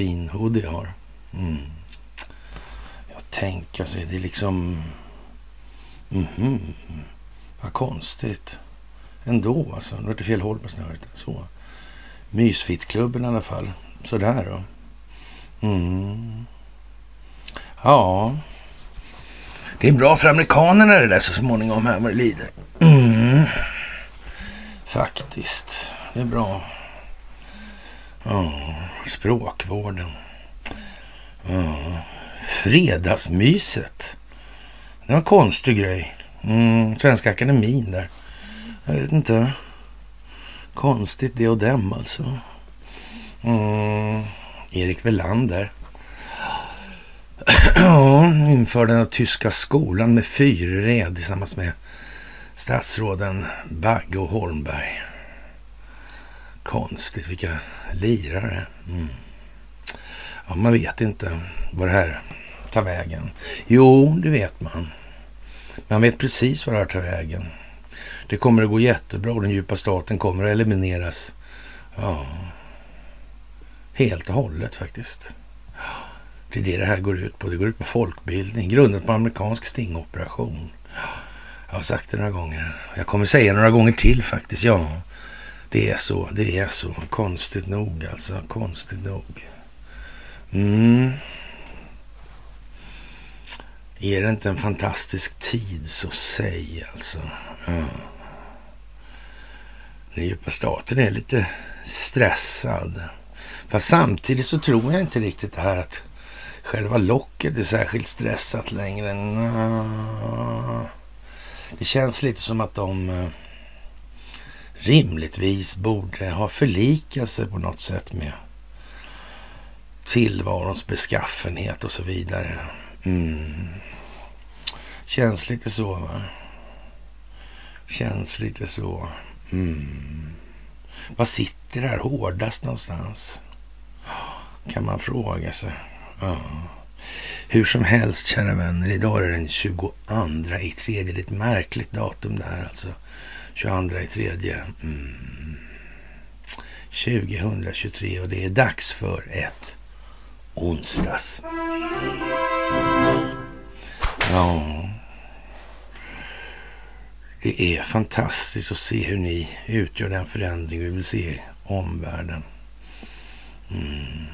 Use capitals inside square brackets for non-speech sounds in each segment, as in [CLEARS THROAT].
fin hoodie jag har? Mm. Jag tänker sig, det är liksom... Mm -hmm. Vad konstigt. Ändå alltså. Nu vart det fel håll på snöret. Så. Mysfittklubben i alla fall. Sådär då. Mm. Ja. Det är bra för amerikanerna det där så småningom här vad det lider. Mm. Faktiskt. Det är bra. Ja, språkvården. Mm. fredagsmyset. Det var en konstig grej. Mm, Svenska Akademin där. Jag vet inte. Konstigt det och dem alltså. Mm, Erik Velander. Införde den tyska skolan med fyrred tillsammans med statsråden Bagge och Holmberg. Konstigt, vilka lirare. Mm. Ja, man vet inte vad det här tar vägen. Jo, det vet man. Man vet precis vad det här tar vägen. Det kommer att gå jättebra och den djupa staten kommer att elimineras. Ja, helt och hållet faktiskt. Det är det det här går ut på. Det går ut på folkbildning, grundat på amerikansk stingoperation. Jag har sagt det några gånger. Jag kommer säga några gånger till faktiskt. Ja, det är så. Det är så. Konstigt nog alltså. Konstigt nog. Mm. Är det inte en fantastisk tid så säg alltså. Mm. Den djupa staten är lite stressad. Fast samtidigt så tror jag inte riktigt det här att själva locket är särskilt stressat längre. Det känns lite som att de eh, rimligtvis borde ha förlikat sig på något sätt med tillvarons beskaffenhet och så vidare. Mm. Känns lite så, va? Känns lite så. Mm. Vad sitter där hårdast någonstans? Kan man fråga sig. Ja. Hur som helst, kära vänner. Idag är det den 22 i tredje. Det är ett märkligt datum det här alltså. 22 i tredje. Mm. 2023 och det är dags för ett onsdags. Ja. Det är fantastiskt att se hur ni utgör den förändring vi vill se i omvärlden. Mm.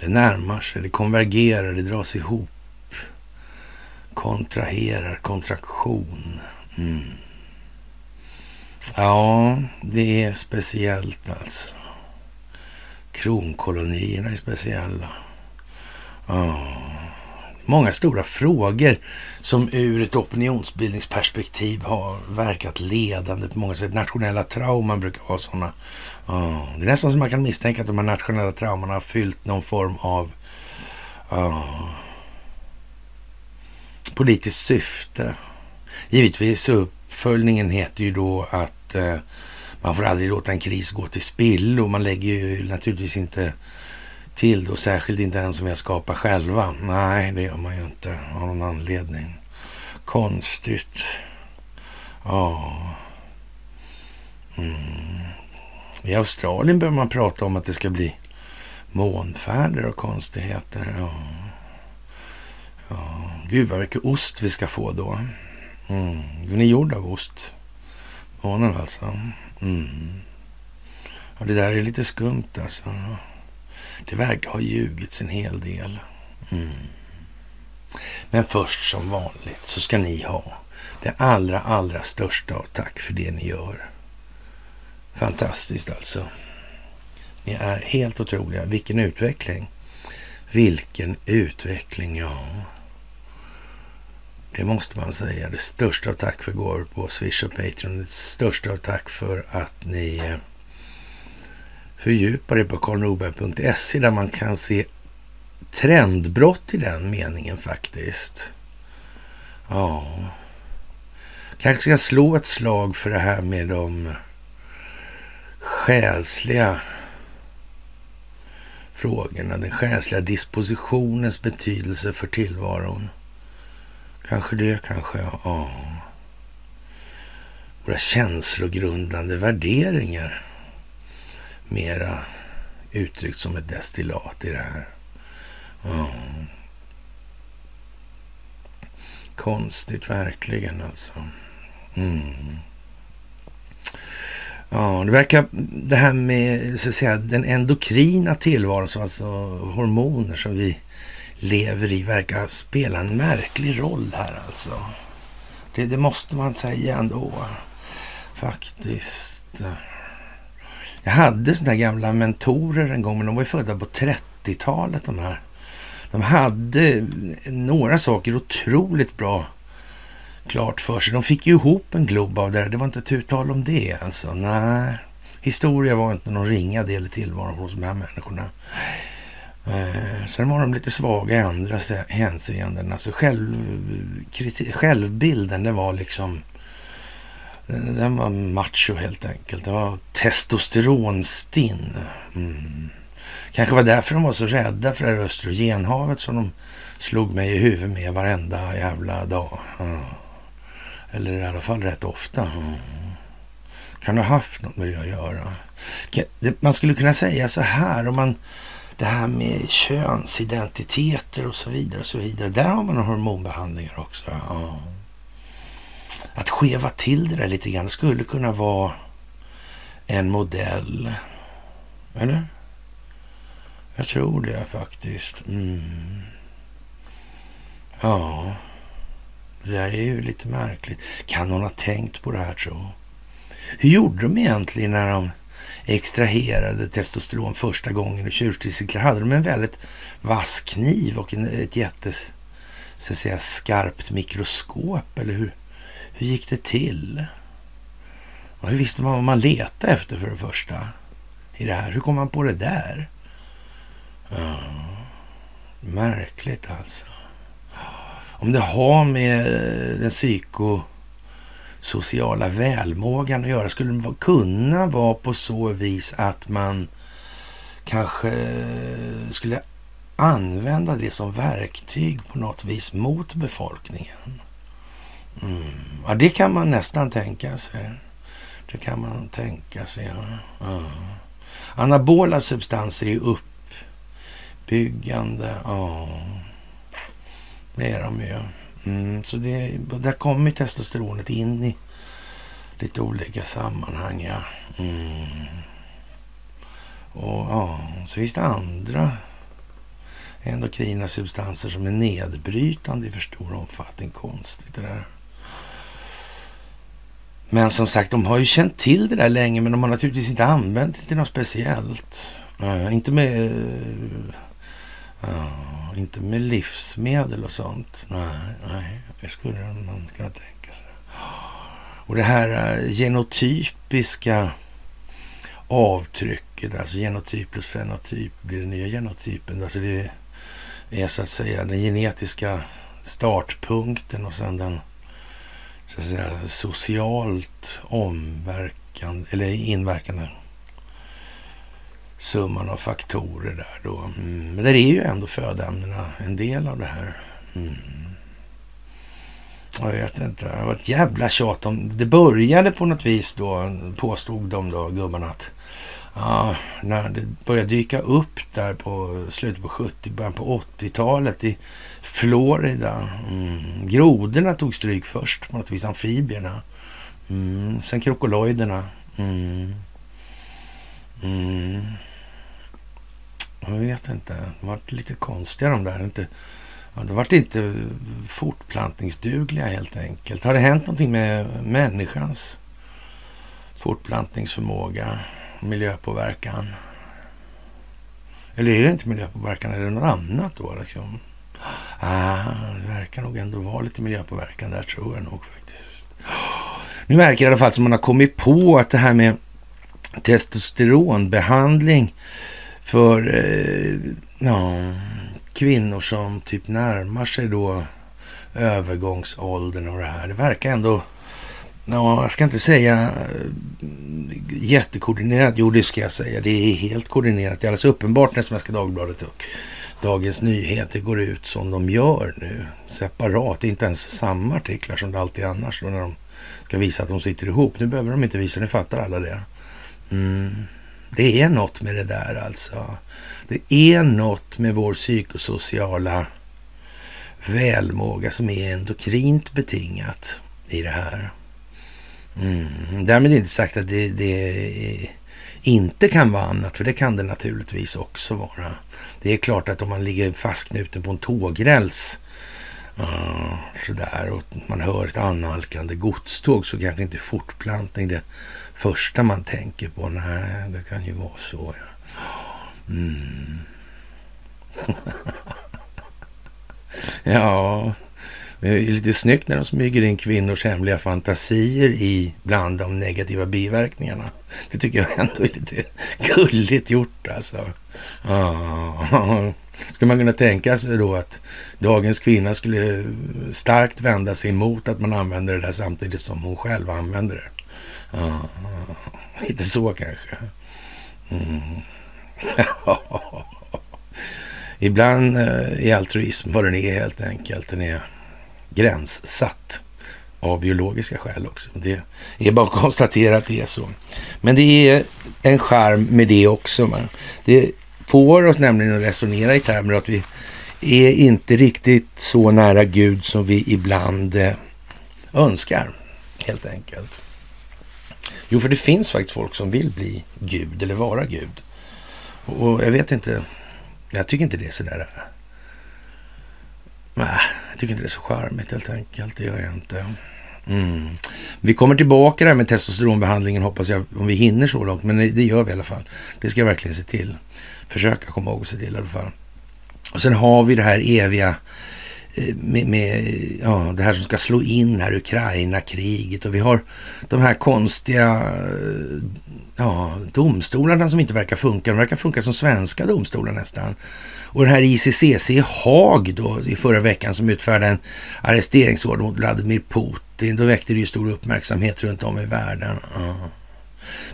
Det närmar sig, det konvergerar, det dras ihop. Kontraherar, kontraktion. Mm. Ja, det är speciellt alltså. Kronkolonierna är speciella. Ja. Många stora frågor som ur ett opinionsbildningsperspektiv har verkat ledande på många sätt. Nationella trauman brukar vara sådana. Ja. Det är nästan som man kan misstänka att de här nationella trauman har fyllt någon form av ja, politiskt syfte. Givetvis uppföljningen heter ju då att eh, man får aldrig låta en kris gå till spill och man lägger ju naturligtvis inte till då, särskilt inte en som jag skapar själva. Nej, det gör man ju inte av någon anledning. Konstigt. Ja. Mm. I Australien börjar man prata om att det ska bli månfärder och konstigheter. Ja. Ja. Gud vad mycket ost vi ska få då. Mm. Den är gjord av ost. Månen alltså. Mm. Ja, det där är lite skumt alltså. Det verkar ha ljugits en hel del. Mm. Men först som vanligt så ska ni ha det allra, allra största av tack för det ni gör. Fantastiskt alltså. Ni är helt otroliga. Vilken utveckling. Vilken utveckling, ja. Det måste man säga. Det största av tack för gåvor på Swish och Patreon. Det största av tack för att ni eh, fördjupar er på karlnorberg.se där man kan se trendbrott i den meningen faktiskt. Ja. Kanske ska slå ett slag för det här med de själsliga frågorna. Den själsliga dispositionens betydelse för tillvaron. Kanske det, kanske ja. Våra känslogrundande värderingar. Mera uttryckt som ett destillat i det här. Ja. Konstigt verkligen alltså. Mm. Ja, det verkar det här med så att säga, den endokrina tillvaron, alltså hormoner som vi lever i, verkar spela en märklig roll här alltså. Det, det måste man säga ändå. Faktiskt. Jag hade sådana här gamla mentorer en gång, men de var ju födda på 30-talet de här. De hade några saker otroligt bra klart för sig. De fick ju ihop en glob av det där. Det var inte tu tal om det alltså. Nej, historia var inte någon ringa del i tillvaron hos de här människorna. Eh, sen var de lite svaga i andra hänseenden. Alltså själv, självbilden, det var liksom... Den var macho helt enkelt. Det var testosteronstinn. Mm. Kanske var därför de var så rädda för det här östrogenhavet som de slog mig i huvudet med varenda jävla dag. Mm. Eller i alla fall rätt ofta. Mm. Kan ha haft något med det att göra. Man skulle kunna säga så här om man det här med könsidentiteter och så vidare och så vidare. Där har man hormonbehandlingar också. Ja. Att skeva till det där lite grann skulle kunna vara en modell. Eller? Jag tror det faktiskt. Mm. Ja. Det där är ju lite märkligt. Kan någon ha tänkt på det här tro? Hur gjorde de egentligen när de extraherade testosteron första gången i tjurtestiklar? Hade de en väldigt vass kniv och en, ett jättes, så att säga, skarpt mikroskop? Eller hur, hur gick det till? Och hur visste man vad man letade efter för det första? I det här? Hur kom man på det där? Ja, märkligt alltså om det har med eh, den psyko sociala välmågan att göra, skulle det kunna vara på så vis att man kanske skulle använda det som verktyg på något vis mot befolkningen. Mm. Ja, det kan man nästan tänka sig. Det kan man tänka sig, ja. Mm. Anabola substanser är uppbyggande. Ja. Det är de ju. Mm, så det, där kommer testosteronet in i lite olika sammanhang. Ja. Mm. Och ja, så finns det andra endokrina substanser som är nedbrytande i för stor omfattning. Konstigt det där. Men som sagt, de har ju känt till det där länge, men de har naturligtvis inte använt det till något speciellt. Uh, inte med... Uh, inte med livsmedel och sånt. Nej, nej, det skulle man kunna tänka sig. Och det här eh, genotypiska avtrycket, alltså genotyp plus fenotyp blir den nya genotypen. Alltså det är så att säga den genetiska startpunkten och sen den så att säga socialt omverkande eller inverkande summan av faktorer där då. Mm. Men där är ju ändå födoämnena en del av det här. Mm. Jag vet inte. Det var ett jävla tjat om... Det började på något vis då, påstod de då, gubbarna, att ja, när det började dyka upp där på slutet på 70, början på 80-talet i Florida. Mm. Grodorna tog stryk först, på något vis amfibierna. Mm. Sen krokoloiderna. Mm. mm. Jag vet inte. De varit lite konstiga de där. Inte, ja, de varit inte fortplantningsdugliga helt enkelt. Har det hänt någonting med människans fortplantningsförmåga, miljöpåverkan? Eller är det inte miljöpåverkan, är det något annat då? Liksom? Ah, det verkar nog ändå vara lite miljöpåverkan där, tror jag nog faktiskt. Nu verkar det i alla fall som man har kommit på att det här med testosteronbehandling för eh, ja, kvinnor som typ närmar sig då övergångsåldern och det här. Det verkar ändå, ja, jag ska inte säga eh, jättekoordinerat. Jo, det ska jag säga. Det är helt koordinerat. Det är alldeles uppenbart när Svenska Dagbladet och Dagens Nyheter går ut som de gör nu. Separat, inte ens samma artiklar som det alltid är annars då när de ska visa att de sitter ihop. Nu behöver de inte visa, nu fattar alla det. Mm. Det är något med det där alltså. Det är något med vår psykosociala välmåga som är endokrint betingat i det här. Mm. Därmed inte sagt att det, det inte kan vara annat, för det kan det naturligtvis också vara. Det är klart att om man ligger fastknuten på en tågräls uh, sådär, och man hör ett annalkande godståg så kanske inte fortplantning det första man tänker på. Nej, det kan ju vara så. Ja. Mm. [LAUGHS] ja, det är lite snyggt när de smyger in kvinnors hemliga fantasier i bland de negativa biverkningarna. Det tycker jag ändå är lite gulligt gjort alltså. Ja. Skulle man kunna tänka sig då att dagens kvinna skulle starkt vända sig emot att man använder det där samtidigt som hon själv använder det? Ja, lite så kanske. Mm. [LAUGHS] Ibland eh, är altruism vad den är helt enkelt. Den är gränssatt av biologiska skäl också. Det är bara att konstatera att det är så. Men det är en charm med det också. Man. Det får oss nämligen att resonera i termer att vi är inte riktigt så nära Gud som vi ibland eh, önskar, helt enkelt. Jo, för det finns faktiskt folk som vill bli Gud eller vara Gud. Och jag vet inte, jag tycker inte det är sådär... Äh. Nej, jag tycker inte det är så charmigt helt enkelt. Det gör jag inte. Mm. Vi kommer tillbaka där med testosteronbehandlingen hoppas jag, om vi hinner så långt. Men det gör vi i alla fall. Det ska jag verkligen se till. Försöka komma ihåg att se till i alla fall. Och sen har vi det här eviga med, med ja, det här som ska slå in här, Ukraina-kriget och vi har de här konstiga ja, domstolarna som inte verkar funka. De verkar funka som svenska domstolar nästan. Och den här ICCC i Haag då i förra veckan som utfärdade en arresteringsorder mot Vladimir Putin. Då väckte det ju stor uppmärksamhet runt om i världen. Ja.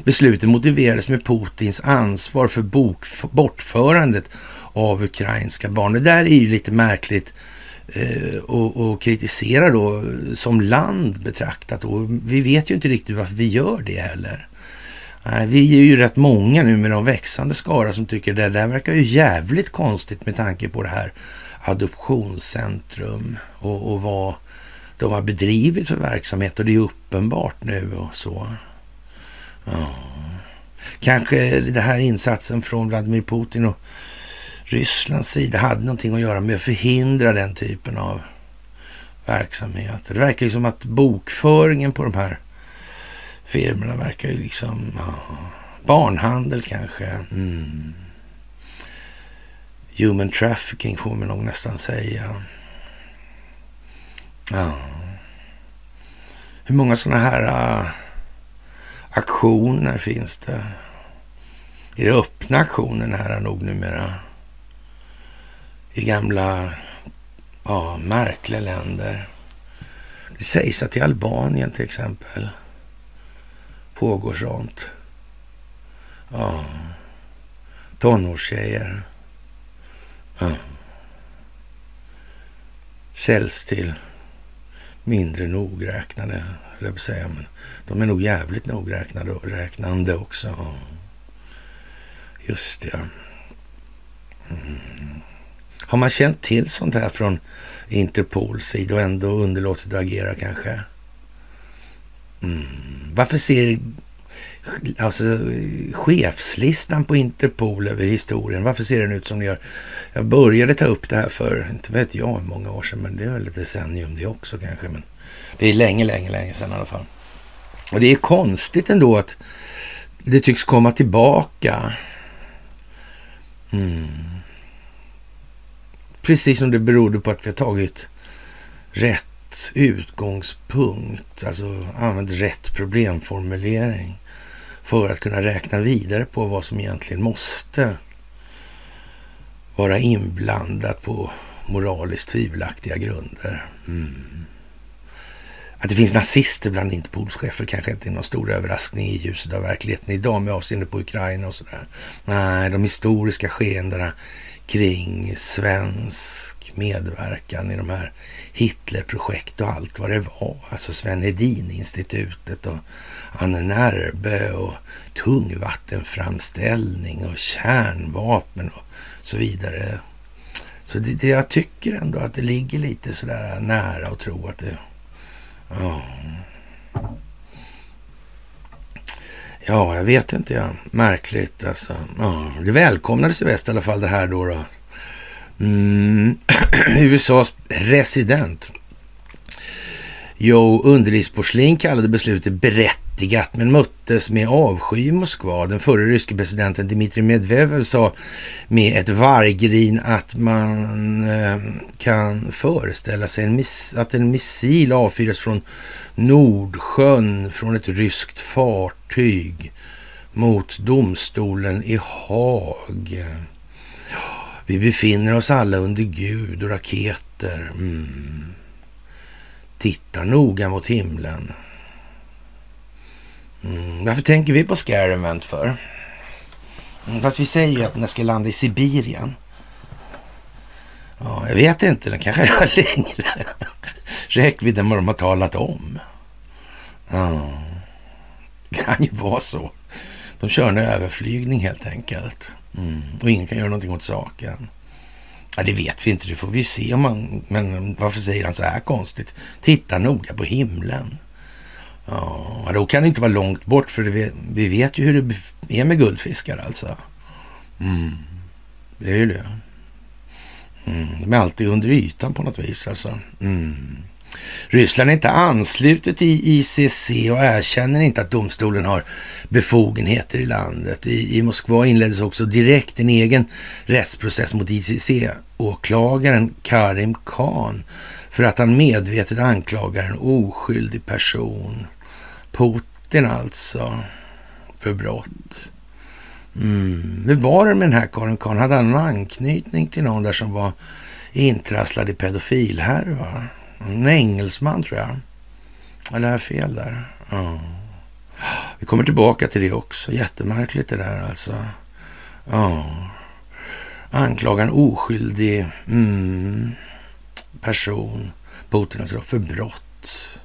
Beslutet motiverades med Putins ansvar för bok, bortförandet av ukrainska barn. Det där är ju lite märkligt Eh, och, och kritiserar då som land betraktat. Och vi vet ju inte riktigt varför vi gör det heller. Vi är ju rätt många nu med de växande skara som tycker det där verkar ju jävligt konstigt med tanke på det här adoptionscentrum och, och vad de har bedrivit för verksamhet och det är uppenbart nu och så. Ja. Kanske den här insatsen från Vladimir Putin och Rysslands sida hade någonting att göra med att förhindra den typen av verksamheter. Det verkar ju som att bokföringen på de här firmorna verkar ju liksom... Ja, barnhandel kanske. Mm. Human trafficking får man nog nästan säga. Ja. Hur många sådana här uh, aktioner finns det? Är det öppna aktioner nära nog numera? I gamla ja, märkliga länder. Det sägs att i Albanien till exempel pågår sånt. Ja, tonårstjejer. Ja. Säljs till mindre nogräknade, höll jag säga. Men de är nog jävligt nogräknade och räknande också. Ja. Just det. Mm. Har man känt till sånt här från Interpols sida och ändå underlåtit att agera kanske? Mm. Varför ser alltså, chefslistan på Interpol över historien, varför ser den ut som den gör? Jag började ta upp det här för, inte vet jag hur många år sedan, men det är väl ett decennium det också kanske. Men det är länge, länge, länge sedan i alla fall. Och det är konstigt ändå att det tycks komma tillbaka. Mm. Precis som det berodde på att vi har tagit rätt utgångspunkt, alltså använt rätt problemformulering för att kunna räkna vidare på vad som egentligen måste vara inblandat på moraliskt tvivelaktiga grunder. Mm. Att det finns nazister bland Interpolschefer kanske inte är någon stor överraskning i ljuset av verkligheten idag med avseende på Ukraina och sådär. Nej, de historiska skeendena kring svensk medverkan i de här Hitlerprojekt och allt vad det var. Alltså Sven Hedin-institutet och Anne Närbe och tungvattenframställning och kärnvapen och så vidare. Så det, det, jag tycker ändå att det ligger lite sådär nära att tro att det... Ja, ja jag vet inte. Ja. Märkligt alltså. Ja, det välkomnades i väst i alla fall det här då. då. Mm. [CLEARS THROAT] USAs president Joe Underlivsporslin kallade beslutet berättigat men möttes med avsky i Moskva. Den förre ryske presidenten Dmitrij Medvedev sa med ett varggrin att man eh, kan föreställa sig en att en missil avfyras från Nordsjön från ett ryskt fartyg mot domstolen i Haag. Vi befinner oss alla under Gud och raketer. Mm. Tittar noga mot himlen. Mm. Varför tänker vi på Scare Event för? Mm, fast vi säger ju att den ska landa i Sibirien. Ja, jag vet inte, den kanske är längre Räckvidden vad de har talat om. Ja, det kan ju vara så. De kör en överflygning helt enkelt. Mm. Och ingen kan göra någonting åt saken. Ja, det vet vi inte, det får vi se. Om man, men varför säger han så här konstigt? Titta noga på himlen. Ja, då kan det inte vara långt bort, för det, vi vet ju hur det är med guldfiskar alltså. Mm. Det är ju det. Mm. De är alltid under ytan på något vis alltså. Mm. Ryssland är inte anslutet i ICC och erkänner inte att domstolen har befogenheter i landet. I, i Moskva inleddes också direkt en egen rättsprocess mot ICC-åklagaren Karim Khan för att han medvetet anklagar en oskyldig person. Putin alltså, för brott. Mm. Hur var det med den här Karim Khan? Hade han någon anknytning till någon där som var intrasslad i pedofilhärva? En engelsman tror jag. Eller har jag fel där? Ja. Vi kommer tillbaka till det också. Jättemärkligt det där alltså. Ja. Anklaga en oskyldig mm, person, Putin alltså, för brott.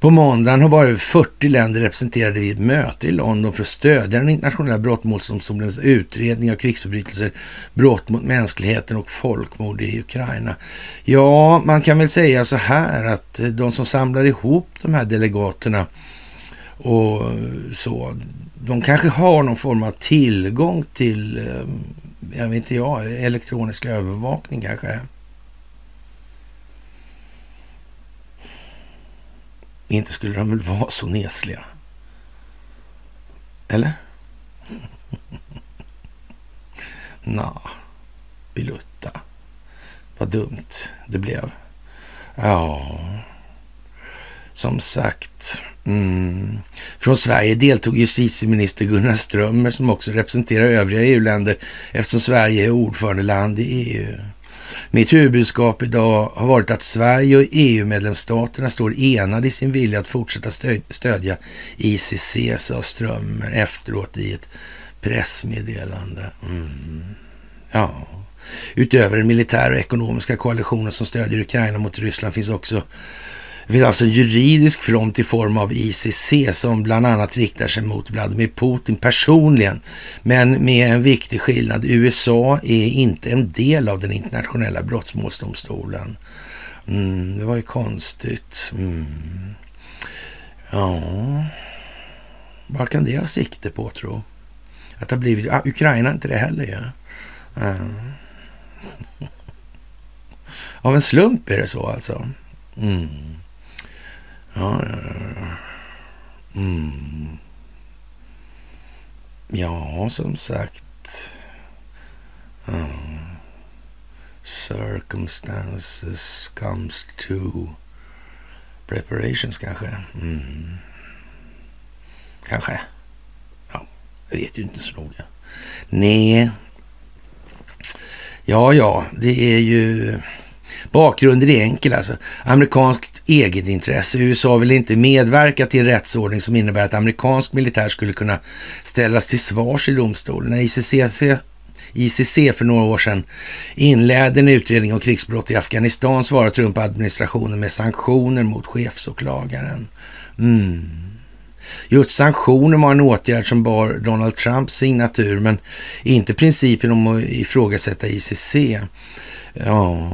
På måndagen har bara 40 länder representerade vid ett möte i London för att stödja den internationella brottmålsdomstolens utredning av krigsförbrytelser, brott mot mänskligheten och folkmord i Ukraina. Ja, man kan väl säga så här att eh, de som samlar ihop de här delegaterna och eh, så, de kanske har någon form av tillgång till, eh, jag vet inte jag, elektronisk övervakning kanske. Inte skulle de väl vara så nesliga? Eller? [LAUGHS] Nå, Bilutta. Vad dumt det blev. Ja, som sagt. Mm. Från Sverige deltog justitieminister Gunnar Strömmer som också representerar övriga EU-länder eftersom Sverige är ordförandeland i EU. Mitt huvudbudskap idag har varit att Sverige och EU-medlemsstaterna står enade i sin vilja att fortsätta stödja ICC, sa Strömmer efteråt i ett pressmeddelande. Mm. Ja. Utöver den militära och ekonomiska koalitionen som stödjer Ukraina mot Ryssland finns också det finns alltså en juridisk front i form av ICC som bland annat riktar sig mot Vladimir Putin personligen. Men med en viktig skillnad. USA är inte en del av den internationella brottmålsdomstolen. Mm, det var ju konstigt. Mm. Ja, vad kan det ha sikte på tro? Att det har blivit... Ah, Ukraina inte det heller ju. Ja. Mm. [LAUGHS] Av en slump är det så alltså. Mm. Ja, mm. ja som sagt. Ja. Circumstances comes to preparations kanske. Mm. Kanske. Ja, jag vet ju inte så noga. Nej, Ja, ja, det är ju... Bakgrunden är enkel alltså. Amerikanskt egenintresse. USA vill inte medverka till en rättsordning som innebär att amerikansk militär skulle kunna ställas till svars i domstolen. När ICC, ICC för några år sedan inledde en utredning om krigsbrott i Afghanistan svarade Trump-administrationen med sanktioner mot chefsåklagaren. Mm. Just sanktioner var en åtgärd som bar Donald Trumps signatur, men inte principen om att ifrågasätta ICC. Ja,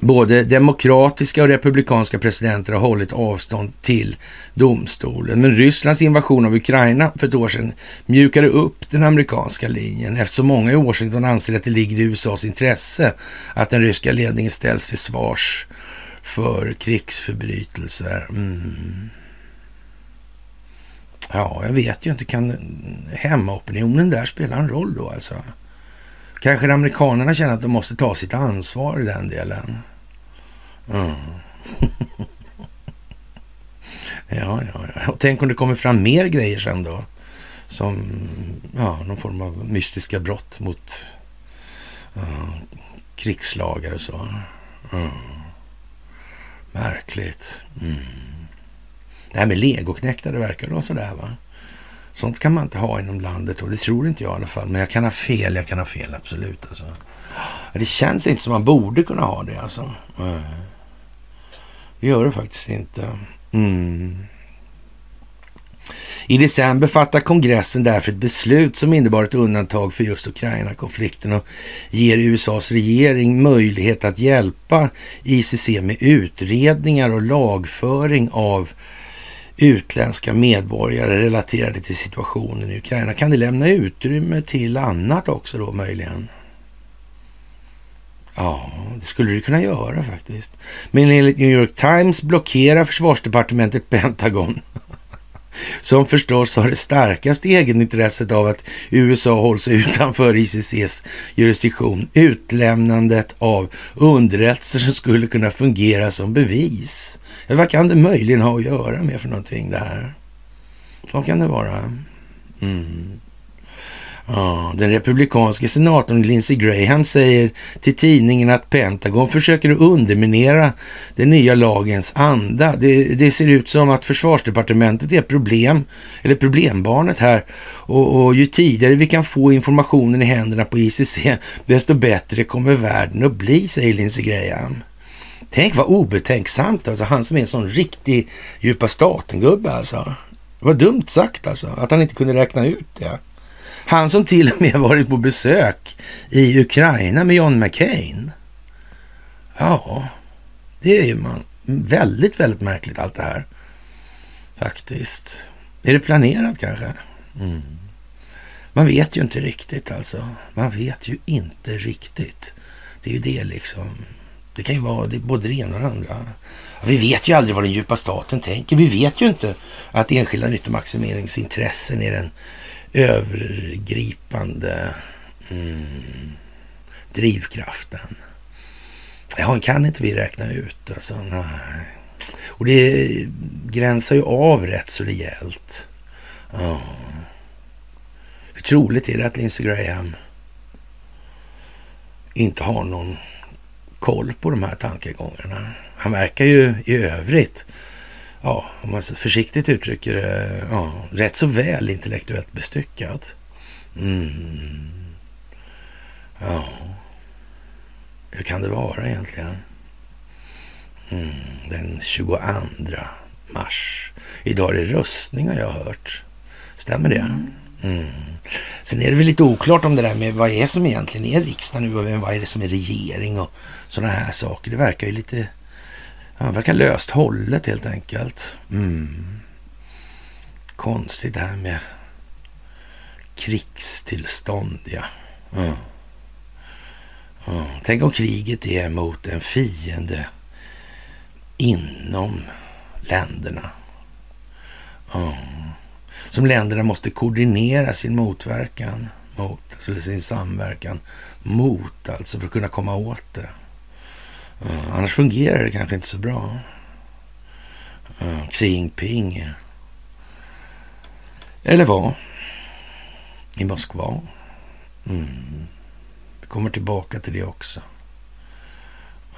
Både demokratiska och republikanska presidenter har hållit avstånd till domstolen. Men Rysslands invasion av Ukraina för ett år sedan mjukade upp den amerikanska linjen eftersom många i Washington anser att det ligger i USAs intresse att den ryska ledningen ställs till svars för krigsförbrytelser. Mm. Ja, jag vet ju inte. Kan hemmaopinionen där spela en roll då alltså? Kanske amerikanerna känner att de måste ta sitt ansvar i den delen. Mm. [LAUGHS] ja, ja, ja. Och tänk om det kommer fram mer grejer sen då. Som ja, någon form av mystiska brott mot uh, krigslagar och så. Mm. Märkligt. Mm. Det här med legoknektar, det verkar vara sådär va? Sånt kan man inte ha inom landet och det tror inte jag i alla fall. Men jag kan ha fel, jag kan ha fel absolut. Alltså. Det känns inte som man borde kunna ha det alltså. Det gör det faktiskt inte. Mm. I december fattar kongressen därför ett beslut som innebar ett undantag för just Ukraina-konflikten och ger USAs regering möjlighet att hjälpa ICC med utredningar och lagföring av utländska medborgare relaterade till situationen i Ukraina. Kan det lämna utrymme till annat också då möjligen? Ja, det skulle det kunna göra faktiskt. Men enligt New York Times blockerar försvarsdepartementet Pentagon som förstås har det starkaste egenintresset av att USA hålls utanför ICCs jurisdiktion, utlämnandet av underrättelser som skulle kunna fungera som bevis. Vad kan det möjligen ha att göra med för någonting det här? Vad kan det vara? Mm. Ja, den republikanske senatorn Lindsey Graham säger till tidningen att Pentagon försöker underminera den nya lagens anda. Det, det, ser ut som att försvarsdepartementet är problem, eller problembarnet här. Och, och ju tidigare vi kan få informationen i händerna på ICC, desto bättre kommer världen att bli, säger Lindsey Graham. Tänk vad obetänksamt, alltså han som är en sån riktig djupa staten-gubbe alltså. Det var dumt sagt alltså, att han inte kunde räkna ut det. Han som till och med varit på besök i Ukraina med John McCain. Ja, det är ju man, väldigt, väldigt märkligt allt det här. Faktiskt. Är det planerat kanske? Mm. Man vet ju inte riktigt alltså. Man vet ju inte riktigt. Det är ju det liksom. Det kan ju vara det, både det ena och det andra. Vi vet ju aldrig vad den djupa staten tänker. Vi vet ju inte att enskilda nyttomaximeringsintressen är den övergripande mm, drivkraften. Ja, kan inte vi räkna ut. Alltså, nej. Och det gränsar ju av rätt så rejält. Ja. Hur troligt är det att Lindsey Graham inte har någon koll på de här tankegångarna? Han verkar ju i övrigt ja, om man försiktigt uttrycker det, ja, rätt så väl intellektuellt bestyckad. Mm. Ja, hur kan det vara egentligen? Mm. Den 22 mars. Idag är det röstning har jag hört. Stämmer det? Mm. Sen är det väl lite oklart om det där med vad är som egentligen är riksdag nu och vad är det som är regering och sådana här saker. Det verkar ju lite han verkar löst hållet helt enkelt. Mm. Konstigt det här med krigstillstånd, ja. Mm. Mm. Tänk om kriget är mot en fiende inom länderna. Mm. Som länderna måste koordinera sin motverkan mot, eller sin samverkan mot, alltså för att kunna komma åt det. Uh, annars fungerar det kanske inte så bra. Uh, Xi Jinping. Eh, eller vad? I Moskva. Mm. Vi kommer tillbaka till det också.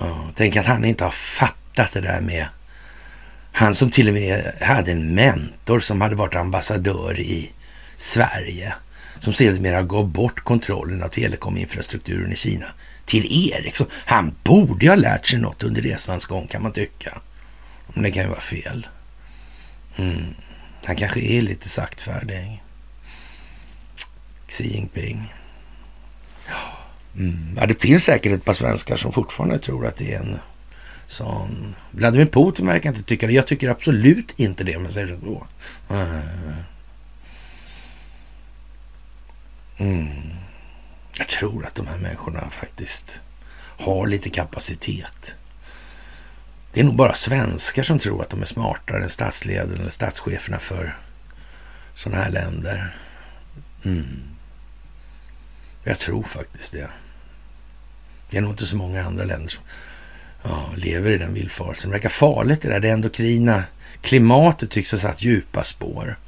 Uh, tänk att han inte har fattat det där med han som till och med hade en mentor som hade varit ambassadör i Sverige som sedermera gav bort kontrollen av telekominfrastrukturen i Kina till Ericsson. Han borde ha lärt sig något under resans gång kan man tycka. Men det kan ju vara fel. Mm. Han kanske är lite saktfärdig. Xi Jinping. Mm. Ja, det finns säkert ett par svenskar som fortfarande tror att det är en sån... Vladimir Putin verkar inte tycka det. Jag tycker absolut inte det, om jag säger så. Mm. Mm. Jag tror att de här människorna faktiskt har lite kapacitet. Det är nog bara svenskar som tror att de är smartare än statsledarna eller statscheferna för sådana här länder. Mm. Jag tror faktiskt det. Det är nog inte så många andra länder som ja, lever i den villfarelsen. Det verkar farligt det där. Det endokrina klimatet tycks ha satt djupa spår.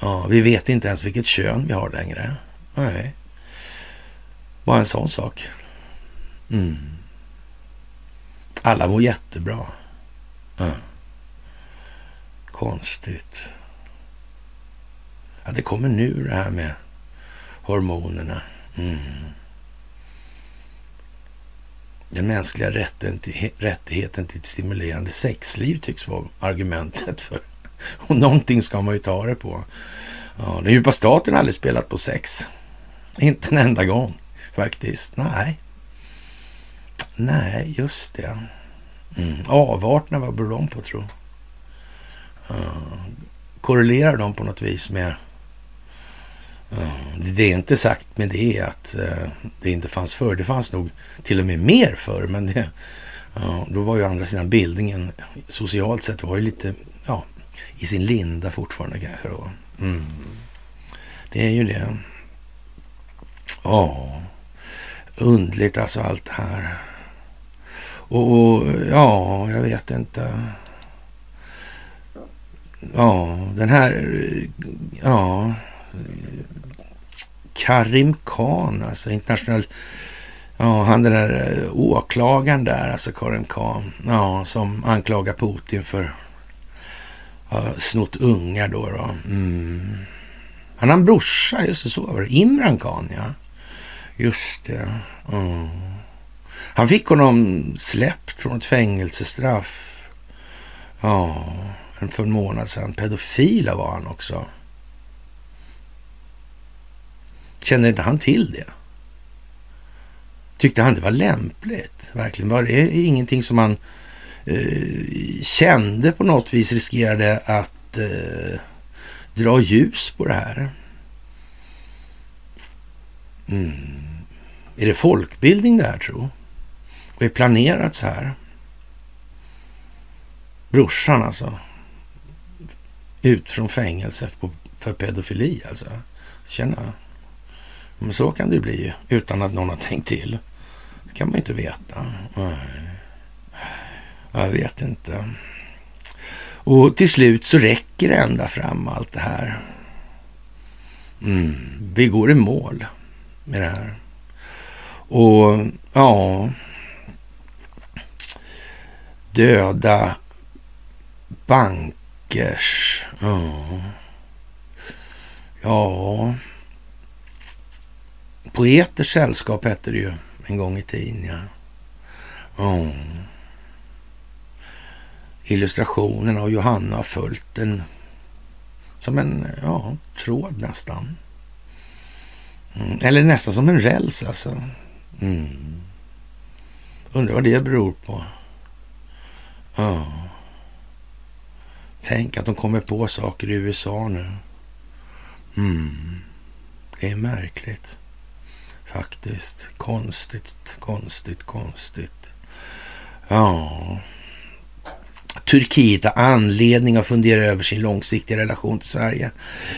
Ja, vi vet inte ens vilket kön vi har längre. Nej. Bara en sån sak. Mm. Alla mår jättebra. Ja. Konstigt. Ja, det kommer nu det här med hormonerna. Mm. Den mänskliga rättigheten till ett stimulerande sexliv tycks vara argumentet för. Och någonting ska man ju ta det på. Ja, den djupa staten har aldrig spelat på sex. Inte en enda gång faktiskt. Nej. Nej, just det. Mm. Avarterna, vad beror de på tro? Uh, eh, korrelerar de på något vis med... Uh, det är inte sagt med det att uh, det inte fanns förr. Det fanns nog till och med mer förr, men det, uh, då var ju andra sidan bildningen socialt sett var ju lite ja, i sin linda fortfarande kanske. Då. Mm. Det är ju det. Ja, undligt alltså allt det här. Och, och, ja, jag vet inte. Ja, den här, ja, Karim Khan, alltså internationell, ja, han den där eh, åklagaren där, alltså Karim Khan, ja, som anklagar Putin för ja, snott ungar då. då. Mm. Han har en brorsa, just det, så var det. Imran Khan, ja. Just det. Mm. Han fick honom släppt från ett fängelsestraff. Ja, för en månad sedan. Pedofila var han också. Kände inte han till det? Tyckte han det var lämpligt? Verkligen. Var det ingenting som han eh, kände på något vis riskerade att eh, dra ljus på det här? Mm. Är det folkbildning det här tro? Och är planerat så här? Brorsan alltså. Ut från fängelse för pedofili alltså. Tjena. Men så kan det bli utan att någon har tänkt till. Det kan man ju inte veta. Nej. Jag vet inte. Och till slut så räcker det ända fram allt det här. Mm. Vi går i mål med det här. Och ja, döda bankers. Ja. ja. Poeters sällskap hette det ju en gång i tiden. Ja. ja. Illustrationen av Johanna har följt den som en ja, tråd nästan. Mm. Eller nästan som en räls alltså. Mm. Undrar vad det beror på. Ja. Tänk att de kommer på saker i USA nu. Mm. Det är märkligt. Faktiskt. Konstigt, konstigt, konstigt. Ja. Turkiet har anledning att fundera över sin långsiktiga relation till Sverige,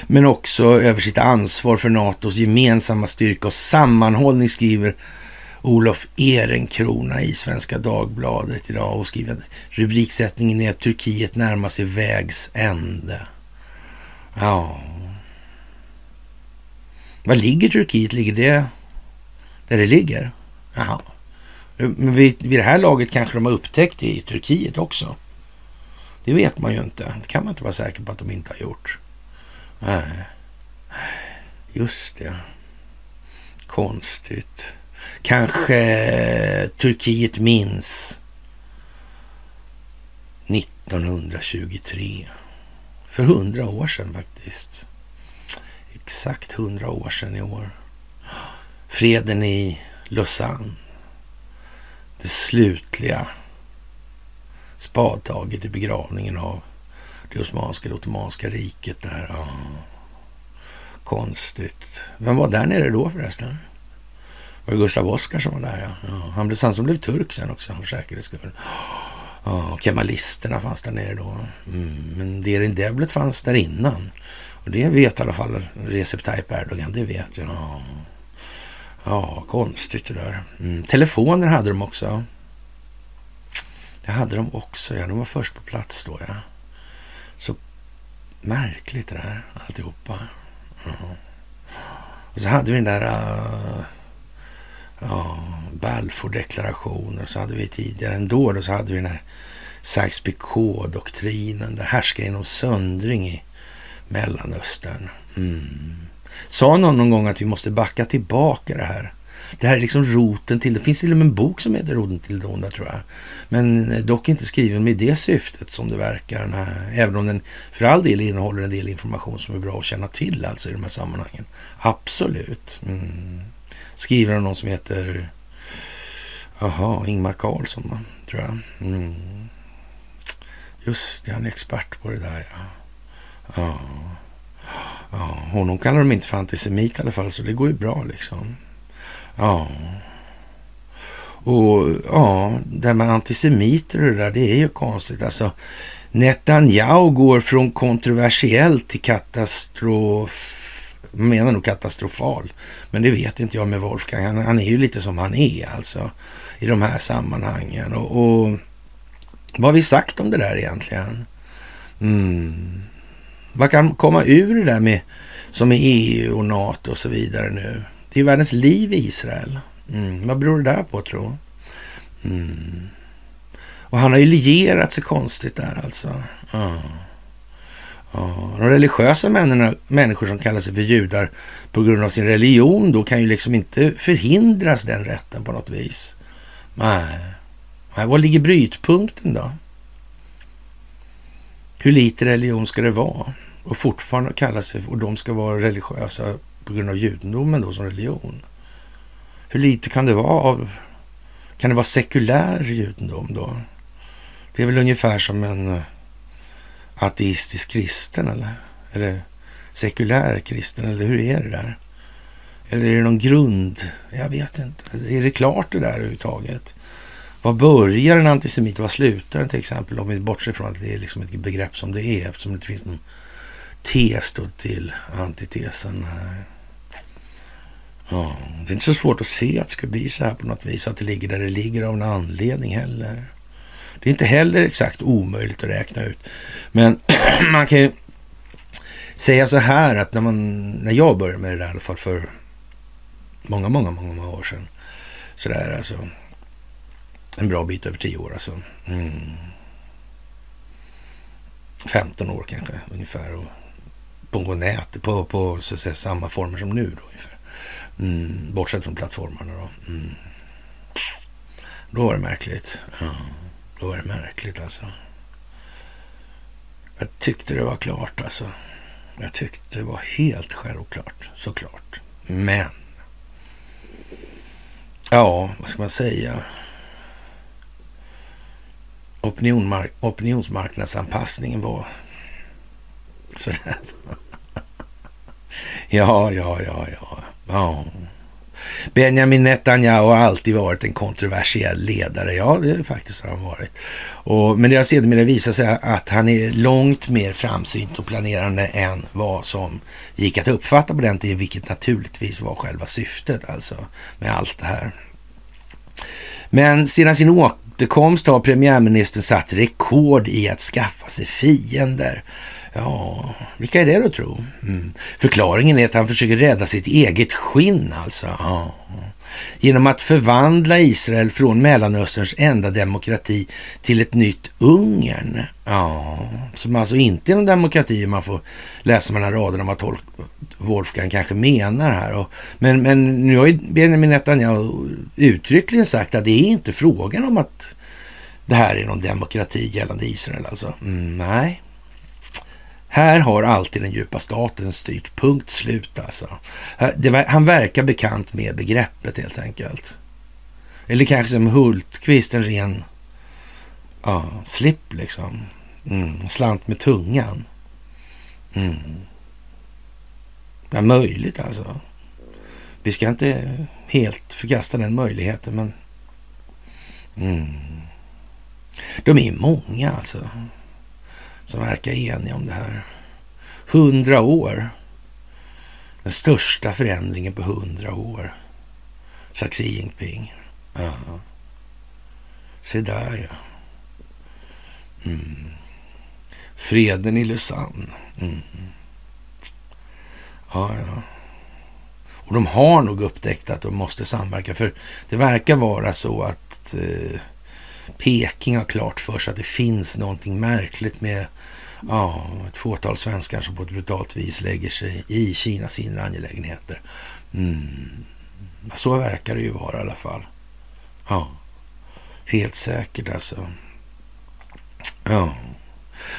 men också över sitt ansvar för NATOs gemensamma styrka och sammanhållning, skriver Olof Ehrenkrona i Svenska Dagbladet idag och skriver att rubriksättningen är att Turkiet närmar sig vägs ände. Ja. Var ligger Turkiet? Ligger det där det ligger? Jaha. Men vid, vid det här laget kanske de har upptäckt det i Turkiet också. Det vet man ju inte. Det kan man inte vara säker på att de inte har gjort. Nej. Just det. Konstigt. Kanske Turkiet minns 1923. För hundra år sedan faktiskt. Exakt hundra år sedan i år. Freden i Lausanne. Det slutliga spadtaget i begravningen av det osmanska, det ottomanska riket där. Ja. Konstigt. Vem var där nere då förresten? Var det Gustav Oskar som var där? Ja. ja. Han blev han som blev turk sen också för säkerhets skull. Ja, kemalisterna fanns där nere då. Mm. Men Derin Devlet fanns där innan. Och det vet i alla fall Recep Tayyip Erdogan, det vet jag. Ja, ja konstigt det där. Mm. Telefoner hade de också. Det hade de också, ja. De var först på plats då, ja. Så märkligt det där alltihopa. Ja. Och så hade vi den där uh, ja, Balfour-deklarationen. Så hade vi tidigare ändå då, så hade vi den här Sykes-Picot-doktrinen. Det härskar inom söndring i Mellanöstern. Mm. Sa någon någon gång att vi måste backa tillbaka det här? Det här är liksom roten till det. finns till och med en bok som heter Roten till det onda tror jag. Men eh, dock inte skriven med det syftet som det verkar. Nej. Även om den för all del innehåller en del information som är bra att känna till alltså i de här sammanhangen. Absolut. Mm. Skriven av någon som heter Jaha, Ingmar Karlsson tror jag. Mm. Just det, han är expert på det där ja. Ja. ja. Honom kallar de inte för antisemit i alla fall, så det går ju bra liksom. Ja. Och ja, det med antisemiter och det där, det är ju konstigt. Alltså, Netanyahu går från kontroversiell till katastrof man menar nog katastrofal. Men det vet inte jag med Wolfgang. Han, han, är ju lite som han är alltså i de här sammanhangen. Och, och vad har vi sagt om det där egentligen? Mm. Vad kan komma ur det där med som är EU och NATO och så vidare nu? Det är ju världens liv i Israel. Mm. Vad beror det där på tro? Mm. Och han har ju lierat sig konstigt där alltså. Mm. Ja, de religiösa människor som kallar sig för judar på grund av sin religion då kan ju liksom inte förhindras den rätten på något vis. Nej. Nej. Var ligger brytpunkten då? Hur lite religion ska det vara? Och fortfarande kalla sig, och de ska vara religiösa på grund av judendomen då som religion. Hur lite kan det vara av, kan det vara sekulär judendom då? Det är väl ungefär som en eh, ateistisk kristen eller? Eller sekulär kristen, eller hur är det där? Eller är det någon grund? Jag vet inte. Är det klart det där överhuvudtaget? Var börjar en antisemit? Var slutar den till exempel? Om vi bortser från att det är liksom ett begrepp som det är eftersom det inte finns någon tes då till antitesen. Ja, det är inte så svårt att se att det ska bli så här på något vis. Att det ligger där det ligger av en anledning heller. Det är inte heller exakt omöjligt att räkna ut. Men [CLEARS THROAT] man kan ju säga så här att när, man, när jag började med det där i alla fall för många, många, många, många år sedan. Så där alltså. En bra bit över tio år alltså. Mm. 15 år kanske ungefär. Och på nätet, på, på så att säga, samma former som nu då ungefär. Mm. Bortsett från plattformarna då. Mm. Då var det märkligt. Mm. Då var det märkligt alltså. Jag tyckte det var klart alltså. Jag tyckte det var helt självklart, såklart. Men. Ja, vad ska man säga? Opinionmark opinionsmarknadsanpassningen var sådär. [LAUGHS] ja, ja, ja, ja. ja. Benjamin Netanyahu har alltid varit en kontroversiell ledare. Ja, det är faktiskt har han varit. Och, men det har sedermera visat sig att han är långt mer framsynt och planerande än vad som gick att uppfatta på den tiden, vilket naturligtvis var själva syftet alltså med allt det här. Men sedan sin återkomst har premiärministern satt rekord i att skaffa sig fiender. Ja, vilka är det då tro? Mm. Förklaringen är att han försöker rädda sitt eget skinn alltså. Ja. genom att förvandla Israel från Mellanösterns enda demokrati till ett nytt Ungern. Ja, som alltså inte är någon demokrati man får läsa mellan raderna vad tolk, Wolfgang kanske menar här. Och, men, men nu har ju Benjamin Netanyahu uttryckligen sagt att det är inte frågan om att det här är någon demokrati gällande Israel alltså. Mm, nej, här har alltid den djupa staten styrt. Punkt slut alltså. Han verkar bekant med begreppet helt enkelt. Eller kanske som Hultqvist, en ren ja, slipp liksom. Mm, slant med tungan. Mm. Ja, möjligt alltså. Vi ska inte helt förkasta den möjligheten, men... Mm. De är många alltså som verkar eniga om det här. Hundra år. Den största förändringen på hundra år. Sagt Xi Jinping. Ja. Se där ja. Mm. Freden i Lausanne. Mm. Ja, ja. Och de har nog upptäckt att de måste samverka. För det verkar vara så att eh, Peking har klart för sig att det finns någonting märkligt med ja, ett fåtal svenskar som på ett brutalt vis lägger sig i Kinas inre angelägenheter. Mm. Så verkar det ju vara i alla fall. Ja, helt säkert alltså. Ja.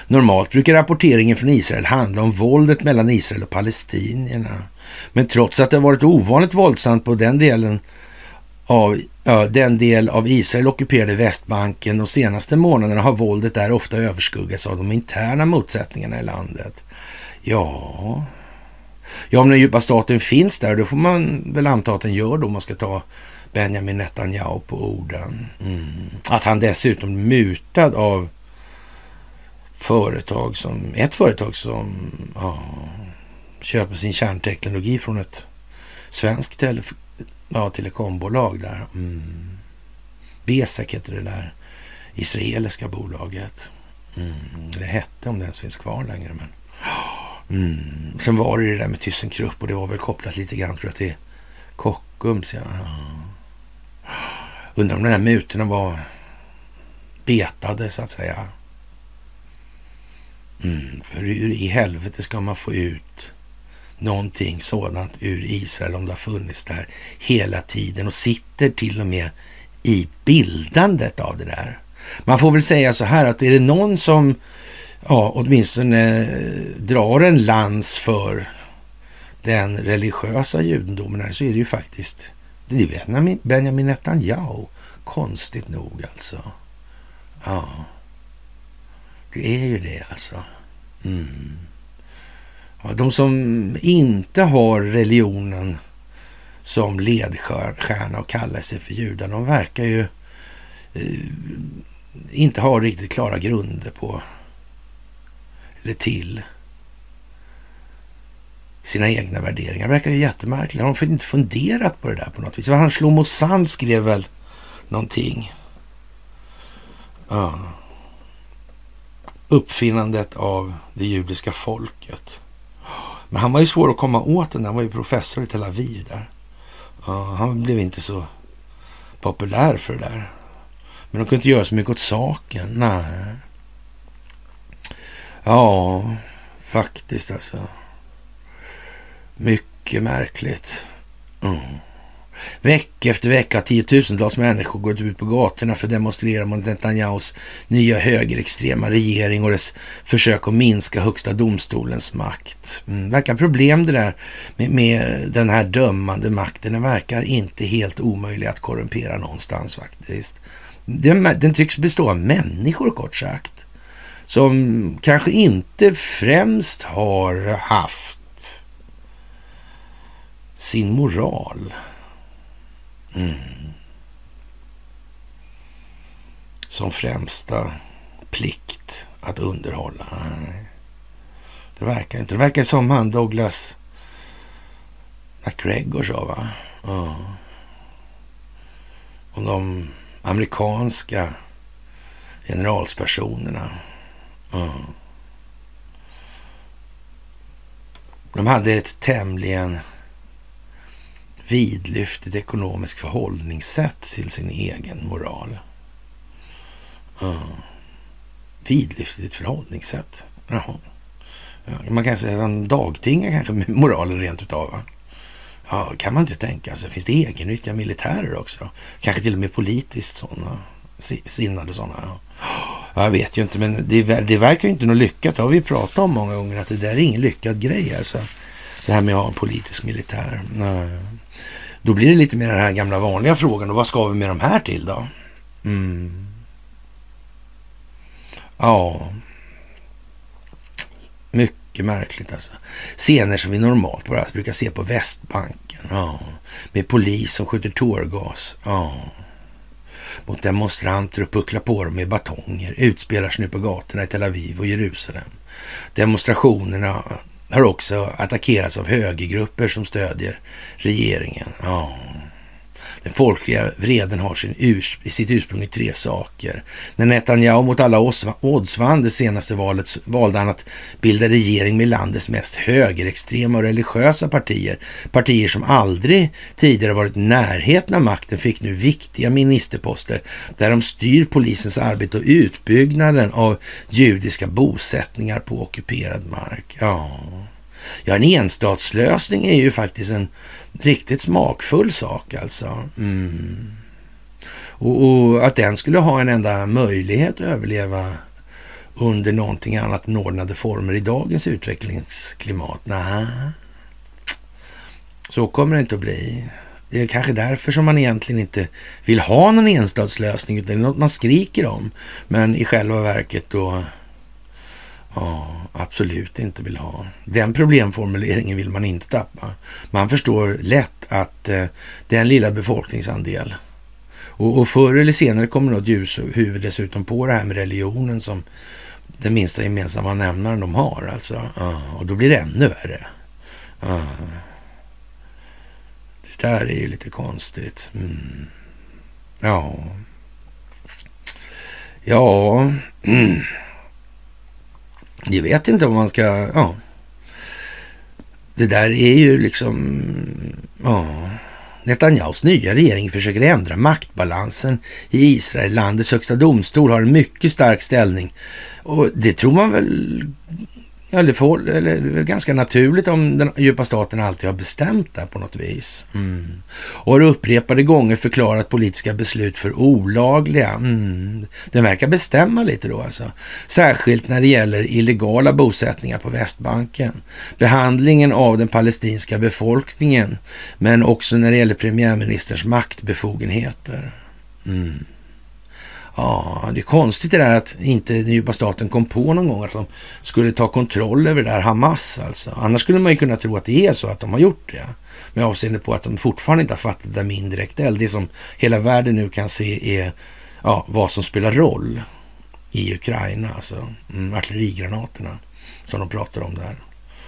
Normalt brukar rapporteringen från Israel handla om våldet mellan Israel och palestinierna. Men trots att det har varit ovanligt våldsamt på den delen av ja, den del av Israel ockuperade Västbanken de senaste månaderna har våldet där ofta överskuggats av de interna motsättningarna i landet. Ja, ja om den djupa staten finns där, då får man väl anta att den gör då, om man ska ta Benjamin Netanyahu på orden. Mm. Att han dessutom mutad av företag som, ett företag som ja, köper sin kärnteknologi från ett svenskt ja, telekombolag där. Mm. Besek heter det där israeliska bolaget. Mm. Det hette, om det ens finns kvar längre. Men... Mm. Sen var det det där med ThyssenKrupp och det var väl kopplat lite grann tror jag till Kockums. Ja. Undrar om de där mutorna var betade så att säga. Mm, för hur i helvete ska man få ut någonting sådant ur Israel om det har funnits där hela tiden och sitter till och med i bildandet av det där. Man får väl säga så här att är det någon som ja, åtminstone eh, drar en lans för den religiösa judendomen här så är det ju faktiskt det är Benjamin Netanyahu. Konstigt nog alltså. Ja, det är ju det alltså. Mm. De som inte har religionen som ledstjärna och kallar sig för judar, de verkar ju eh, inte ha riktigt klara grunder på eller till sina egna värderingar. Det verkar ju jättemärkligt. Har de inte funderat på det där på något vis? Han Shlomo Sand skrev väl någonting. Ja. Uppfinnandet av det judiska folket. Men han var ju svår att komma åt den. Han var ju professor i Tel Aviv där. Uh, han blev inte så populär för det där. Men de kunde inte göra så mycket åt saken. Nej. Ja, faktiskt alltså. Mycket märkligt. Mm. Vecka efter vecka har tiotusentals människor gått ut på gatorna för att demonstrera mot Netanyahus nya högerextrema regering och dess försök att minska högsta domstolens makt. Mm, verkar problem det där med, med den här dömande makten. Den verkar inte helt omöjlig att korrumpera någonstans faktiskt. Den, den tycks bestå av människor kort sagt. Som kanske inte främst har haft sin moral Mm. Som främsta plikt att underhålla. Nej. Det verkar inte. Det verkar som han Douglas McGregor sa, va? Ja. Om de amerikanska generalspersonerna. Ja. De hade ett tämligen vidlyftigt ekonomiskt förhållningssätt till sin egen moral. Mm. Vidlyftigt förhållningssätt. Jaha. Man kan säga att han dagtingar kanske med moralen rent utav. Va? Ja, kan man inte tänka sig. Finns det egennyttiga militärer också? Kanske till och med politiskt sådana, sinnade sådana. Ja. Jag vet ju inte, men det, det verkar ju inte något lyckat. Det har vi pratat om många gånger, att det där är ingen lyckad grej. Alltså. Det här med att ha en politisk militär. Nej. Då blir det lite mer den här gamla vanliga frågan. Och vad ska vi med de här till då? Mm. Ja. Mycket märkligt alltså. Scener som vi normalt bara brukar se på Västbanken. Ja. Med polis som skjuter tårgas. Ja mot demonstranter och pucklar på dem med batonger utspelar sig nu på gatorna i Tel Aviv och Jerusalem. Demonstrationerna har också attackerats av högergrupper som stödjer regeringen. Ja. Den folkliga vreden har sin urs sitt ursprung i tre saker. När Netanyahu mot alla odds vann det senaste valet valde han att bilda regering med landets mest högerextrema och religiösa partier. Partier som aldrig tidigare varit i närheten av makten fick nu viktiga ministerposter där de styr polisens arbete och utbyggnaden av judiska bosättningar på ockuperad mark. Ja, ja en enstatslösning är ju faktiskt en Riktigt smakfull sak alltså. Mm. Och, och, att den skulle ha en enda möjlighet att överleva under någonting annat än ordnade former i dagens utvecklingsklimat. Nej, så kommer det inte att bli. Det är kanske därför som man egentligen inte vill ha någon enstatslösning, utan det är något man skriker om. Men i själva verket då Ja, absolut inte vill ha. Den problemformuleringen vill man inte tappa. Man förstår lätt att eh, det är en lilla befolkningsandel. Och, och förr eller senare kommer något ljushuvud dessutom på det här med religionen som den minsta gemensamma nämnaren de har. Alltså. Ja, och då blir det ännu värre. Ja. Det där är ju lite konstigt. Mm. Ja. Ja. Mm. [CLEARS THROAT] Jag vet inte om man ska... Ja. Det där är ju liksom... Ja. Netanyahus nya regering försöker ändra maktbalansen i Israel. Landets högsta domstol har en mycket stark ställning. Och det tror man väl Ja, det, får, eller, det är ganska naturligt om den djupa staten alltid har bestämt det på något vis. Mm. Och har upprepade gånger förklarat politiska beslut för olagliga. Mm. Den verkar bestämma lite då alltså. Särskilt när det gäller illegala bosättningar på Västbanken. Behandlingen av den palestinska befolkningen, men också när det gäller premiärministerns maktbefogenheter. Mm. Ja, det är konstigt det där att inte den djupa staten kom på någon gång att de skulle ta kontroll över det där Hamas alltså. Annars skulle man ju kunna tro att det är så att de har gjort det. Med avseende på att de fortfarande inte har fattat det med indirekt eld. Det som hela världen nu kan se är ja, vad som spelar roll i Ukraina. Alltså mm, artillerigranaterna som de pratar om där.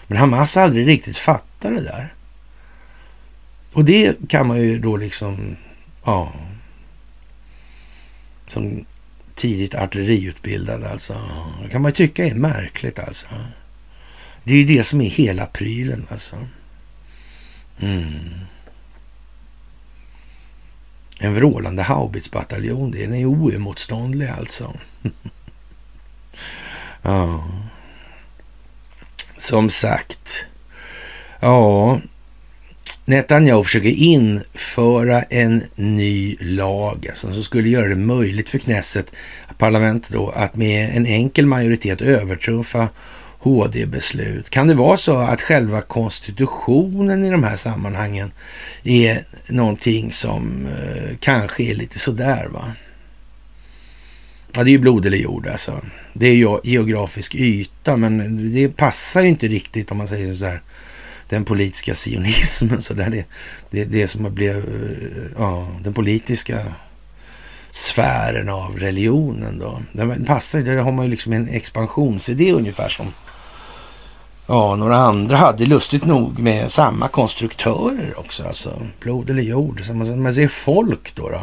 Men Hamas har aldrig riktigt fattat det där. Och det kan man ju då liksom, ja, som tidigt artilleriutbildad. alltså. Det kan man ju tycka är märkligt alltså. Det är ju det som är hela prylen alltså. Mm. En vrålande haubitsbataljon, den är oemotståndlig alltså. [LAUGHS] ja. Som sagt. Ja, Netanyahu försöker införa en ny lag alltså, som skulle göra det möjligt för Knesset, parlamentet då, att med en enkel majoritet övertrumfa HD-beslut. Kan det vara så att själva konstitutionen i de här sammanhangen är någonting som eh, kanske är lite sådär va? Ja, det är ju blod eller jord alltså. Det är ju geografisk yta, men det passar ju inte riktigt om man säger så här den politiska sionismen. Så där det, det, det som blev eh, ja, den politiska sfären av religionen. Då. Den passar, där har man ju liksom en expansionsidé ungefär som ja, några andra hade. Lustigt nog med samma konstruktörer också. Alltså blod eller jord. Så man, ser folk då. då.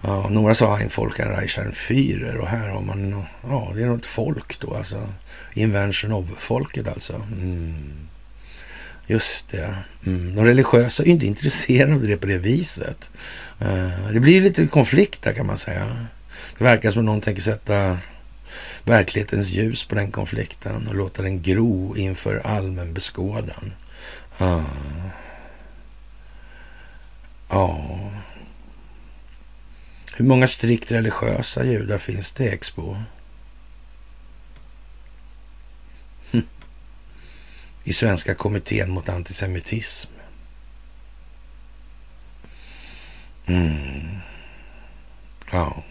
Ja, några sa ein en Reichern Führer och här har man, ja det är något folk då alltså. Invention of folket alltså. Mm. Just det. Mm. De religiösa är ju inte intresserade av det på det viset. Uh, det blir lite konflikt där kan man säga. Det verkar som någon tänker sätta verklighetens ljus på den konflikten och låta den gro inför allmän beskådan. Ja. Ah. Ja. Hur många strikt religiösa judar finns det i Expo? I Svenska kommittén mot antisemitism. Mm. Ja.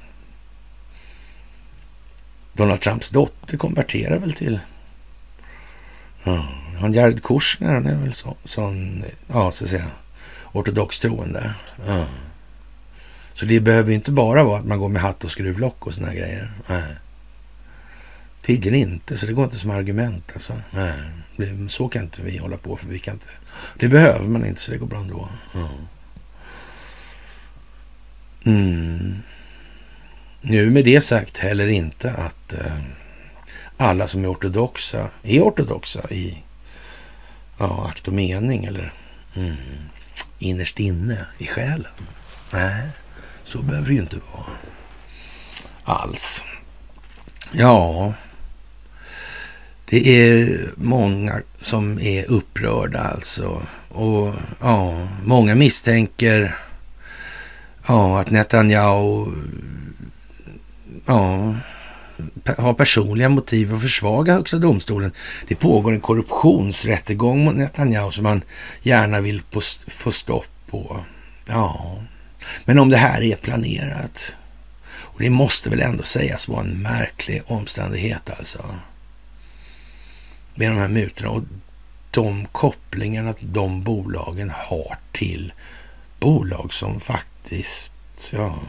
Donald Trumps dotter konverterar väl till... Ja, han Jared Kushner, han är väl så, sån, ja, så att säga, ortodox troende. Ja. Så det behöver ju inte bara vara att man går med hatt och skruvlock och såna grejer. Nej. Tydligen inte, så det går inte som argument. Alltså. Nej. Så kan inte vi hålla på, för vi kan inte... Det behöver man inte, så det går bra ändå. Ja. Mm. Nu med det sagt heller inte att eh, alla som är ortodoxa är ortodoxa i ja, akt och mening eller mm, innerst inne i själen. Nej, så behöver det ju inte vara alls. Ja, det är många som är upprörda alltså. Och ja, många misstänker ja, att Netanyahu ja, har personliga motiv att försvaga Högsta domstolen. Det pågår en korruptionsrättegång mot Netanyahu som man gärna vill få stopp på. Ja, men om det här är planerat. Och det måste väl ändå sägas vara en märklig omständighet alltså. Med de här mutorna och de kopplingarna de bolagen har till bolag som faktiskt, ja,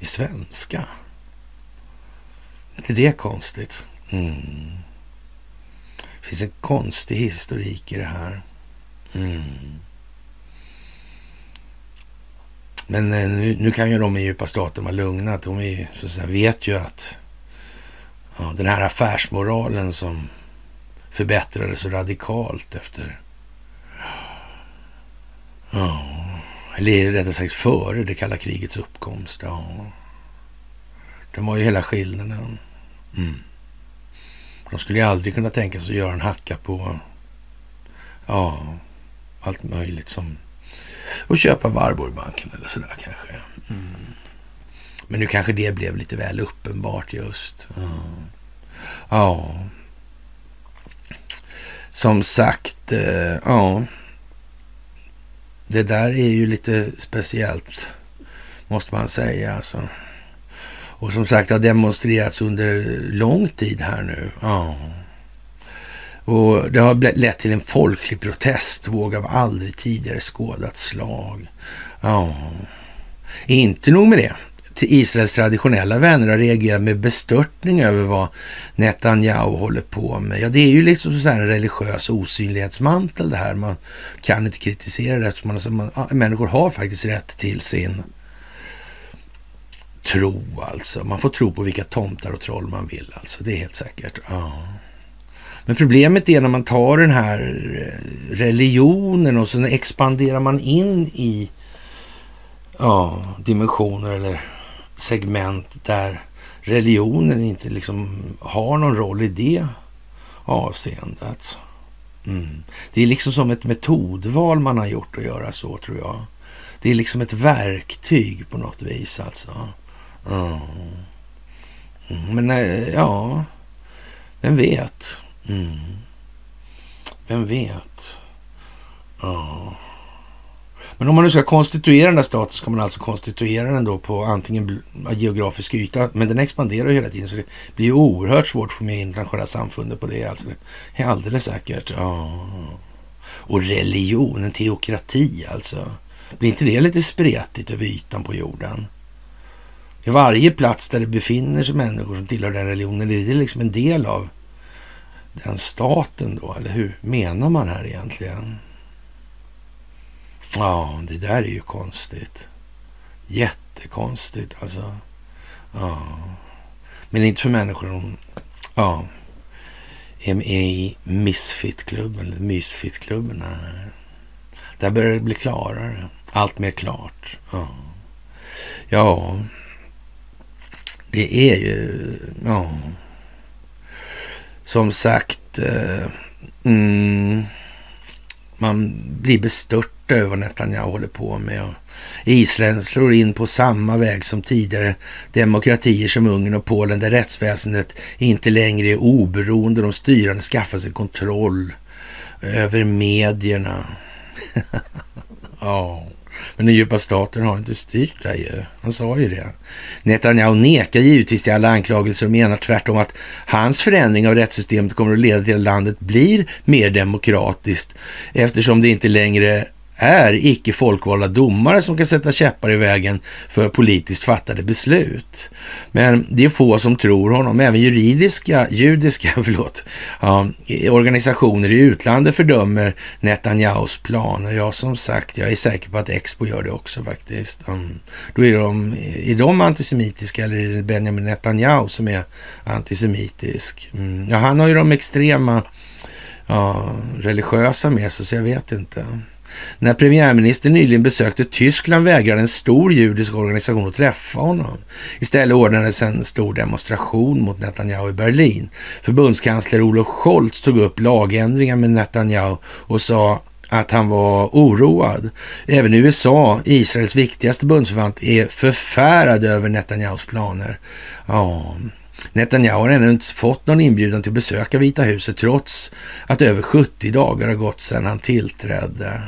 är svenska inte det konstigt? Mm. Det finns en konstig historik i det här. Mm. Men eh, nu, nu, kan ju de i djupa staten vara lugna. De är, så att säga, vet ju att ja, den här affärsmoralen som förbättrades så radikalt efter... Ja, eller rättare sagt före det kalla krigets uppkomst. Ja. Den var ju hela skillnaden. Mm. De skulle ju aldrig kunna tänka sig att göra en hacka på ja, allt möjligt som att köpa Warburgbanken eller sådär kanske. Mm. Men nu kanske det blev lite väl uppenbart just. Ja. ja. Som sagt, eh, ja. Det där är ju lite speciellt, måste man säga. Alltså. Och som sagt har demonstrerats under lång tid här nu. Ja. Och det har lett till en folklig protestvåg av aldrig tidigare skådat slag. Ja. Inte nog med det. Till Israels traditionella vänner har reagerat med bestörtning över vad Netanyahu håller på med. Ja, det är ju liksom så en religiös osynlighetsmantel det här. Man kan inte kritisera det eftersom man, alltså, man, människor har faktiskt rätt till sin tro alltså. Man får tro på vilka tomtar och troll man vill alltså. Det är helt säkert. Ja. Men problemet är när man tar den här eh, religionen och så expanderar man in i ja, dimensioner eller segment där religionen inte liksom har någon roll i det avseendet. Mm. Det är liksom som ett metodval man har gjort att göra så tror jag. Det är liksom ett verktyg på något vis alltså. Mm. mm men eh, ja, vem vet? Mm. Vem vet? Ja. Men om man nu ska konstituera den där staten ska man alltså konstituera den då på antingen geografisk yta, men den expanderar ju hela tiden så det blir ju oerhört svårt att få med internationella samfundet på det. Alltså, det är alldeles säkert. Ja. Och religion, en teokrati alltså. Blir inte det lite spretigt över ytan på jorden? I varje plats där det befinner sig människor som tillhör den religionen, är det liksom en del av den staten då? Eller hur menar man här egentligen? Ja, det där är ju konstigt. Jättekonstigt alltså. Ja. Men inte för människor som ja, är med i Misfit-klubben, Mysfit-klubben. Där börjar det bli klarare. Allt mer klart. Ja, ja det är ju... Ja. Som sagt, eh, mm, man blir bestört över vad Netanyahu håller på med. Och Israel slår in på samma väg som tidigare demokratier som Ungern och Polen där rättsväsendet inte längre är oberoende. De styrande skaffar sig kontroll över medierna. [LAUGHS] ja. Men den djupa staten har inte styrt det ju. Han sa ju det. Netanyahu nekar givetvis till alla anklagelser och menar tvärtom att hans förändring av rättssystemet kommer att leda till att landet blir mer demokratiskt eftersom det inte längre är icke folkvalda domare som kan sätta käppar i vägen för politiskt fattade beslut. Men det är få som tror honom. Även juridiska, judiska [LAUGHS] förlåt, ja, organisationer i utlandet fördömer Netanyahus planer. Ja, som sagt, jag är säker på att Expo gör det också faktiskt. Um, då är de, är de antisemitiska eller är det Benjamin Netanyahu som är antisemitisk? Mm. Ja, han har ju de extrema ja, religiösa med sig, så jag vet inte. När premiärministern nyligen besökte Tyskland vägrade en stor judisk organisation att träffa honom. Istället ordnades en stor demonstration mot Netanyahu i Berlin. Förbundskansler Olof Scholz tog upp lagändringar med Netanyahu och sa att han var oroad. Även USA, Israels viktigaste bundsförvant, är förfärad över Netanyahus planer. Ja, Netanyahu har ännu inte fått någon inbjudan till att besöka Vita huset trots att över 70 dagar har gått sedan han tillträdde.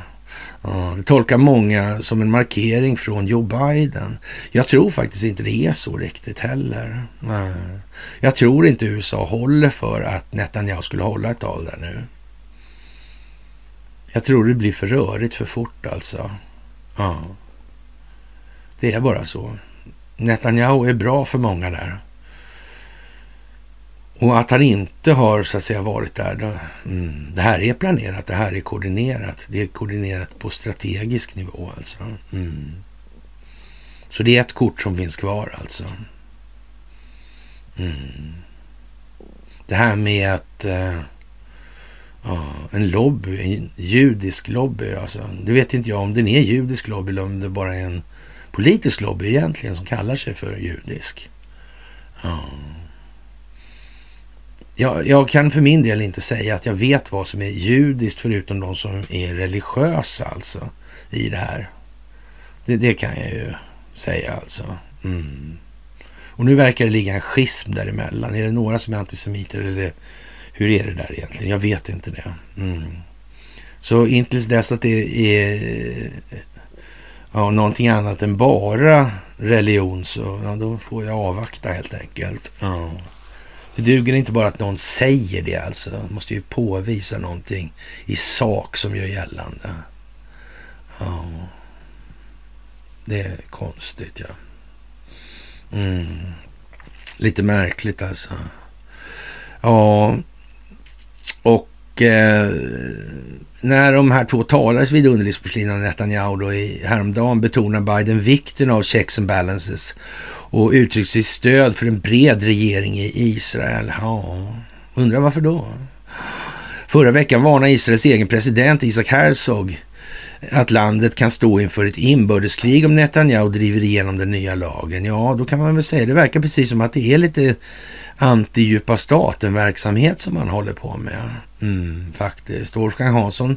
Ja, det tolkar många som en markering från Joe Biden. Jag tror faktiskt inte det är så riktigt heller. Jag tror inte USA håller för att Netanyahu skulle hålla ett tal där nu. Jag tror det blir för rörigt för fort alltså. Ja. Det är bara så. Netanyahu är bra för många där. Och att han inte har så att säga varit där. Då, mm, det här är planerat, det här är koordinerat. Det är koordinerat på strategisk nivå alltså. Mm. Så det är ett kort som finns kvar alltså. Mm. Det här med att eh, en lobby, en judisk lobby, alltså. Det vet inte jag om den är judisk lobby eller om det bara är en politisk lobby egentligen som kallar sig för judisk. Uh. Jag, jag, kan för min del inte säga att jag vet vad som är judiskt förutom de som är religiösa alltså i det här. Det, det kan jag ju säga alltså. Mm. Och nu verkar det ligga en schism däremellan. Är det några som är antisemiter eller hur är det där egentligen? Jag vet inte det. Mm. Så intills dess att det är ja, någonting annat än bara religion så ja, då får jag avvakta helt enkelt. Ja. Det duger inte bara att någon säger det alltså. Man måste ju påvisa någonting i sak som gör gällande. Ja. Det är konstigt ja. Mm. Lite märkligt alltså. Ja, och eh, när de här två talades vid underlivsporslin av Netanyahu då i häromdagen betonar Biden vikten av checks and balances och uttryckt sitt stöd för en bred regering i Israel. Ja, undrar varför då? Förra veckan varnade Israels egen president Isaac Herzog att landet kan stå inför ett inbördeskrig om Netanyahu driver igenom den nya lagen. Ja, då kan man väl säga det verkar precis som att det är lite anti-djupa staten-verksamhet som man håller på med. Mm, faktiskt. Wolfgang Hansson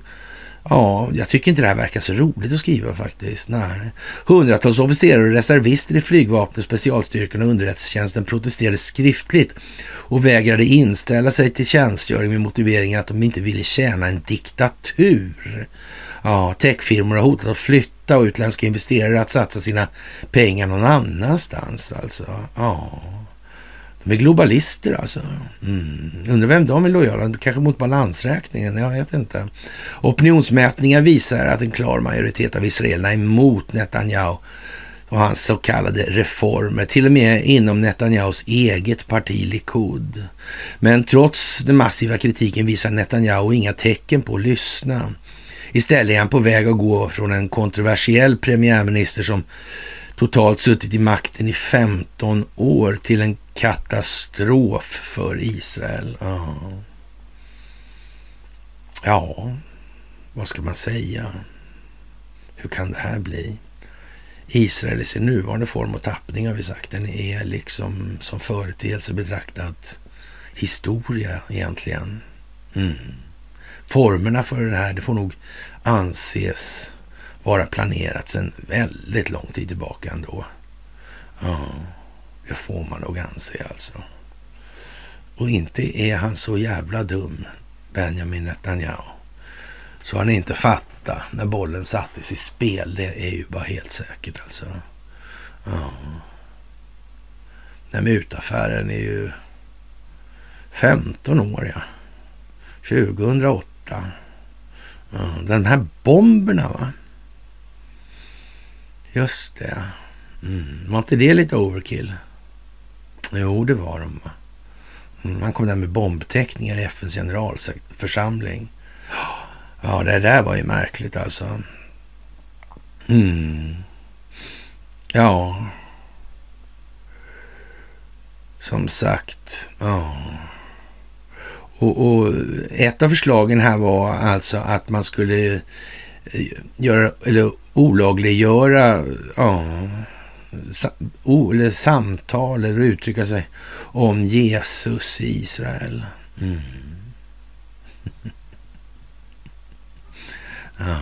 Ja, jag tycker inte det här verkar så roligt att skriva faktiskt. Nej. Hundratals officerare och reservister i flygvapnet, specialstyrkorna och underrättelsetjänsten protesterade skriftligt och vägrade inställa sig till tjänstgöring med motiveringen att de inte ville tjäna en diktatur. Ja, techfirmor har hotat att flytta och utländska investerare att satsa sina pengar någon annanstans alltså. Ja. De är globalister alltså. Mm. Undrar vem de är lojala, kanske mot balansräkningen, jag vet inte. Opinionsmätningar visar att en klar majoritet av israelerna är emot Netanyahu och hans så kallade reformer, till och med inom Netanyahus eget parti Likud. Men trots den massiva kritiken visar Netanyahu inga tecken på att lyssna. Istället är han på väg att gå från en kontroversiell premiärminister som totalt suttit i makten i 15 år till en katastrof för Israel. Ja. Ja, vad ska man säga? Hur kan det här bli? Israel i sin nuvarande form och tappning har vi sagt, den är liksom som företeelse betraktat historia egentligen. Mm. Formerna för det här, det får nog anses vara planerat sedan väldigt lång tid tillbaka ändå. Ja, det får man nog anse alltså. Och inte är han så jävla dum, Benjamin Netanyahu. Så han inte fattar när bollen sattes i spel. Det är ju bara helt säkert alltså. Ja. Den mutaffären är ju 15 år ja. 2008. Ja, den här bomberna va. Just det. Mm. Var inte det lite overkill? Jo, det var de. Mm, han kom där med bombteckningar i FNs generalförsamling. Ja, det där var ju märkligt alltså. Mm. Ja. Som sagt, ja. Och, och, ett av förslagen här var alltså att man skulle eh, göra, eller olagliggöra ja, eller samtal eller uttrycka sig om Jesus i Israel. Mm. [LAUGHS]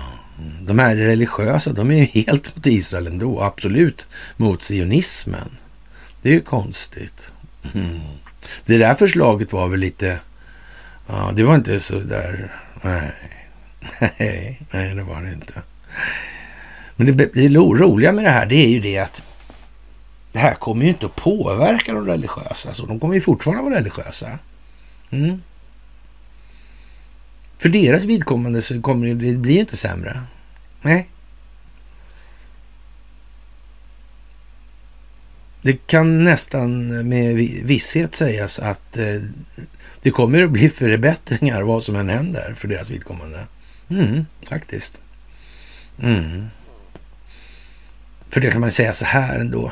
De här religiösa, de är ju helt mot Israel ändå. Absolut mot sionismen. Det är ju konstigt. Mm. Det där förslaget var väl lite... Ja, det var inte så där... Nej, [LAUGHS] nej, det var det inte. Men det, det roliga med det här, det är ju det att det här kommer ju inte att påverka de religiösa. Så de kommer ju fortfarande vara religiösa. Mm. För deras vidkommande så kommer det, det blir inte sämre. Nej. Det kan nästan med visshet sägas att eh, det kommer att bli förbättringar vad som än händer för deras vidkommande. Mm, faktiskt. Mm. För det kan man säga så här ändå.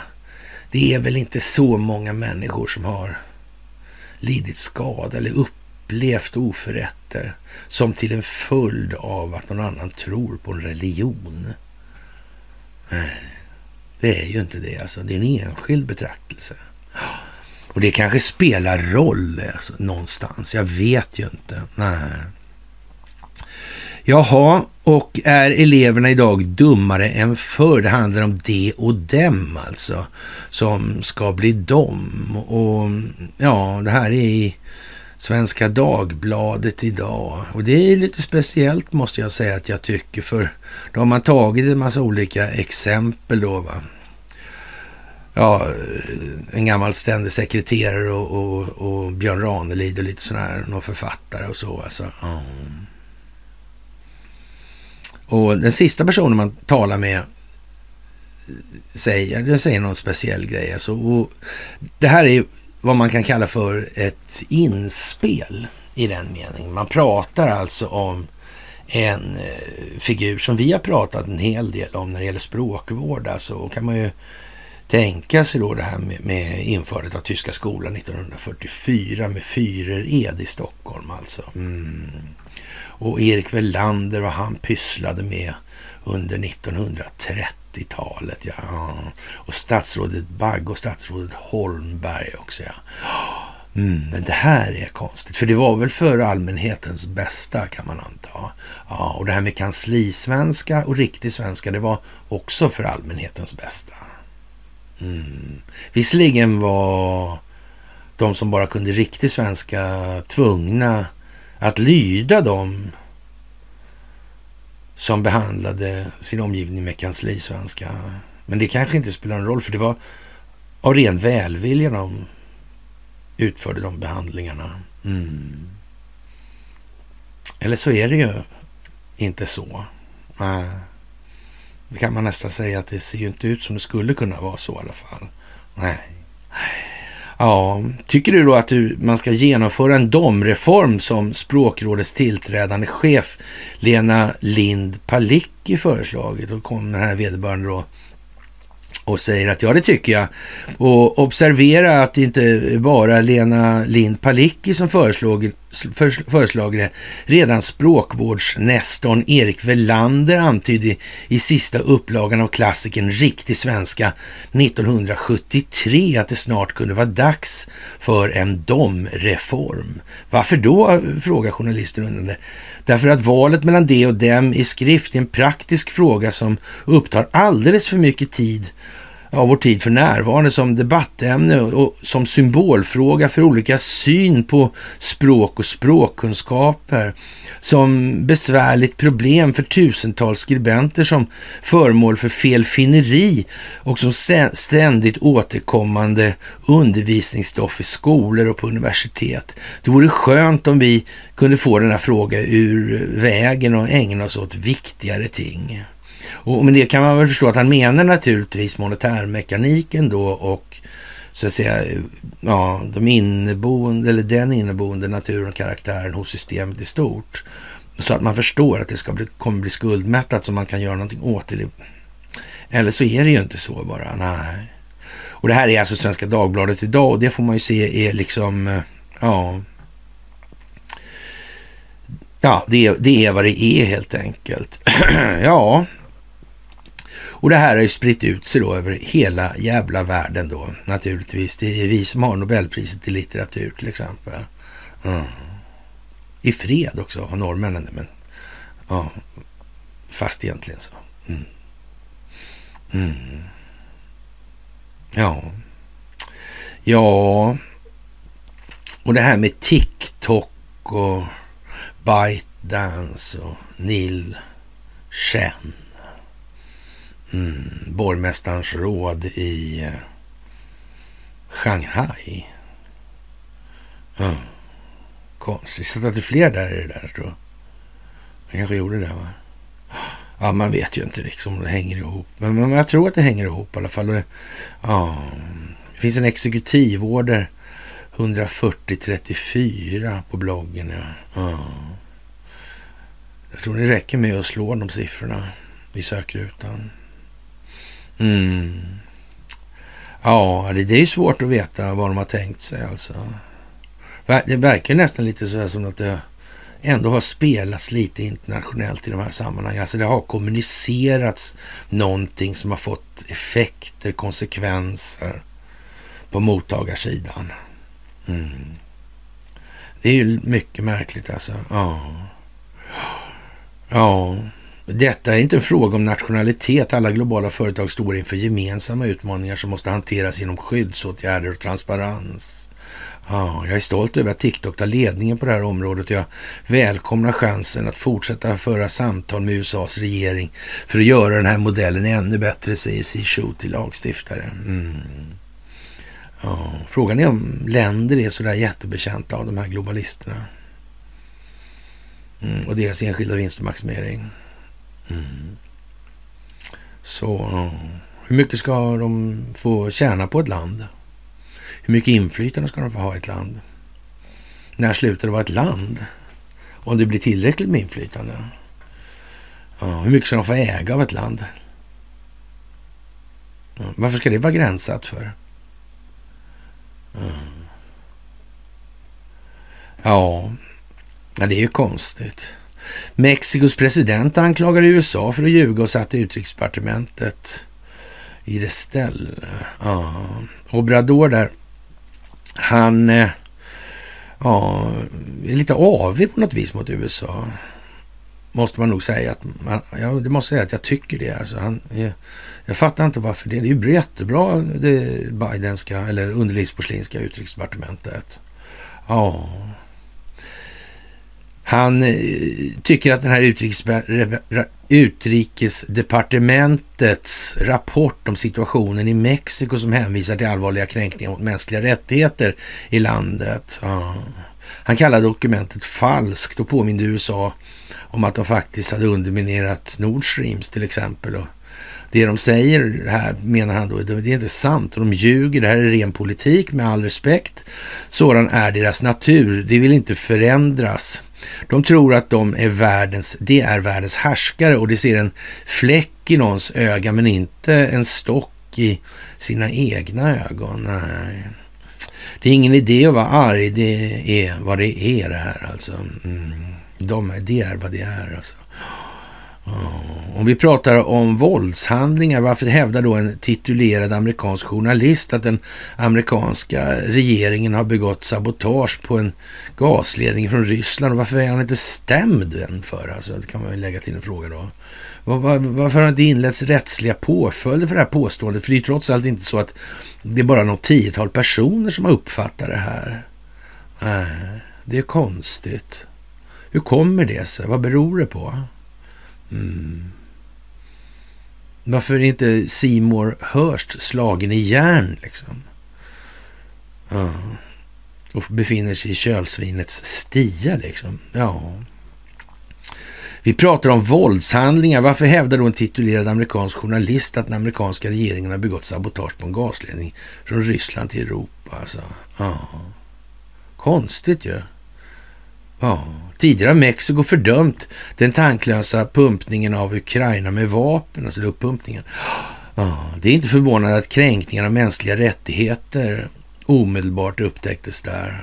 Det är väl inte så många människor som har lidit skada eller upplevt oförrätter som till en följd av att någon annan tror på en religion. Nej, det är ju inte det. Alltså. Det är en enskild betraktelse. Och det kanske spelar roll alltså, någonstans. Jag vet ju inte. Nej. Jaha, och är eleverna idag dummare än förr? Det handlar om det och dem alltså, som ska bli dem. Och ja, det här är i Svenska Dagbladet idag. Och det är lite speciellt måste jag säga att jag tycker, för då har man tagit en massa olika exempel då. Va? Ja, en gammal ständig sekreterare och, och, och Björn Ranelid och lite sådär, här, någon författare och så. Alltså. Mm. Och den sista personen man talar med säger, den säger någon speciell grej. Alltså, och det här är vad man kan kalla för ett inspel i den meningen. Man pratar alltså om en eh, figur som vi har pratat en hel del om när det gäller språkvård. Alltså kan man ju tänka sig då det här med, med införandet av tyska skolan 1944 med Führer-ed i Stockholm alltså. Mm och Erik Welander vad han pysslade med under 1930-talet. Ja. Och statsrådet Bagge och statsrådet Holmberg också. Ja. Mm, men det här är konstigt, för det var väl för allmänhetens bästa kan man anta. Ja, och det här med kanslisvenska och riktig svenska, det var också för allmänhetens bästa. Mm. Visserligen var de som bara kunde riktig svenska tvungna att lyda dem som behandlade sin omgivning med kanslisvenska. Men det kanske inte spelar någon roll, för det var av ren välvilja de utförde de behandlingarna. Mm. Eller så är det ju inte så. Det kan man nästan säga att det ser ju inte ut som det skulle kunna vara så i alla fall. Nej. Ja, tycker du då att du, man ska genomföra en domreform som språkrådets tillträdande chef Lena Lind Palicki föreslagit? Då kommer den här vederbörande då och säger att ja, det tycker jag. Och observera att det inte bara är Lena Lind Palicki som föreslog, föreslagit det. Redan språkvårdsnestorn Erik Velander antydde i sista upplagan av klassikern Riktig svenska 1973 att det snart kunde vara dags för en domreform. Varför då? Eh, frågar journalisten undrande. Därför att valet mellan det och dem i skrift är en praktisk fråga som upptar alldeles för mycket tid av vår tid för närvarande som debattämne och som symbolfråga för olika syn på språk och språkkunskaper. Som besvärligt problem för tusentals skribenter som föremål för felfinneri och som ständigt återkommande undervisningsstoff i skolor och på universitet. Det vore skönt om vi kunde få denna fråga ur vägen och ägna oss åt viktigare ting. Och med det kan man väl förstå att han menar naturligtvis monetärmekaniken då och så att säga, ja, de inneboende, eller den inneboende naturen och karaktären hos systemet i stort. Så att man förstår att det ska bli, kommer bli skuldmättat så man kan göra någonting åt det. Eller så är det ju inte så bara, nej. Och det här är alltså Svenska Dagbladet idag och det får man ju se är liksom, ja, ja, det, det är vad det är helt enkelt. [CLEARS THROAT] ja, och det här har ju spritt ut sig då över hela jävla världen då naturligtvis. Det är vi som har Nobelpriset i litteratur till exempel. Mm. I fred också har norrmännen men ja, fast egentligen så. Mm. Mm. Ja. Ja. Och det här med TikTok och ByteDance och Neil Chen mm, borgmästarens råd i eh, Shanghai. Mm. Konstigt. Så att det är fler där i det där tror jag. Man kanske gjorde det va? Ja, man vet ju inte liksom om det hänger ihop. Men, men jag tror att det hänger ihop i alla fall. ja, det finns en exekutivorder 140-34 på bloggen. Ja. ja. Jag tror det räcker med att slå de siffrorna Vi i sökrutan. Mm. Ja, det, det är ju svårt att veta vad de har tänkt sig alltså. Det verkar nästan lite så här som att det ändå har spelats lite internationellt i de här sammanhangen. Alltså det har kommunicerats någonting som har fått effekter, konsekvenser på mottagarsidan. Mm. Det är ju mycket märkligt alltså. Ja. Ja. Detta är inte en fråga om nationalitet. Alla globala företag står inför gemensamma utmaningar som måste hanteras genom skyddsåtgärder och transparens. Ja, jag är stolt över att TikTok tar ledningen på det här området och jag välkomnar chansen att fortsätta föra samtal med USAs regering för att göra den här modellen ännu bättre, säger C. till lagstiftare. Mm. Ja, frågan är om länder är sådär jättebekänta av de här globalisterna mm, och deras enskilda vinstmaximering. Mm. Så hur mycket ska de få tjäna på ett land? Hur mycket inflytande ska de få ha i ett land? När slutar det vara ett land? Om det blir tillräckligt med inflytande? Ja, hur mycket ska de få äga av ett land? Ja, varför ska det vara gränsat för? Ja, ja det är ju konstigt. Mexikos president anklagade USA för att ljuga och satte utrikesdepartementet i det ställe. Ja. Obrador där, han eh, ja, är lite avig på något vis mot USA. Måste man nog säga. att man, ja, Det måste säga att jag tycker det. Alltså, han, jag, jag fattar inte varför det. Det är ju jättebra det Bidenska eller underlivsporslinska utrikesdepartementet. Ja, han eh, tycker att den här utrikesdepartementets rapport om situationen i Mexiko som hänvisar till allvarliga kränkningar mot mänskliga rättigheter i landet. Ja. Han kallar dokumentet falskt och påminde USA om att de faktiskt hade underminerat Nord Streams till exempel. Och det de säger här, menar han då, det är inte sant. Och de ljuger, det här är ren politik med all respekt. Sådan är deras natur, det vill inte förändras. De tror att de är världens, det är världens härskare och de ser en fläck i någons öga men inte en stock i sina egna ögon. Nej. Det är ingen idé att vara arg, det är vad det är det här alltså. Mm. De, det är vad det är alltså. Om vi pratar om våldshandlingar, varför hävdar då en titulerad amerikansk journalist att den amerikanska regeringen har begått sabotage på en gasledning från Ryssland? Och varför är han inte stämd än för? Alltså, det kan man ju lägga till en fråga då. Varför har det inte inletts rättsliga påföljder för det här påståendet? För det är ju trots allt inte så att det är bara något tiotal personer som har uppfattat det här. Nej, det är konstigt. Hur kommer det sig? Vad beror det på? Mm. Varför är inte Seymour Hurst slagen i järn liksom? Ja. Och befinner sig i kölsvinets stia liksom. Ja. Vi pratar om våldshandlingar. Varför hävdar då en titulerad amerikansk journalist att den amerikanska regeringen har begått sabotage på en gasledning från Ryssland till Europa? Alltså, ja. Konstigt ju. Ja. Ja, tidigare har Mexiko fördömt den tanklösa pumpningen av Ukraina med vapen, alltså uppumpningen. Ja, det är inte förvånande att kränkningar av mänskliga rättigheter omedelbart upptäcktes där.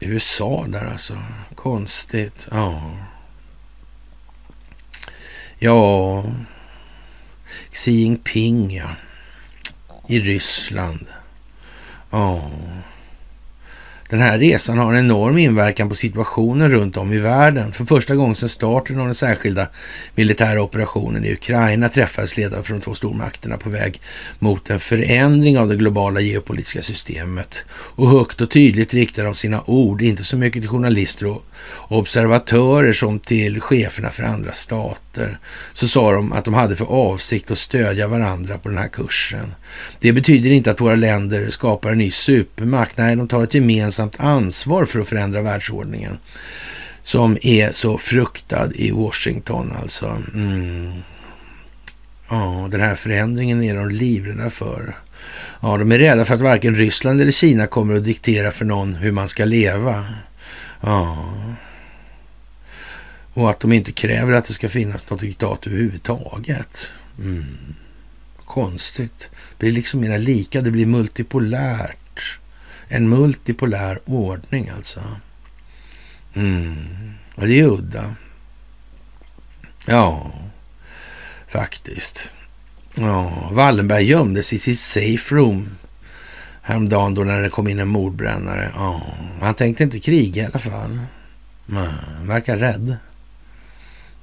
USA där alltså. Konstigt. Ja. Ja. Xi Jinping ja. I Ryssland. Ja. Den här resan har en enorm inverkan på situationen runt om i världen. För första gången sedan starten av den särskilda militära operationen i Ukraina träffades ledare från de två stormakterna på väg mot en förändring av det globala geopolitiska systemet. Och högt och tydligt riktade de sina ord, inte så mycket till journalister och observatörer som till cheferna för andra stater. Så sa de att de hade för avsikt att stödja varandra på den här kursen. Det betyder inte att våra länder skapar en ny supermakt. Nej, de tar ett gemensamt ansvar för att förändra världsordningen som är så fruktad i Washington alltså. Mm. Ja, den här förändringen är de livrädda för. Ja, de är rädda för att varken Ryssland eller Kina kommer att diktera för någon hur man ska leva. Ja. Och att de inte kräver att det ska finnas något diktat överhuvudtaget. Mm. Konstigt. Det blir liksom mera lika, det blir multipolärt. En multipolär ordning alltså. Mm. Och det är udda. Ja, faktiskt. Ja, Wallenberg sig i sitt safe room häromdagen då när det kom in en mordbrännare. Ja, han tänkte inte kriga i alla fall. Han verkar rädd.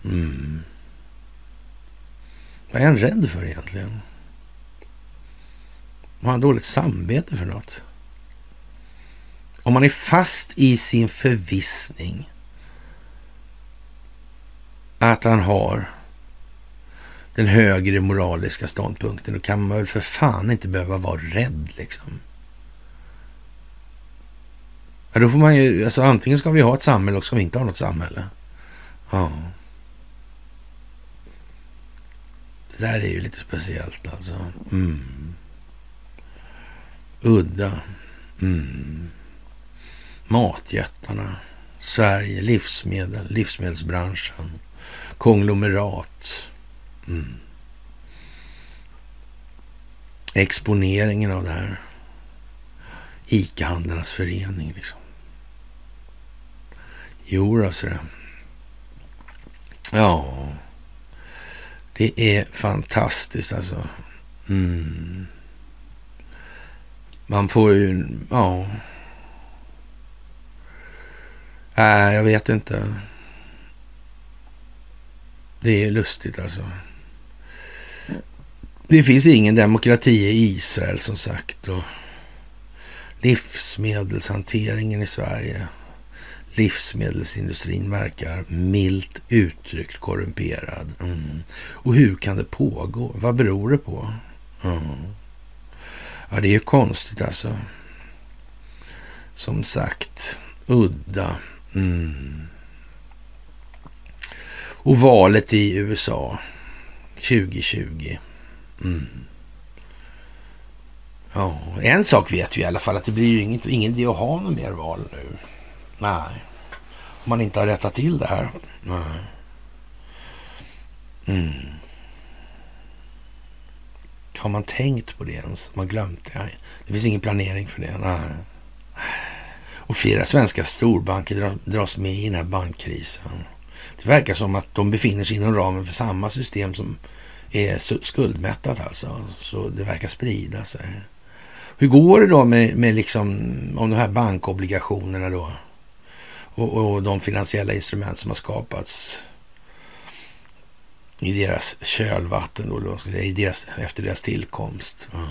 Mm. Vad är han rädd för egentligen? Har han dåligt samvete för något? Om man är fast i sin förvissning att han har den högre moraliska ståndpunkten, då kan man väl för fan inte behöva vara rädd liksom. Ja, då får man ju, alltså antingen ska vi ha ett samhälle och ska vi inte ha något samhälle. Ja. Det där är ju lite speciellt alltså. Mm. Udda. Mm. Matjättarna. Sverige, livsmedel, livsmedelsbranschen, konglomerat. Mm. Exponeringen av det här. ICA-handlarnas förening liksom. Jo, alltså det. Ja. Det är fantastiskt alltså. Mm. Man får ju, ja. Nej, jag vet inte. Det är lustigt alltså. Det finns ingen demokrati i Israel som sagt. Och livsmedelshanteringen i Sverige livsmedelsindustrin verkar milt uttryckt korrumperad. Mm. Och hur kan det pågå? Vad beror det på? Mm. Ja, det är ju konstigt alltså. Som sagt, udda. Mm. Och valet i USA 2020. Mm. Ja, en sak vet vi i alla fall att det blir ju inget, ingen idé att ha något mer val nu. Nej. Om man inte har rättat till det här. Nej. Mm. Har man tänkt på det ens? Man glömt det? Det finns ingen planering för det. Nej. Och flera svenska storbanker dras med i den här bankkrisen. Det verkar som att de befinner sig inom ramen för samma system som är skuldmättat alltså. Så det verkar sprida sig. Hur går det då med, med liksom, om de här bankobligationerna då? Och, och de finansiella instrument som har skapats i deras kölvatten då, i deras, efter deras tillkomst. Mm.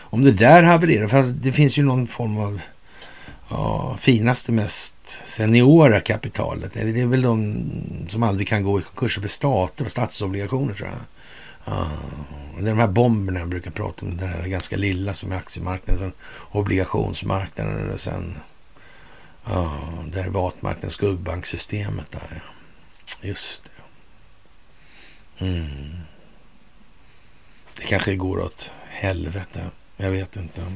Om det där havererar, fast det finns ju någon form av ja, finaste, mest seniora kapitalet. Det är väl de som aldrig kan gå i konkurs för stater, statsobligationer tror jag. Ja, det är de här bomberna jag brukar prata om, den här ganska lilla som är aktiemarknaden, obligationsmarknaden och sen ja, derivatmarknaden, skuggbanksystemet där. Just det. Mm. Det kanske går åt helvete. Jag vet inte.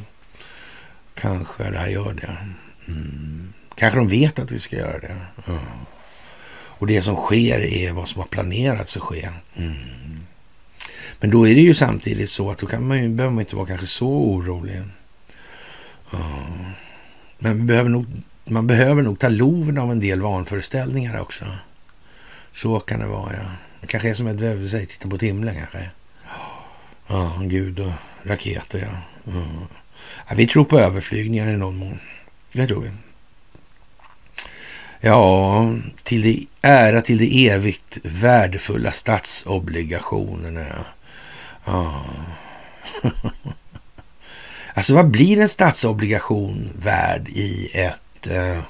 Kanske det här gör det. Mm. Kanske de vet att vi ska göra det. Mm. Och det som sker är vad som har planerats att ske. Mm. Men då är det ju samtidigt så att då kan man ju, behöver man inte vara kanske så orolig. Men vi behöver nog, man behöver nog ta loven av en del vanföreställningar också. Så kan det vara, ja. Det kanske är som ett behöver titta på himlen kanske. Ja, Gud och raketer, ja. Mm. ja. Vi tror på överflygningar i någon mån. Det tror vi. Ja, till det, ära till de evigt värdefulla statsobligationerna. Ja. [LAUGHS] alltså vad blir en statsobligation värd i ett eh,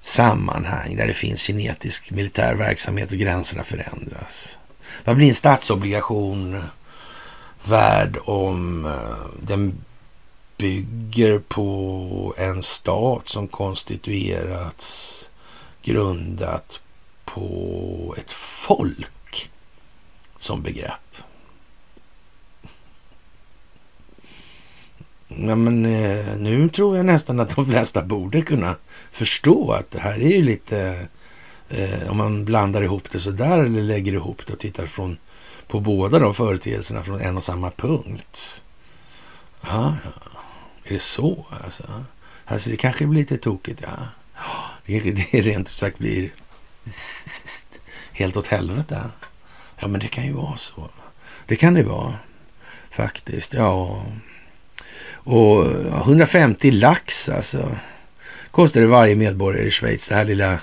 sammanhang där det finns kinetisk militär verksamhet och gränserna förändras? Vad blir en statsobligation värd om eh, den bygger på en stat som konstituerats grundat på ett folk som begrepp? Ja, men, eh, nu tror jag nästan att de flesta borde kunna förstå att det här är ju lite... Eh, om man blandar ihop det så där eller lägger ihop det och tittar från, på båda de företeelserna från en och samma punkt. Ja, ja. Är det så alltså? Alltså det kanske blir lite tokigt, ja. Det, det rent ut sagt blir helt åt helvete. Ja, men det kan ju vara så. Det kan det vara faktiskt, ja. Och 150 lax alltså. Kostar det varje medborgare i Schweiz, det här lilla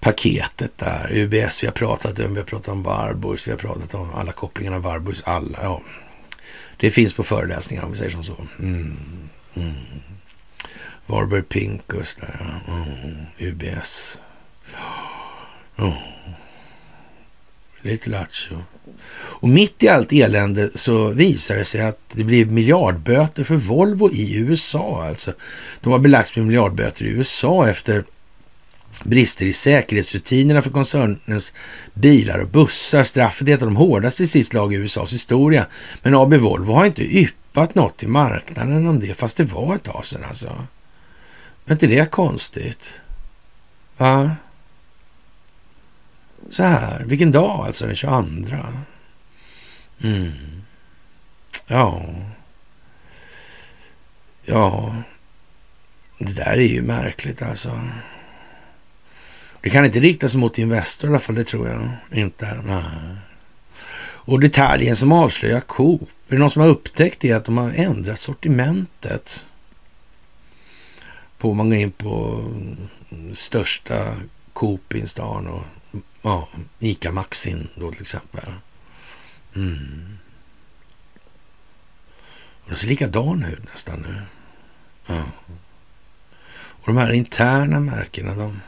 paketet där. UBS, vi har pratat om, vi har pratat om Warburgs, vi har pratat om alla kopplingarna Warburgs, alla, ja. Det finns på föreläsningar om vi säger som så. Mm. Mm. Warburg Pincus där, mm. UBS. Oh. Mm. Lite lattjo. Och mitt i allt elände så visar det sig att det blir miljardböter för Volvo i USA. Alltså, de har belagts med miljardböter i USA efter brister i säkerhetsrutinerna för koncernens bilar och bussar. Straffet är ett av de hårdaste i sitt slag i USAs historia. Men AB Volvo har inte yppat något i marknaden om det, fast det var ett tag sedan alltså. Är inte det konstigt? Va? Så här, vilken dag alltså, den 22? Mm. Ja. Ja. Det där är ju märkligt alltså. Det kan inte riktas mot Investor i alla fall, det tror jag inte. Nej. Och detaljen som avslöjar Coop, är det någon som har upptäckt det att de har ändrat sortimentet? På man går in på största Coop i stan och ja, Ica Maxin då till exempel. Mm. Och de ser likadana ut nästan nu. Ja. Och de här interna märkena, de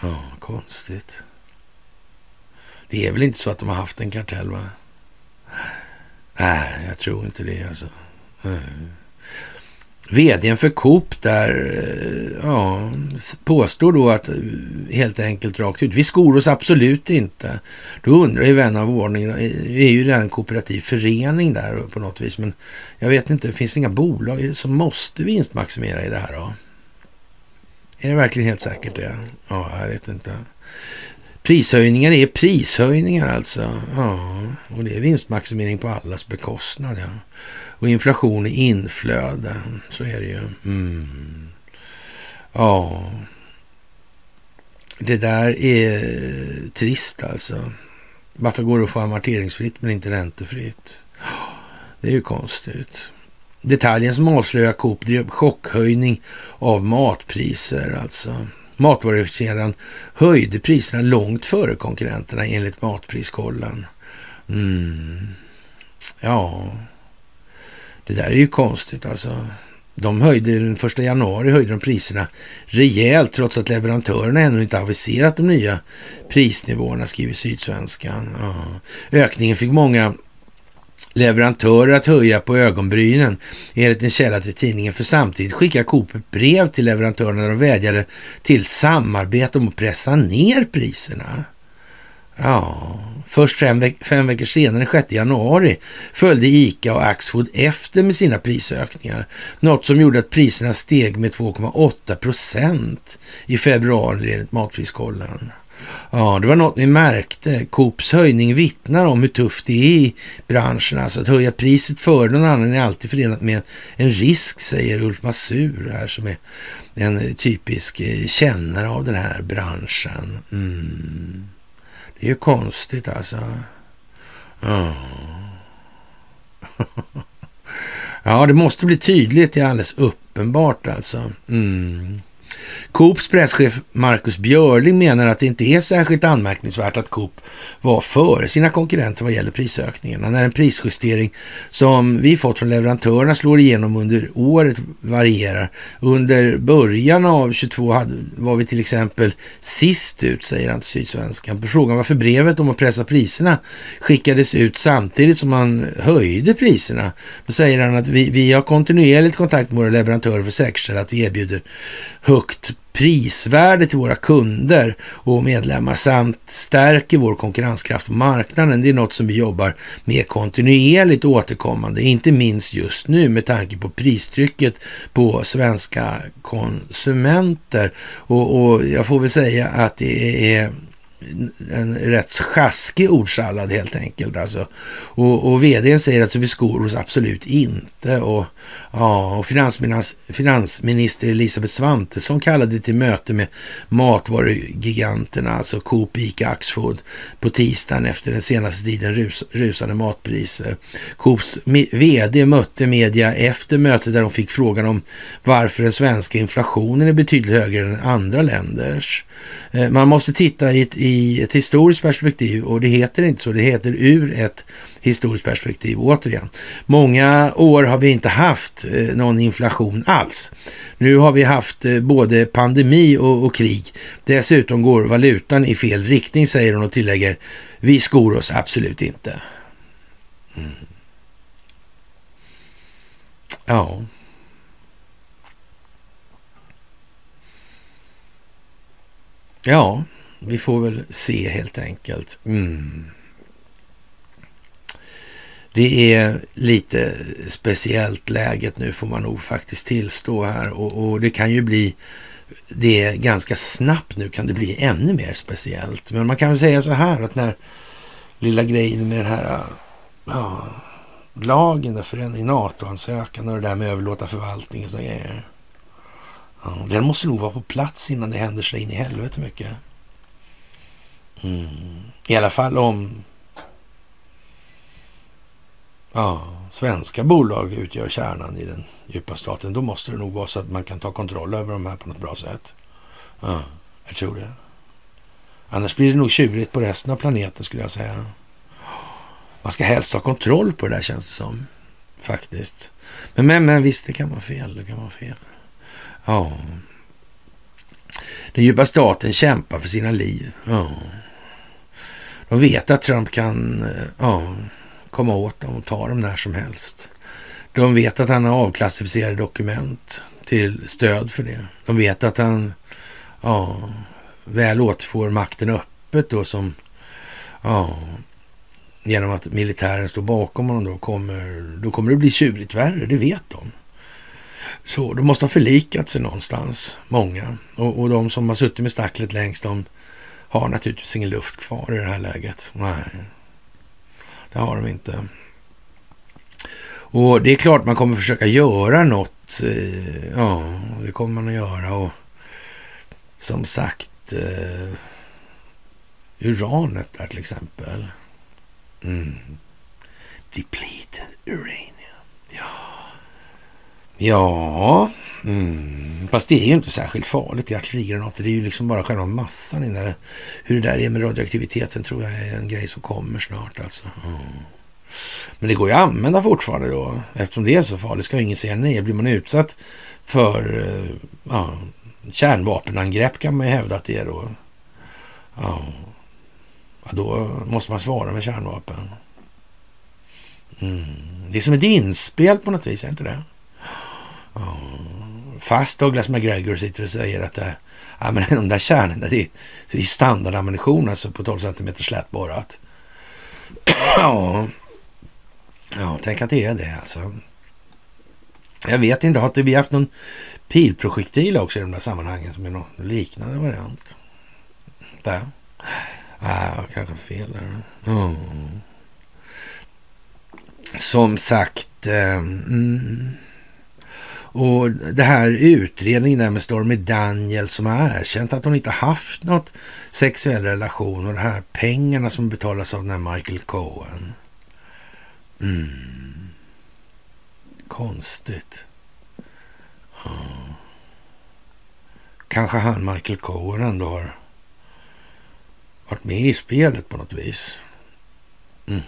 Ja, konstigt. Det är väl inte så att de har haft en kartell, va? Nej, jag tror inte det alltså. Vdn för Coop där eh, ja, påstår då att eh, helt enkelt rakt ut, vi skor oss absolut inte. Då undrar ju vän av ordning, eh, det är ju redan en kooperativ förening där på något vis, men jag vet inte, finns det inga bolag som måste vinstmaximera i det här då? Är det verkligen helt säkert det? Ja, jag vet inte. Prishöjningar är prishöjningar alltså. Ja, och det är vinstmaximering på allas bekostnad. Ja. Och inflation är inflöde. Så är det ju. Mm. Ja, det där är trist alltså. Varför går det att få amorteringsfritt men inte räntefritt? Det är ju konstigt. Detaljen som avslöjar Coop drev chockhöjning av matpriser alltså. Matvarukedjan höjde priserna långt före konkurrenterna enligt Matpriskollen. Mm. Ja, det där är ju konstigt alltså. De höjde den första januari höjde de priserna rejält trots att leverantörerna ännu inte aviserat de nya prisnivåerna, skriver Sydsvenskan. Ja. Ökningen fick många leverantörer att höja på ögonbrynen enligt en källa till tidningen. För samtidigt skickade Coop ett brev till leverantörerna där de vädjade till samarbete om att pressa ner priserna. Ja, först fem, veck fem veckor senare, den 6 januari, följde ICA och Axfood efter med sina prisökningar. Något som gjorde att priserna steg med 2,8 procent i februari enligt Matpriskollen. Ja, det var något vi märkte. Coops höjning vittnar om hur tufft det är i branschen. Alltså att höja priset för någon annan är alltid förenat med en risk, säger Ulf Masur här som är en typisk eh, kännare av den här branschen. Mm. Det är ju konstigt alltså. Ja. [LAUGHS] ja, det måste bli tydligt. Det är alldeles uppenbart alltså. Mm. Coops presschef Marcus Björling menar att det inte är särskilt anmärkningsvärt att Coop var före sina konkurrenter vad gäller prisökningarna. När en prisjustering som vi fått från leverantörerna slår igenom under året varierar. Under början av 22 hade, var vi till exempel sist ut, säger han till Sydsvenskan. På frågan varför brevet om att pressa priserna skickades ut samtidigt som man höjde priserna, då säger han att vi, vi har kontinuerligt kontakt med våra leverantörer för att säkerställa att vi erbjuder högt prisvärde till våra kunder och medlemmar samt stärker vår konkurrenskraft på marknaden. Det är något som vi jobbar med kontinuerligt återkommande, inte minst just nu med tanke på pristrycket på svenska konsumenter. Och, och jag får väl säga att det är en rätt sjaskig ordsallad helt enkelt. Alltså. Och, och vdn säger att vi skor oss absolut inte. Och, ja, och finansminister Elisabeth Svantesson kallade till möte med matvarugiganterna, alltså Coop, Ica, Axfood, på tisdagen efter den senaste tiden rus, rusande matpriser. Coops vd mötte media efter mötet där de fick frågan om varför den svenska inflationen är betydligt högre än andra länders. Eh, man måste titta i ett, i ett historiskt perspektiv och det heter inte så, det heter ur ett historiskt perspektiv återigen. Många år har vi inte haft eh, någon inflation alls. Nu har vi haft eh, både pandemi och, och, krig. Dessutom går valutan i fel riktning, säger hon och tillägger, vi skor oss absolut inte. Mm. Ja. Ja, vi får väl se helt enkelt. Mm. Det är lite speciellt läget nu får man nog faktiskt tillstå här och, och det kan ju bli det ganska snabbt nu kan det bli ännu mer speciellt. Men man kan väl säga så här att när lilla grejen med den här äh, ja, lagen där förändring, NATO-ansökan och det där med överlåta förvaltning och så grejer. Ja, den måste nog vara på plats innan det händer så in i helvete mycket. Mm. I alla fall om ja, svenska bolag utgör kärnan i den djupa staten. Då måste det nog vara så att man kan ta kontroll över de här på något bra sätt. Ja, jag tror det. Annars blir det nog tjurigt på resten av planeten skulle jag säga. Man ska helst ha kontroll på det där känns det som. Faktiskt. Men, men, men visst, det kan vara fel. Det kan vara fel. Ja. Den djupa staten kämpar för sina liv. Ja. De vet att Trump kan eh, ja, komma åt dem och ta dem när som helst. De vet att han har avklassificerade dokument till stöd för det. De vet att han ja, väl återfår makten öppet då som ja, genom att militären står bakom honom då kommer, då kommer det bli tjurigt värre, det vet de. Så de måste ha förlikat sig någonstans, många. Och, och de som har suttit med stacklet längst, de har naturligtvis ingen luft kvar i det här läget. Nej, det har de inte. Och det är klart man kommer försöka göra något. Eh, ja, det kommer man att göra. Och som sagt, eh, uranet där till exempel. Mm. Depleted uranium. Ja, ja. Mm. Fast det är ju inte särskilt farligt i artillerigranater. Det är ju liksom bara själva massan. I där. Hur det där är med radioaktiviteten tror jag är en grej som kommer snart. Alltså. Mm. Men det går ju att använda fortfarande då. Eftersom det är så farligt ska ju ingen säga nej. Blir man utsatt för eh, ja, kärnvapenangrepp kan man ju hävda att det är då. Ja, då måste man svara med kärnvapen. Mm. Det är som ett inspel på något vis, är det inte det? Fast Douglas McGregor sitter och säger att det, ja, men [LAUGHS] de där kärnen, det är, det är standardammunition alltså på 12 cm slätborrat. ja. ja, tänk att det är det alltså. Jag vet inte, har inte vi haft någon pilprojektil också i de där sammanhangen som är någon liknande variant? Där. Ah, kanske fel där. Mm. Som sagt. Eh, mm. Och det här utredningen där med Stormy Daniel som har erkänt att hon inte haft något sexuell relation och de här pengarna som betalas av den här Michael Cohen. Mm. Konstigt. Ja. Kanske han Michael Cohen ändå har varit med i spelet på något vis. Mm.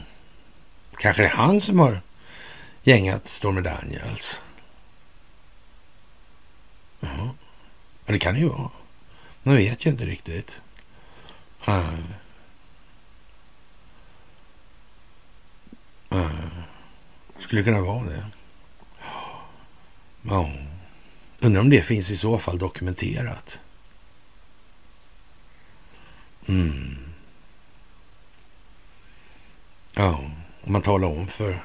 Kanske det är han som har gängat Stormy Daniels. Jaha. Ja, det kan det ju vara. Man vet ju inte riktigt. Uh. Uh. Skulle kunna vara det. Ja. Undrar om det finns i så fall dokumenterat. Mm. Ja, om man talar om för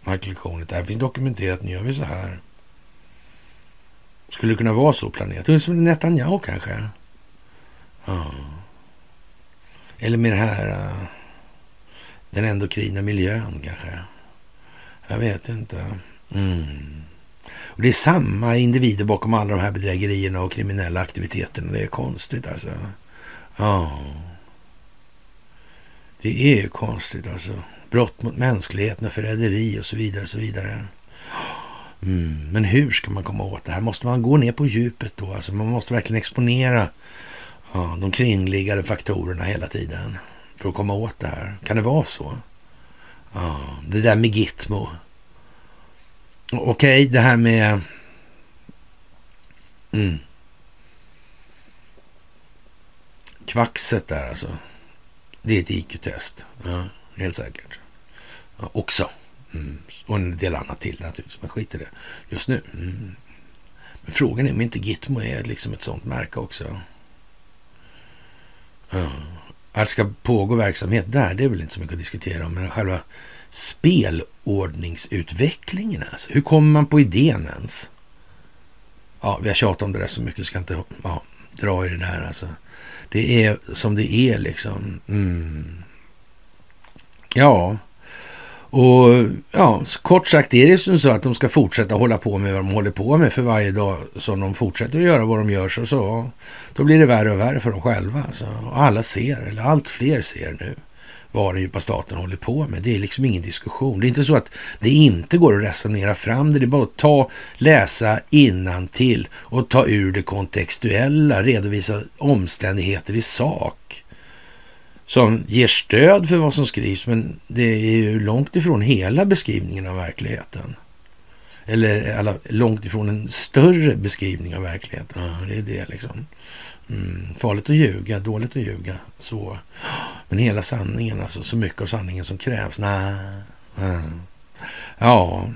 Michael Cohen att det här finns dokumenterat, nu gör vi så här. Skulle det kunna vara så planerat? Som Netanyahu kanske? Ja. Eller med det här, eh, den endokrina miljön kanske? Jag vet inte. Mm. Och Det är samma individer bakom alla de här bedrägerierna och kriminella aktiviteterna. Det är konstigt alltså. Ja. Det är konstigt alltså. Brott mot mänskligheten och förräderi och så vidare och så vidare. Mm. Men hur ska man komma åt det här? Måste man gå ner på djupet då? Alltså man måste verkligen exponera ja, de kringliggande faktorerna hela tiden för att komma åt det här. Kan det vara så? Ja, det där med Gitmo. Okej, okay, det här med... Mm. Kvaxet där alltså. Det är ett IQ-test. Ja, helt säkert. Ja, också. Mm. Och en del annat till naturligtvis, men skit i det just nu. Mm. Men frågan är om inte Gitmo är liksom ett sånt märke också. Ja. Att det ska pågå verksamhet där, det är väl inte så mycket att diskutera om, men själva spelordningsutvecklingen alltså. Hur kommer man på idén ens? Ja, vi har tjatat om det där så mycket, ska inte ja, dra i det där alltså. Det är som det är liksom. Mm. Ja, och ja, kort sagt är det som så att de ska fortsätta hålla på med vad de håller på med för varje dag som de fortsätter att göra vad de gör så, så då blir det värre och värre för dem själva. Alltså. Och alla ser, eller allt fler ser nu vad den djupa staten håller på med. Det är liksom ingen diskussion. Det är inte så att det inte går att resonera fram det. Det är bara att ta, läsa innan till och ta ur det kontextuella, redovisa omständigheter i sak som ger stöd för vad som skrivs, men det är ju långt ifrån hela beskrivningen av verkligheten. Eller alla, långt ifrån en större beskrivning av verkligheten. Ja, det är det liksom. Mm, farligt att ljuga, dåligt att ljuga. Så. Men hela sanningen, alltså så mycket av sanningen som krävs. Nej. Mm. Ja.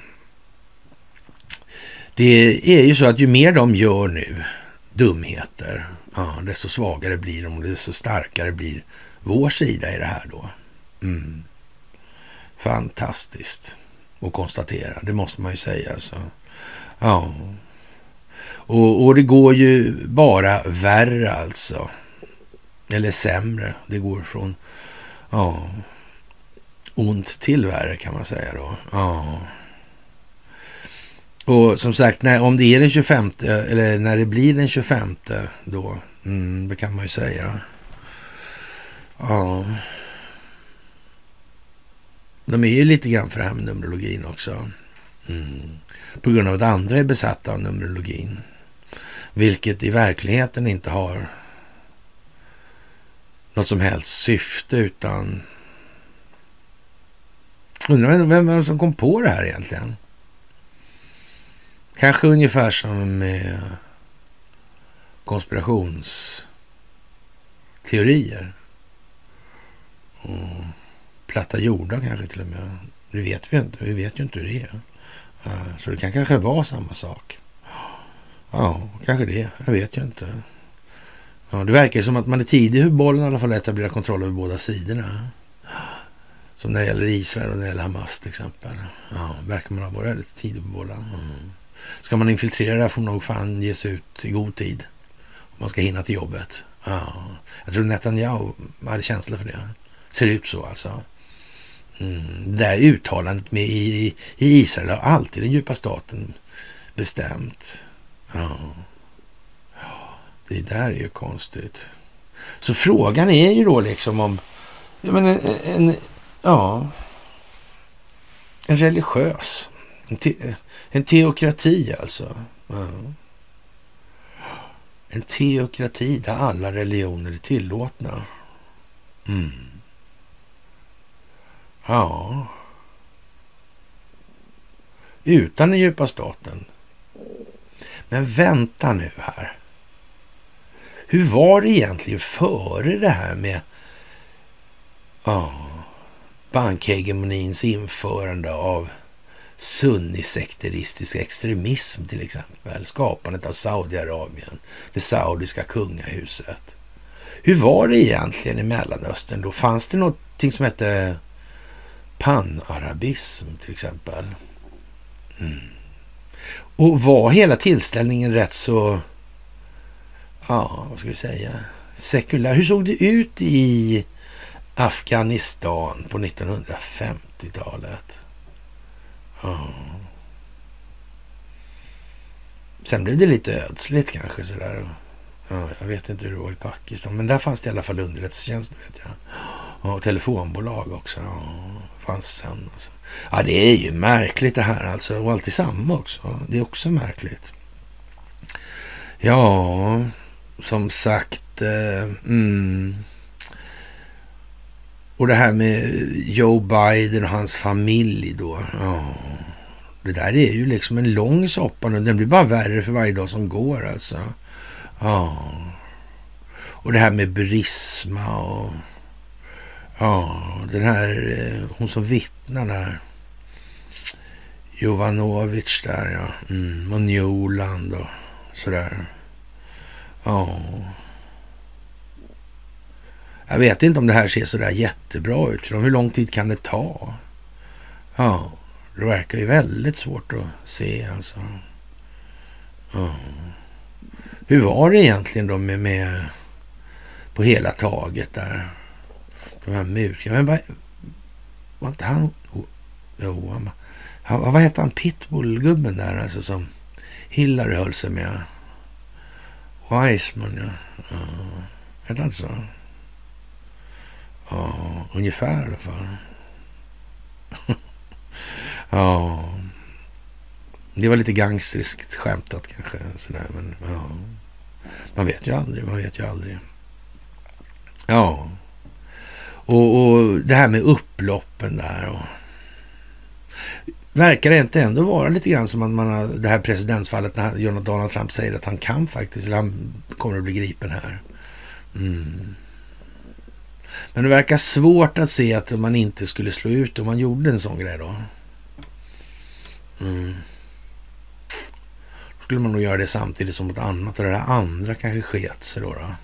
Det är ju så att ju mer de gör nu, dumheter, ja, desto svagare blir de och desto starkare blir vår sida i det här då. Mm. Fantastiskt att konstatera, det måste man ju säga. Alltså. Ja. Och, och det går ju bara värre alltså. Eller sämre. Det går från ja, ont till värre kan man säga då. Ja. Och som sagt, när, om det är den 25, eller när det blir den 25 då, mm, det kan man ju säga. Ja. De är ju lite grann för det här med Numerologin också. Mm. På grund av att andra är besatta av Numerologin. Vilket i verkligheten inte har något som helst syfte utan undrar vem, vem som kom på det här egentligen. Kanske ungefär som med konspirationsteorier. Platta jordar kanske till och med. Det vet vi inte. Vi vet ju inte hur det är. Eh, så det kan kanske vara samma sak. Ja, kanske det. Jag vet ju inte. Ja, det verkar som att man är tidig i bollen i alla fall etablerar kontroll över båda sidorna. Som när det gäller Israel och när det gäller Hamas till exempel. Ja, verkar man ha varit lite tidig på bollen. Mm. Ska man infiltrera får man nog fan ge sig ut i god tid. Om man ska hinna till jobbet. Ja. Jag tror Netanyahu hade känsla för det. Ser ut så alltså. Mm. Det där uttalandet med i, i Israel har alltid den djupa staten bestämt. Ja. Det där är ju konstigt. Så frågan är ju då liksom om jag menar, en, en, ja, en religiös, en, te, en teokrati alltså. Ja. En teokrati där alla religioner är tillåtna. Mm. Ja. Utan den djupa staten. Men vänta nu här. Hur var det egentligen före det här med ja, bankhegemonins införande av sunnisekteristisk extremism till exempel. Skapandet av Saudiarabien, det saudiska kungahuset. Hur var det egentligen i Mellanöstern då? Fanns det någonting som hette panarabism till exempel? Mm. Och var hela tillställningen rätt så, ja, vad ska vi säga, sekulär? Hur såg det ut i Afghanistan på 1950-talet? Ja. Sen blev det lite ödsligt kanske sådär. Ja, jag vet inte hur det var i Pakistan, men där fanns det i alla fall underrättelsetjänst vet jag. Och telefonbolag också. Ja, fanns sen. Alltså. Ja, det är ju märkligt det här alltså. Och alltid samma också. Det är också märkligt. Ja, som sagt. Eh, mm. Och det här med Joe Biden och hans familj då. Ja, det där är ju liksom en lång soppa nu. Den blir bara värre för varje dag som går alltså. Ja. Och det här med Burisma och Ja, den här, eh, hon som vittnar där. Jovanovic där ja. Mm, och Newland och sådär. Ja. Jag vet inte om det här ser sådär jättebra ut. Hur lång tid kan det ta? Ja, det verkar ju väldigt svårt att se alltså. Ja. Hur var det egentligen då med, med på hela taget där? De här musikerna. Men vad, var inte han... Jo, han, han, vad hette han? Pitbullgubben där alltså som Hillary höll sig med. Wiseman, ja. ja. Hette han inte så? Ja, ungefär i alla fall. [LAUGHS] ja. Det var lite gangsteriskt skämtat kanske. Sådär, men ja. Man vet ju aldrig, man vet ju aldrig. Ja. Och, och det här med upploppen där. Och, verkar det inte ändå vara lite grann som att man har det här presidentsfallet när Donald Trump säger att han kan faktiskt, eller han kommer att bli gripen här. Mm. Men det verkar svårt att se att man inte skulle slå ut om man gjorde en sån grej då. Mm. Då skulle man nog göra det samtidigt som något annat och det där andra kanske sket sig då. då.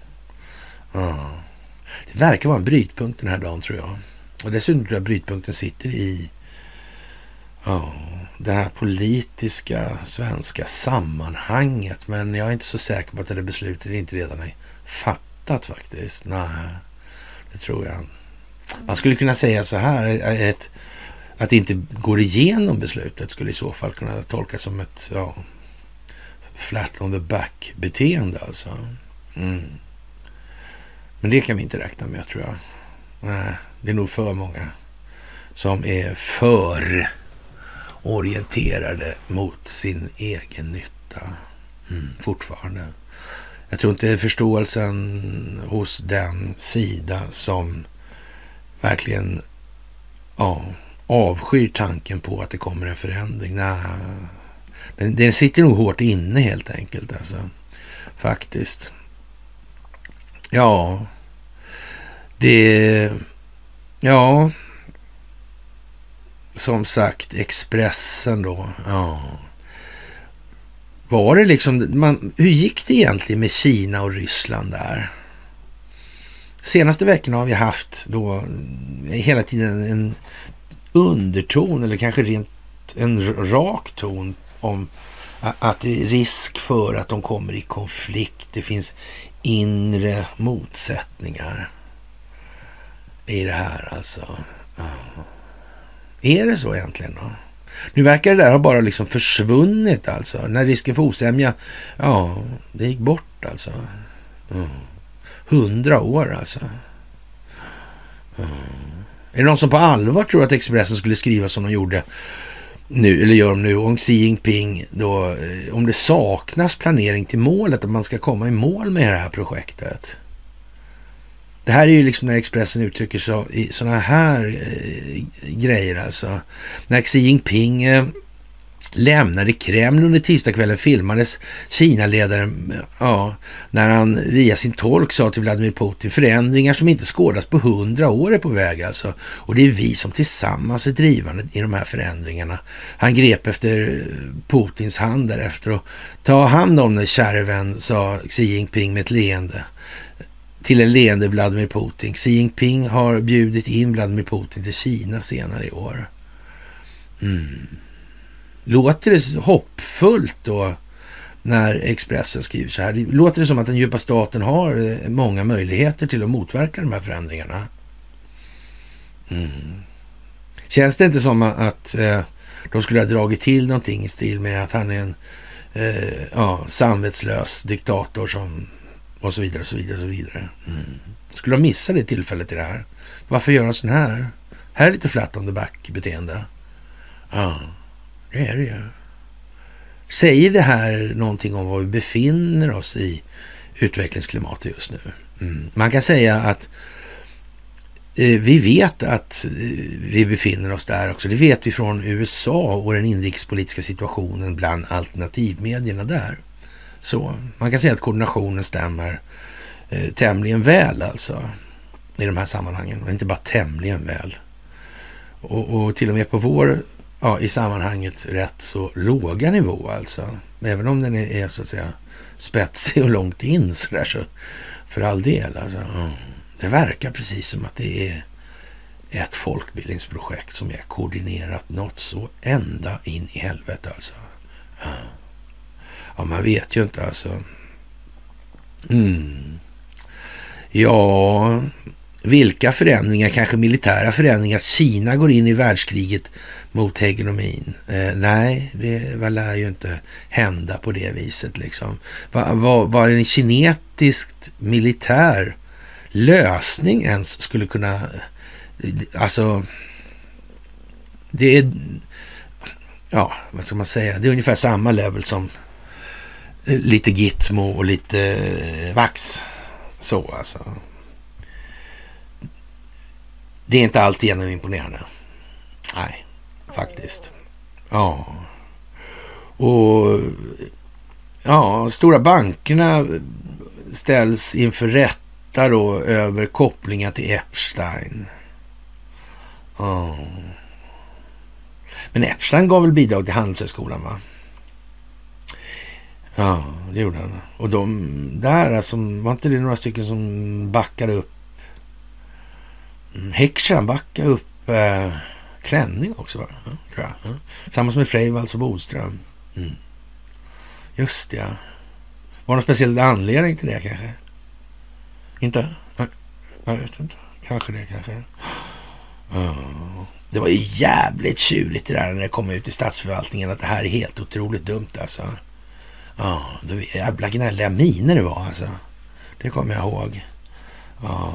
Ja. Det verkar vara en brytpunkt den här dagen tror jag. Och dessutom tror jag brytpunkten sitter i oh, det här politiska svenska sammanhanget. Men jag är inte så säker på att det där beslutet inte redan är fattat faktiskt. Nej, det tror jag. Man skulle kunna säga så här, ett, att det inte går igenom beslutet skulle i så fall kunna tolkas som ett ja, flat on the back-beteende alltså. Mm. Men det kan vi inte räkna med tror jag. Nej, det är nog för många som är för orienterade mot sin egen nytta. Mm, fortfarande. Jag tror inte förståelsen hos den sida som verkligen ja, avskyr tanken på att det kommer en förändring. Nej, den, den sitter nog hårt inne helt enkelt. Alltså. Faktiskt. Ja, det... Ja, som sagt Expressen då. Ja. Var det liksom, man, hur gick det egentligen med Kina och Ryssland där? Senaste veckorna har vi haft då eh, hela tiden en underton eller kanske rent en rak ton om att det är risk för att de kommer i konflikt. Det finns inre motsättningar i det här alltså. Är det så egentligen då? Nu verkar det där ha bara liksom försvunnit alltså. När risken för osämja, ja, det gick bort alltså. Hundra år alltså. Mm. Är det någon som på allvar tror att Expressen skulle skriva som de gjorde nu, eller gör de nu, om Xi Jinping då, eh, om det saknas planering till målet, att man ska komma i mål med det här projektet. Det här är ju liksom när Expressen uttrycker så, i sådana här eh, grejer alltså. När Xi Jinping eh, lämnade Kreml under tisdagskvällen filmades Kina-ledaren, ja, när han via sin tolk sa till Vladimir Putin förändringar som inte skådas på hundra år är på väg alltså. Och det är vi som tillsammans är drivande i de här förändringarna. Han grep efter eh, Putins hand därefter och ta hand om dig käre vän, sa Xi Jinping med ett leende till en leende Vladimir Putin. Xi Jinping har bjudit in Vladimir Putin till Kina senare i år. Mm. Låter det hoppfullt då när Expressen skriver så här? Låter det som att den djupa staten har eh, många möjligheter till att motverka de här förändringarna? Mm. Känns det inte som att eh, de skulle ha dragit till någonting i stil med att han är en eh, ja, samvetslös diktator som och så vidare och så vidare. Och så vidare. Mm. Skulle de missa det tillfället i det här? Varför göra sån här? Här är lite flat on the back-beteende. Ja, det är det ju. Säger det här någonting om var vi befinner oss i utvecklingsklimatet just nu? Mm. Man kan säga att eh, vi vet att eh, vi befinner oss där också. Det vet vi från USA och den inrikespolitiska situationen bland alternativmedierna där. Så man kan säga att koordinationen stämmer eh, tämligen väl alltså i de här sammanhangen. Och inte bara tämligen väl. Och, och till och med på vår, ja, i sammanhanget rätt så låga nivå alltså. Även om den är, är så att säga spetsig och långt in så där så för all del alltså. Det verkar precis som att det är ett folkbildningsprojekt som är koordinerat något så ända in i helvete alltså. Ja. Ja, man vet ju inte alltså. Mm. Ja, vilka förändringar, kanske militära förändringar, Kina går in i världskriget mot hegemonin. Eh, nej, det lär ju inte hända på det viset liksom. Vad va, var en kinetiskt militär lösning ens skulle kunna, eh, alltså, det är, ja, vad ska man säga, det är ungefär samma level som eh, lite Gitmo och lite eh, vax. Så alltså. Det är inte alltigenom imponerande. Nej, faktiskt. Ja. Och ja, stora bankerna ställs inför rätta då över kopplingar till Epstein. Ja. Men Epstein gav väl bidrag till Handelshögskolan va? Ja, det gjorde han. Och de där, alltså, var inte det några stycken som backade upp? Mm, Heckscher, backade upp eh, klänning också, va? Ja, tror jag. Ja. Samma som med Freivalds och Bodström. Mm. Just det, ja. Var det någon speciell anledning till det kanske? Inte? Jag vet inte. Kanske det, kanske. Det var ju jävligt tjurigt det där när det kom ut i statsförvaltningen att det här är helt otroligt dumt alltså. Ja, det var jävla gnälliga miner det var alltså. Det kommer jag ihåg. Ja.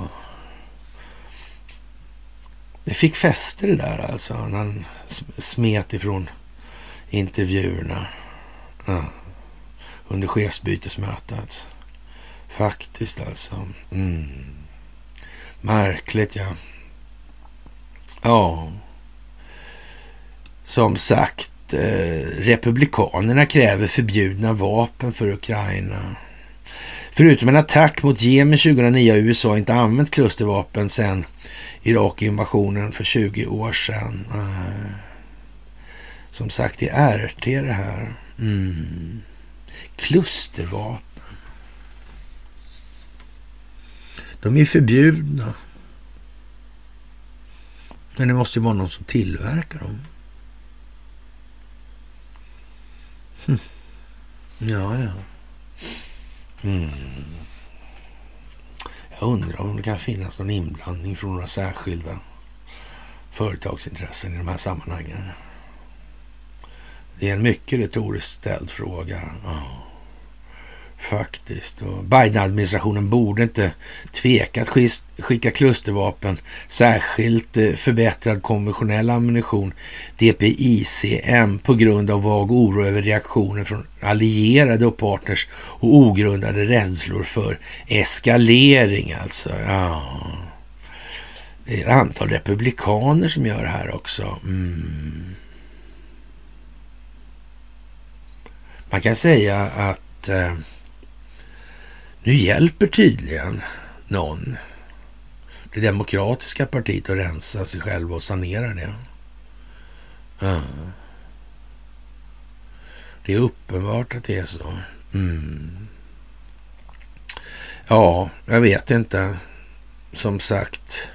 Det fick fäste det där alltså. När han smet ifrån intervjuerna. Ja. Under chefsbytesmötet. Alltså. Faktiskt alltså. Mm. Märkligt ja. Ja. Som sagt, eh, Republikanerna kräver förbjudna vapen för Ukraina. Förutom en attack mot Jemen 2009 har USA inte använt klustervapen sedan Irak-invasionen för 20 år sedan. Eh, som sagt, det är RT det här. Mm. Klustervapen. De är förbjudna. Men det måste ju vara någon som tillverkar dem. Hm. Ja, ja. Mm. Jag undrar om det kan finnas någon inblandning från några särskilda företagsintressen i de här sammanhangen. Det är en mycket retoriskt ställd fråga. Oh. Faktiskt. Biden-administrationen borde inte tveka att skicka klustervapen, särskilt eh, förbättrad konventionell ammunition, DPICM, på grund av vag oro över reaktioner från allierade och partners och ogrundade rädslor för eskalering alltså. Ja. Det är ett antal republikaner som gör det här också. Mm. Man kan säga att eh, nu hjälper tydligen någon det demokratiska partiet att rensa sig själv och sanera det. Ja. Det är uppenbart att det är så. Mm. Ja, jag vet inte. Som sagt,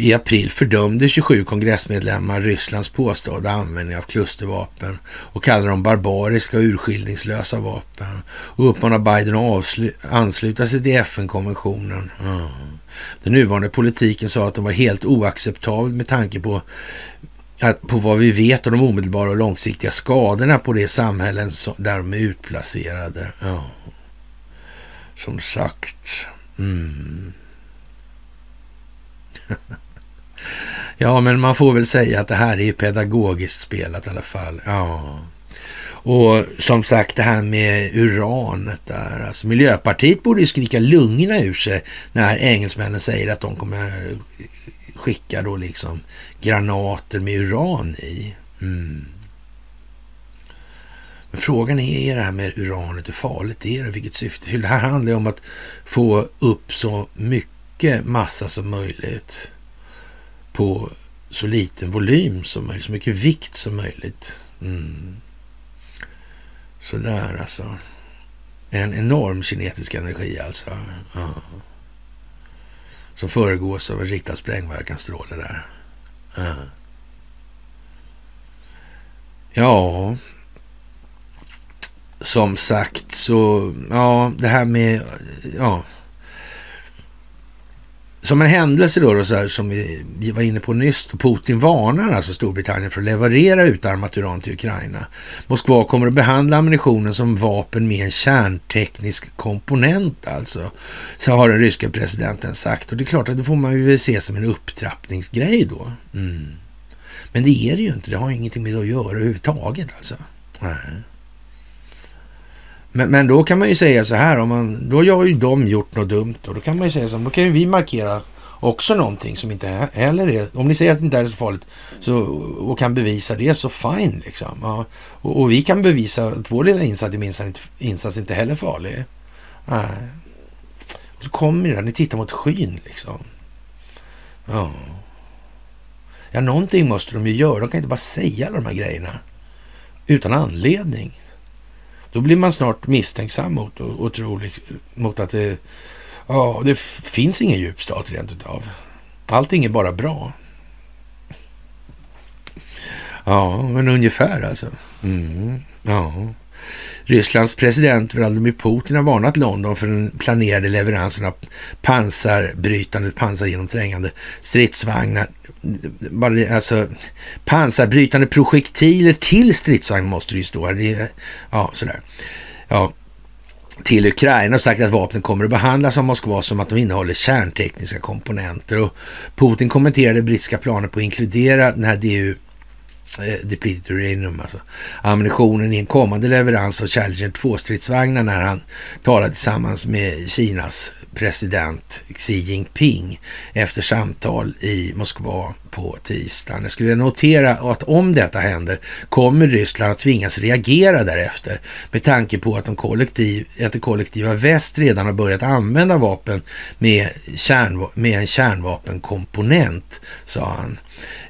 i april fördömde 27 kongressmedlemmar Rysslands påstådda användning av klustervapen och kallade dem barbariska och urskillningslösa vapen och uppmanar Biden att ansluta sig till FN-konventionen. Mm. Den nuvarande politiken sa att de var helt oacceptabel med tanke på att, på vad vi vet om de omedelbara och långsiktiga skadorna på de samhällen som, där de är utplacerade. Mm. Som sagt. Mm. [LAUGHS] Ja, men man får väl säga att det här är ju pedagogiskt spelat i alla fall. Ja. Och som sagt det här med uranet där. Alltså Miljöpartiet borde ju skrika lugna ur sig när engelsmännen säger att de kommer skicka då liksom granater med uran i. Mm. Men frågan är, är det här med uranet, hur farligt är det? Vilket syfte? Det här handlar ju om att få upp så mycket massa som möjligt på så liten volym som möjligt, så mycket vikt som möjligt. Mm. Sådär alltså. En enorm kinetisk energi alltså. Ja. Som föregås av en riktad sprängverkansstråle där. Ja. ja. Som sagt så, ja, det här med, ja som en händelse då, då så här, som vi var inne på nyss, Putin varnar alltså Storbritannien för att leverera utarmat uran till Ukraina. Moskva kommer att behandla ammunitionen som vapen med en kärnteknisk komponent alltså, så har den ryska presidenten sagt. Och det är klart att det får man ju se som en upptrappningsgrej då. Mm. Men det är det ju inte, det har ingenting med det att göra överhuvudtaget alltså. Nej. Men, men då kan man ju säga så här, om man, då har ju de gjort något dumt och då kan man ju säga så här, då kan ju vi markera också någonting som inte heller är, om ni säger att det inte är så farligt så, och kan bevisa det så fine liksom. Ja, och, och, vi kan bevisa att vår lilla insats, insats, insats inte heller är farlig. Nej. Och så kommer det där, ni tittar mot skyn liksom. Ja. Ja, någonting måste de ju göra. De kan inte bara säga alla de här grejerna utan anledning. Då blir man snart misstänksam mot, och, och tror mot att det, ja, det finns ingen djupstat rent utav. Allting är bara bra. Ja, men ungefär alltså. Mm, ja. Rysslands president Vladimir Putin har varnat London för den planerade leveransen av pansarbrytande, pansargenomträngande stridsvagnar. Alltså pansarbrytande projektiler till stridsvagn måste det ju stå. Det, ja, sådär. Ja, till Ukraina och sagt att vapnen kommer att behandlas av Moskva som att de innehåller kärntekniska komponenter. Och Putin kommenterade brittiska planer på att inkludera den här DU Eh, depleted uranium, alltså ammunitionen i en kommande leverans av Challenger 2-stridsvagnar när han talade tillsammans med Kinas president Xi Jinping efter samtal i Moskva på tisdagen. Jag skulle notera att om detta händer kommer Ryssland att tvingas reagera därefter med tanke på att, de kollektiv, att det kollektiva väst redan har börjat använda vapen med, kärnva med en kärnvapenkomponent, sa han.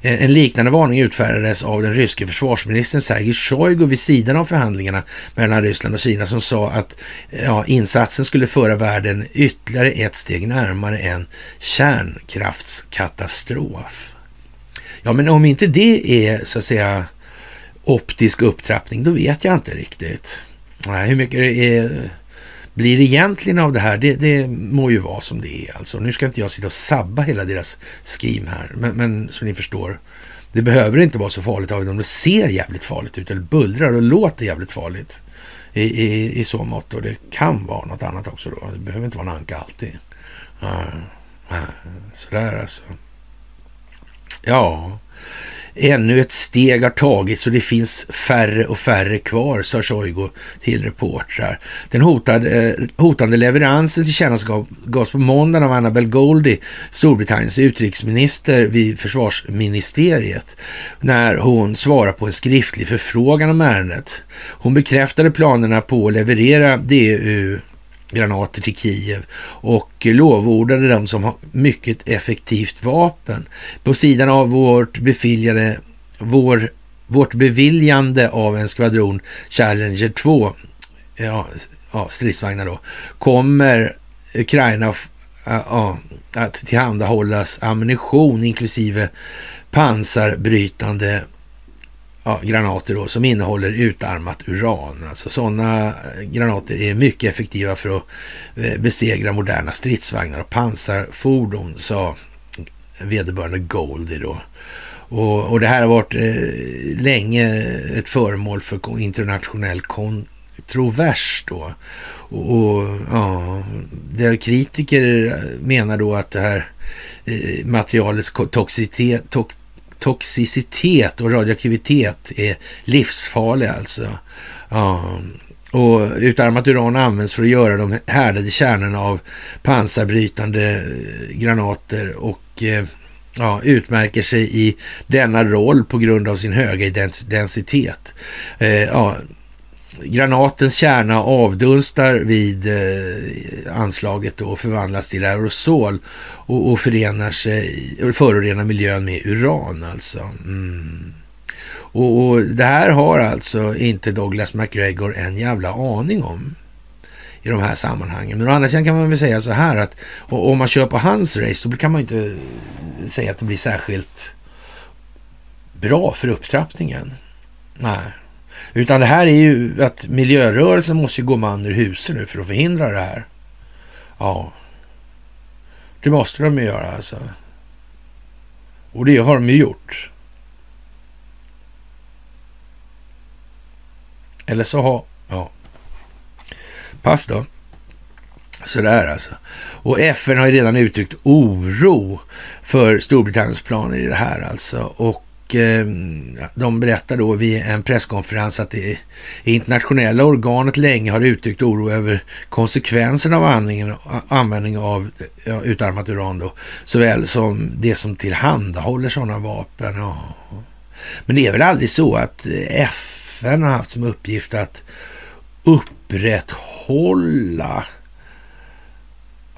Eh, en liknande varning utfärdades av av den ryske försvarsministern Sergej Shoigu vid sidan av förhandlingarna mellan Ryssland och Kina som sa att ja, insatsen skulle föra världen ytterligare ett steg närmare en kärnkraftskatastrof. Ja, men om inte det är så att säga optisk upptrappning, då vet jag inte riktigt. Nej, hur mycket det är, blir det egentligen av det här, det, det må ju vara som det är. Alltså, nu ska inte jag sitta och sabba hela deras scheme här, men, men så ni förstår. Det behöver inte vara så farligt även om det ser jävligt farligt ut eller bullrar och låter jävligt farligt i, i, i så mått. Och det kan vara något annat också då. Det behöver inte vara en anka alltid. Uh, uh, sådär alltså. Ja, ännu ett steg har tagits och det finns färre och färre kvar, sa Shoigu till reportrar. Den hotade, eh, hotande leveransen till gavs på måndagen av Annabel Goldie, Storbritanniens utrikesminister vid försvarsministeriet, när hon svarade på en skriftlig förfrågan om ärendet. Hon bekräftade planerna på att leverera DU granater till Kiev och lovordade dem som mycket effektivt vapen. På sidan av vårt beviljade, vår, vårt beviljande av en skvadron Challenger 2, ja, ja, stridsvagnar då, kommer Ukraina ja, att tillhandahållas ammunition inklusive pansarbrytande ja, granater då, som innehåller utarmat uran. Alltså sådana eh, granater är mycket effektiva för att eh, besegra moderna stridsvagnar och pansarfordon, sa vederbörande Goldie då. Och, och det här har varit eh, länge ett föremål för internationell kontrovers då. Och, och ja, där kritiker menar då att det här eh, materialets toxicitet, toxicitet och radioaktivitet är livsfarlig alltså. Ja. Och utarmat uran används för att göra de härdade kärnorna av pansarbrytande eh, granater och eh, ja, utmärker sig i denna roll på grund av sin höga densitet. Eh, ja, Granatens kärna avdunstar vid eh, anslaget och förvandlas till aerosol och, och förenar sig, förorenar miljön med uran alltså. Mm. Och, och, det här har alltså inte Douglas McGregor en jävla aning om i de här sammanhangen. Men å andra sidan kan man väl säga så här att om man kör på hans race då kan man inte säga att det blir särskilt bra för upptrappningen. Nej. Utan det här är ju att miljörörelsen måste gå man ur huset nu för att förhindra det här. Ja, det måste de ju göra alltså. Och det har de ju gjort. Eller så har... Ja. Pass då. Sådär alltså. Och FN har ju redan uttryckt oro för Storbritanniens planer i det här alltså. Och Eh, de berättar då vid en presskonferens att det internationella organet länge har uttryckt oro över konsekvenserna av användning, användning av ja, utarmat uran då, såväl som det som tillhandahåller sådana vapen. Ja. Men det är väl aldrig så att FN har haft som uppgift att upprätthålla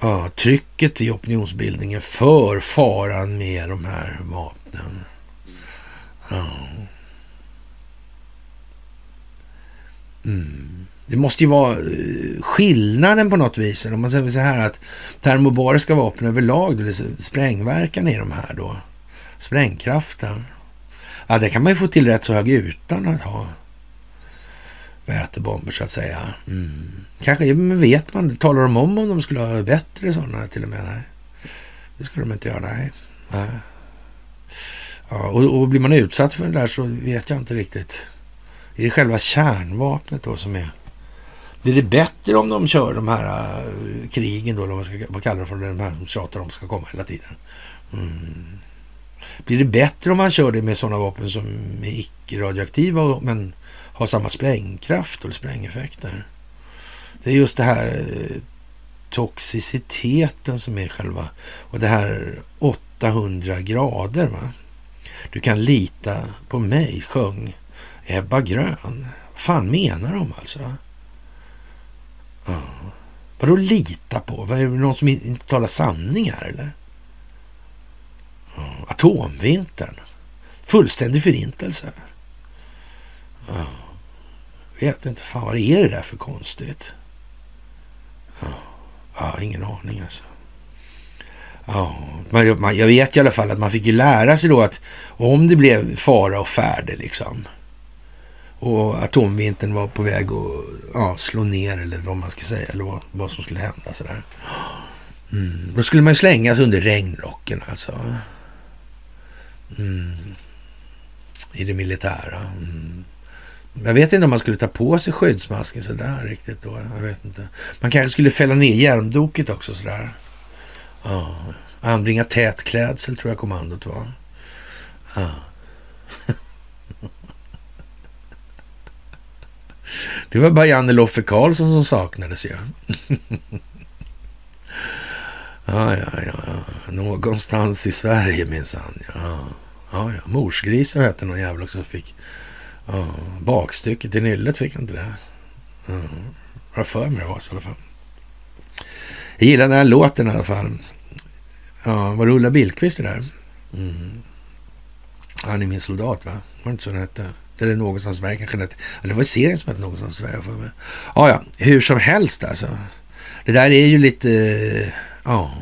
ja, trycket i opinionsbildningen för faran med de här vapnen. Mm. Det måste ju vara eh, skillnaden på något vis. Om man säger så här att termobariska vapen överlag, eller sprängverkan i de här då, sprängkraften. Ja, det kan man ju få till rätt så hög utan att ha vätebomber så att säga. Mm. Kanske, men vet man, talar de om om de skulle ha bättre sådana till och med? Nej, det skulle de inte göra. Nej. nej. Ja, och, och blir man utsatt för det där så vet jag inte riktigt. Är det själva kärnvapnet då som är... Blir det bättre om de kör de här äh, krigen då, eller vad, ska, vad kallar det för, de här som tjatar om ska komma hela tiden? Mm. Blir det bättre om man kör det med sådana vapen som är icke-radioaktiva men har samma sprängkraft och sprängeffekter? Det är just det här eh, toxiciteten som är själva och det här 800 grader. Va? Du kan lita på mig, sjöng Ebba Grön. Vad fan menar de alltså? Ja. Vadå lita på? Är det någon som inte talar sanning här eller? Ja. Atomvintern. Fullständig förintelse. Ja. Vet inte fan vad är det där för konstigt. Ja, ja ingen aning alltså. Ja, man, man, jag vet i alla fall att man fick ju lära sig då att om det blev fara och färde liksom och atomvintern var på väg att ja, slå ner eller vad man ska säga eller vad, vad som skulle hända sådär. Mm. Då skulle man slängas under regnrocken alltså. Mm. I det militära. Mm. Jag vet inte om man skulle ta på sig skyddsmasken sådär riktigt då. Jag vet inte. Man kanske skulle fälla ner hjälmdoket också sådär. Ja. Anbringa tät klädsel tror jag kommandot var. Ja. [LAUGHS] Det var bara Janne Loffe Karlsson som saknades ju. [LAUGHS] Ja. ja, ja. Någonstans i Sverige minsann. Ja. Ja, ja. Morsgrisar hette någon jävla som fick ja, bakstycket i nyllet fick han inte det. Ja. Jag för mig det var så i alla fall. Jag gillar den här låten i alla fall. Ja, var det Ulla Billqvist det där? Mm. Han är min soldat, va? Var det inte så den hette? Eller Någonstans Sverige kanske det Eller det var serien som hette Någonstans Sverige för mig. Ja, ja, hur som helst alltså. Det där är ju lite, eh, ja.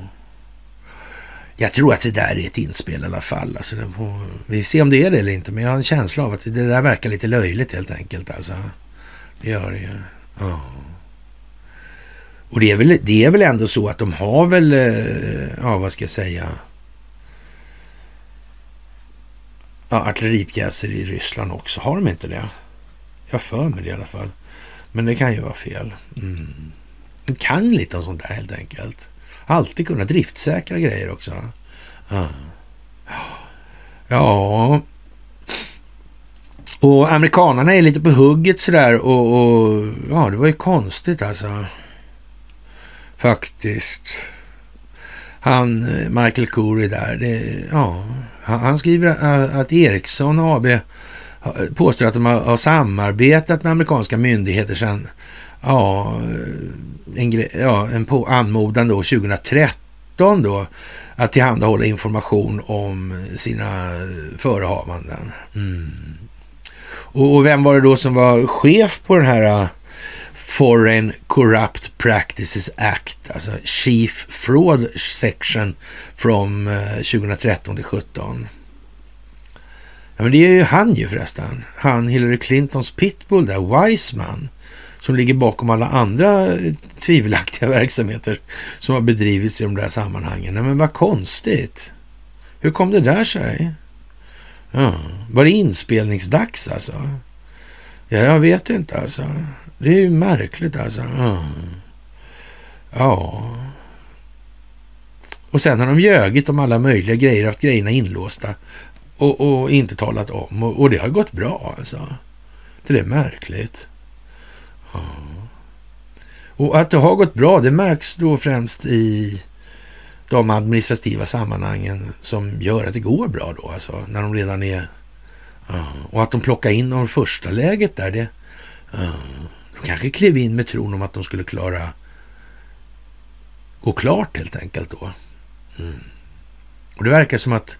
Jag tror att det där är ett inspel i alla fall. Alltså, får, vi ser om det är det eller inte, men jag har en känsla av att det där verkar lite löjligt helt enkelt. Alltså. Det gör det ju. Ja. Och det är, väl, det är väl ändå så att de har väl, eh, ja vad ska jag säga, ja, artilleripjäser i Ryssland också. Har de inte det? Jag för mig det i alla fall. Men det kan ju vara fel. Mm. De kan lite om sånt där helt enkelt. Alltid kunna driftsäkra grejer också. Ja. ja. Och amerikanarna är lite på hugget sådär och, och ja, det var ju konstigt alltså. Faktiskt. Han, eh, Michael Curry där, det, ja, han skriver eh, att Ericsson AB eh, påstår att de har samarbetat med amerikanska myndigheter sedan ja, en, ja, en på, anmodan då 2013 då att tillhandahålla information om sina förehavanden. Mm. Och, och, vem var det då som var chef på den här Foreign Corrupt Practices Act, alltså Chief Fraud Section från eh, 2013 till 2017. Ja, men det är ju han ju förresten. Han Hillary Clintons pitbull där, Wiseman, som ligger bakom alla andra eh, tvivelaktiga [LAUGHS] verksamheter som har bedrivits i de där sammanhangen. Ja, men vad konstigt. Hur kom det där sig? Ja, var det inspelningsdags alltså? Ja, jag vet inte alltså. Det är ju märkligt alltså. Ja. ja. Och sen har de ljugit om alla möjliga grejer, haft grejerna inlåsta och, och inte talat om. Och, och, det har gått bra alltså. Det är märkligt. Ja. Och att det har gått bra, det märks då främst i de administrativa sammanhangen som gör att det går bra då, alltså när de redan är... Ja. Och att de plockar in dem första läget där, det... Ja. De kanske klev in med tron om att de skulle klara gå klart helt enkelt då. Mm. Och det verkar som att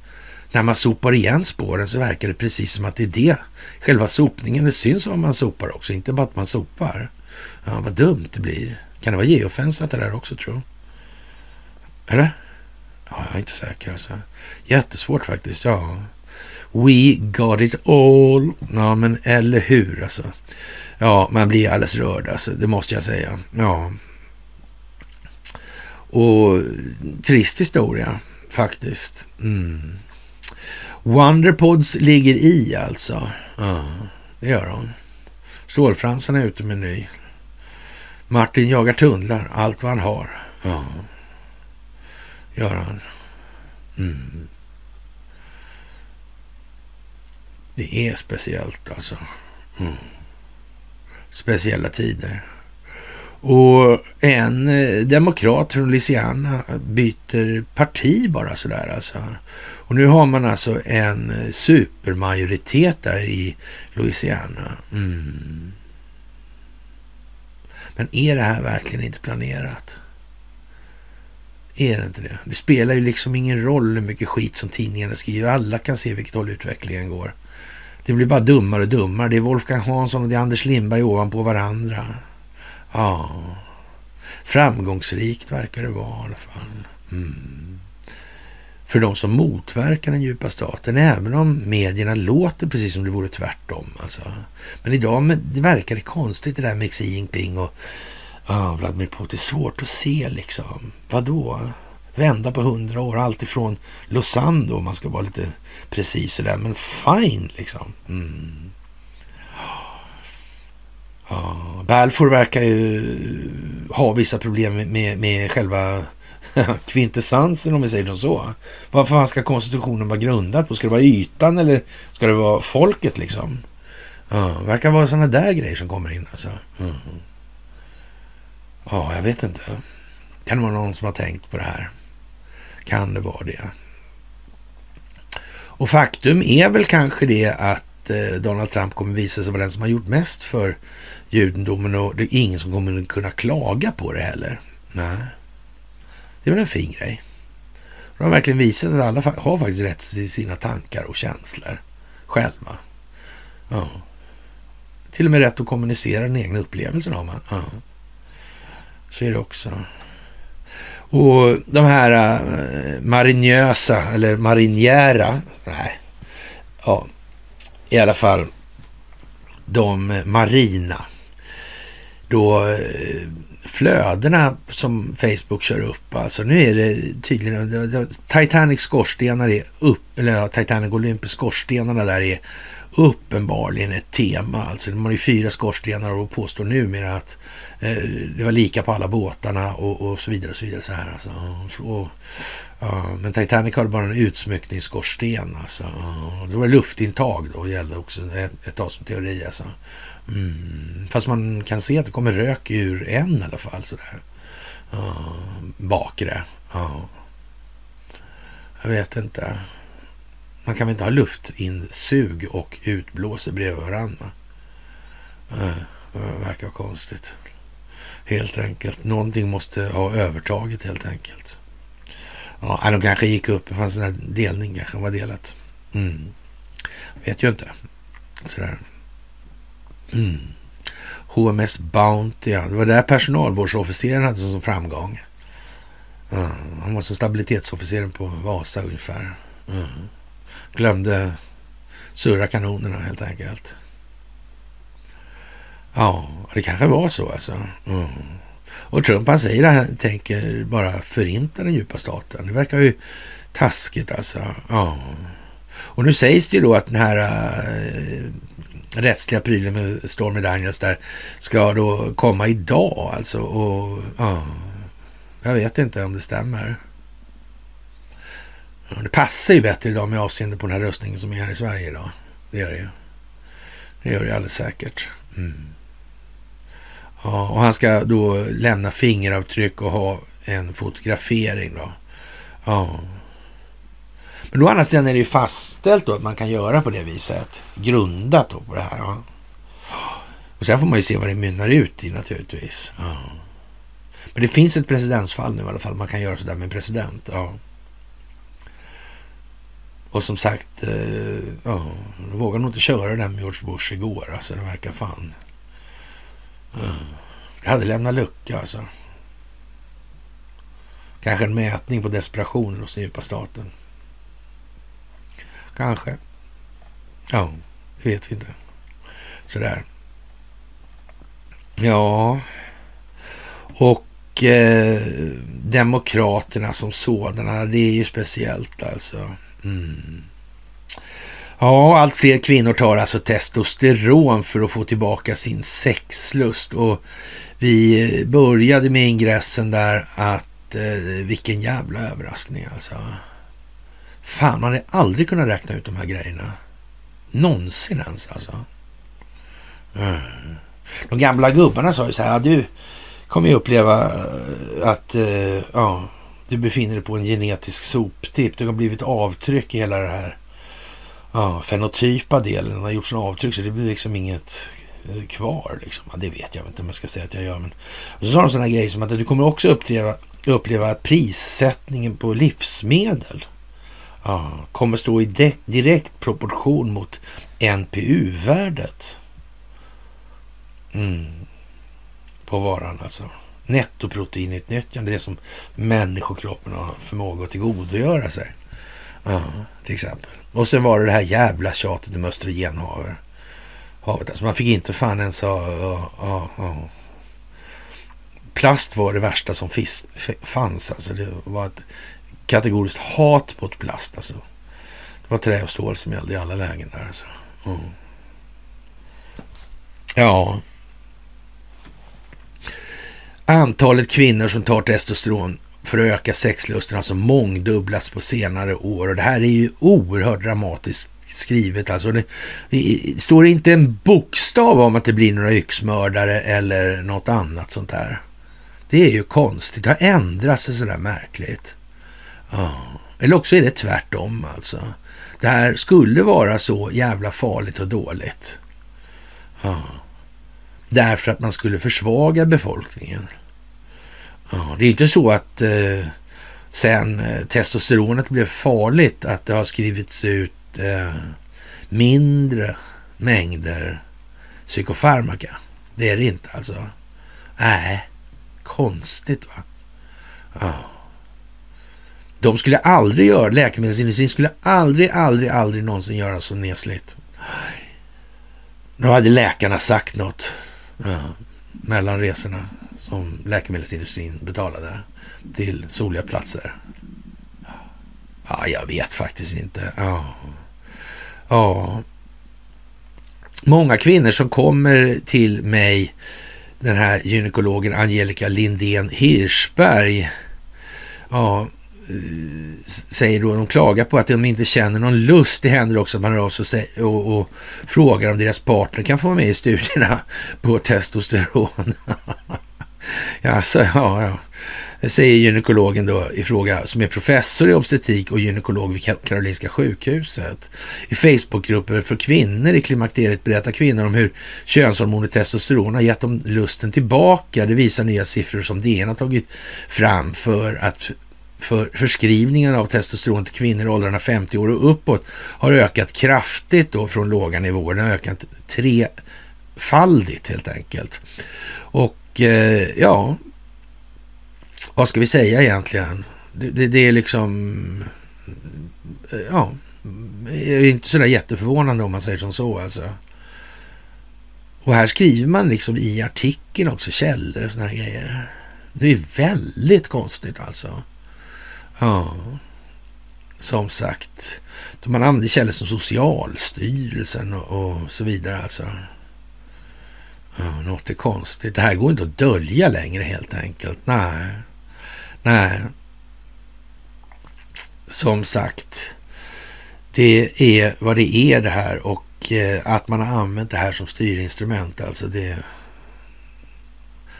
när man sopar igen spåren så verkar det precis som att det är det. Själva sopningen, det syns vad man sopar också, inte bara att man sopar. Ja, vad dumt det blir. Kan det vara geofensat det där också tror Eller? Ja, jag är inte säker alltså. Jättesvårt faktiskt, ja. We got it all. Ja, men eller hur alltså. Ja, man blir alldeles rörd alltså, det måste jag säga. Ja. Och trist historia faktiskt. Mm. Wonderpods ligger i alltså. Ja, det gör de. Stålfransarna är ute med ny. Martin jagar tunnlar, allt vad han har. Ja, gör han. Mm. Det är speciellt alltså. Mm. Speciella tider. Och en eh, demokrat från Louisiana byter parti bara sådär alltså. Och nu har man alltså en eh, supermajoritet där i Louisiana. Mm. Men är det här verkligen inte planerat? Är det inte det? Det spelar ju liksom ingen roll hur mycket skit som tidningarna skriver. Alla kan se vilket håll utvecklingen går. Det blir bara dummare och dummare. Det är Wolfgang Hansson och det är Anders Lindberg ovanpå varandra. Ja, framgångsrikt verkar det vara i alla fall. Mm. För de som motverkar den djupa staten, även om medierna låter precis som det vore tvärtom. Alltså. Men idag det verkar det konstigt det där med Xi Jinping och ja, Vladimir Putin. Det är Svårt att se liksom. Vadå? Vända på hundra år, alltifrån Lausanne då, om man ska vara lite precis sådär. Men fine liksom. Mm. Ja, Balfour verkar ju ha vissa problem med, med själva [LAUGHS] kvintessensen om vi säger så. Vad fan ska konstitutionen vara grundad på? Ska det vara ytan eller ska det vara folket liksom? Ja, verkar vara sådana där grejer som kommer in alltså. Mm. Ja, jag vet inte. Kan det vara någon som har tänkt på det här? Kan det vara det? Och faktum är väl kanske det att eh, Donald Trump kommer visa sig vara den som har gjort mest för judendomen och det är ingen som kommer kunna klaga på det heller. Nej. Det är väl en fin grej. De har verkligen visat att alla har faktiskt rätt till sina tankar och känslor själva. Ja. Till och med rätt att kommunicera den egna upplevelsen har man. Ja. Så är det också. Och de här eh, äh, marinösa, eller marinjära, nej, ja, i alla fall de eh, marina då eh, flödena som Facebook kör upp. Alltså nu är det tydligen, Titanic skorstenar är upp, eller ja, Titanic Olympus skorstenarna där är uppenbarligen ett tema. Alltså de har ju fyra skorstenar och påstår numera att eh, det var lika på alla båtarna och, och så vidare och så vidare. Så här, alltså. och, ja, men Titanic hade bara en utsmyckningsskorsten. Alltså. Det var luftintag då, gällde också ett, ett tag som teori. Alltså. Mm. Fast man kan se att det kommer rök ur en i alla fall. Sådär. Uh, bakre. Uh. Jag vet inte. Man kan väl inte ha luftinsug och utblåser bredvid varandra? Det verkar konstigt. Helt enkelt. Någonting måste ha övertaget helt enkelt. Ja, de kanske gick upp. Det fanns en delning kanske var delat. Mm. Vet ju inte. Sådär. Mm. HMS Bounty, ja. Det var där personalvårdsofficeren hade som framgång. Mm. Han var som stabilitetsofficeren på Vasa ungefär. Mm. Glömde surra kanonerna helt enkelt. Ja, det kanske var så alltså. Mm. Och Trump han säger att han tänker bara förinta den djupa staten. Det verkar ju taskigt alltså. Ja. Och nu sägs det ju då att den här äh, rättsliga prylen med Stormy Daniels där ska då komma idag alltså. Och ja, jag vet inte om det stämmer. Det passar ju bättre idag med avseende på den här röstningen som är här i Sverige idag. Det gör det ju. Det gör det alldeles säkert. Mm. Ja, och han ska då lämna fingeravtryck och ha en fotografering då. Ja. Men då andra sidan är det ju fastställt då att man kan göra på det viset. Grundat då på det här. Ja. Och sen får man ju se vad det mynnar ut i naturligtvis. Ja. Men det finns ett presidentsfall nu i alla fall. Man kan göra sådär med en president. Ja. Och som sagt, eh, ja, de vågar nog inte köra det där med George Bush igår. Alltså det verkar fan... Mm. Det hade lämnat lucka alltså. Kanske en mätning på desperationen hos den djupa staten. Kanske. Ja, det vet vi inte. Sådär. Ja, och eh, demokraterna som sådana, det är ju speciellt alltså. Mm. Ja, allt fler kvinnor tar alltså testosteron för att få tillbaka sin sexlust och vi började med ingressen där att eh, vilken jävla överraskning alltså. Fan, man hade aldrig kunnat räkna ut de här grejerna. Någonsin ens alltså. Mm. De gamla gubbarna sa ju så här, du kommer ju uppleva eh, att eh, ja, du befinner dig på en genetisk soptipp. Det har blivit avtryck i hela det här ja, fenotypa delen. Den har gjort sådana avtryck så det blir liksom inget eh, kvar. Liksom. Ja, det vet jag inte om jag ska säga att jag gör. Men... Och så sa de sådana grejer som att du kommer också uppleva, uppleva att prissättningen på livsmedel ja, kommer stå i direkt proportion mot NPU-värdet. Mm. På varan alltså. Nettoproteinutnyttjande, det som människokroppen har förmåga att tillgodogöra sig. Ja, till exempel. Och sen var det det här jävla tjatet om östrogenhavet. Alltså man fick inte fan ens ha... Ja, ja, ja. Plast var det värsta som fis, fanns. Alltså det var ett kategoriskt hat mot plast. Alltså. Det var trä och stål som gällde i alla lägen där. Alltså. Mm. Ja. Antalet kvinnor som tar testosteron för att öka sexlusten har alltså mångdubblats på senare år. Och det här är ju oerhört dramatiskt skrivet. Alltså det, det står inte en bokstav om att det blir några yxmördare eller något annat sånt där. Det är ju konstigt. Det har ändrat sig sådär märkligt. Ja. Eller också är det tvärtom alltså. Det här skulle vara så jävla farligt och dåligt. Ja. Därför att man skulle försvaga befolkningen. Ja, det är inte så att eh, sen eh, testosteronet blev farligt att det har skrivits ut eh, mindre mängder psykofarmaka. Det är det inte alltså. Nej, konstigt va? Ja. De skulle aldrig göra, läkemedelsindustrin skulle aldrig, aldrig, aldrig någonsin göra så nesligt. Då hade läkarna sagt något ja, mellan resorna som läkemedelsindustrin betalade till soliga platser. Ja, jag vet faktiskt inte. Ja. ja. Många kvinnor som kommer till mig, den här gynekologen Angelica Lindén Hirschberg, ja, Eh, säger då, de klagar på att de inte känner någon lust. Det händer också att man hör av sig och, och, och, frågar om deras partner kan få vara med i studierna [LAUGHS] på testosteron. [LAUGHS] alltså, ja, ja. Säger gynekologen då i fråga, som är professor i obstetrik och gynekolog vid Karolinska sjukhuset. I Facebookgrupper för kvinnor i klimakteriet berättar kvinnor om hur könshormonet testosteron har gett dem lusten tillbaka. Det visar nya siffror som DN har tagit fram för att för förskrivningen av testosteron till kvinnor i åldrarna 50 år och uppåt har ökat kraftigt då från låga nivåer. Den har ökat trefaldigt helt enkelt. Och eh, ja, vad ska vi säga egentligen? Det, det, det är liksom, eh, ja, ja, är inte sådär jätteförvånande om man säger som så alltså. Och här skriver man liksom i artikeln också källor och sådana här grejer. Det är väldigt konstigt alltså. Ja, som sagt. Man använder källor som Socialstyrelsen och, och så vidare alltså. Ja, något är konstigt. Det här går inte att dölja längre helt enkelt. Nej, nej. Som sagt, det är vad det är det här och eh, att man har använt det här som styrinstrument. Alltså det.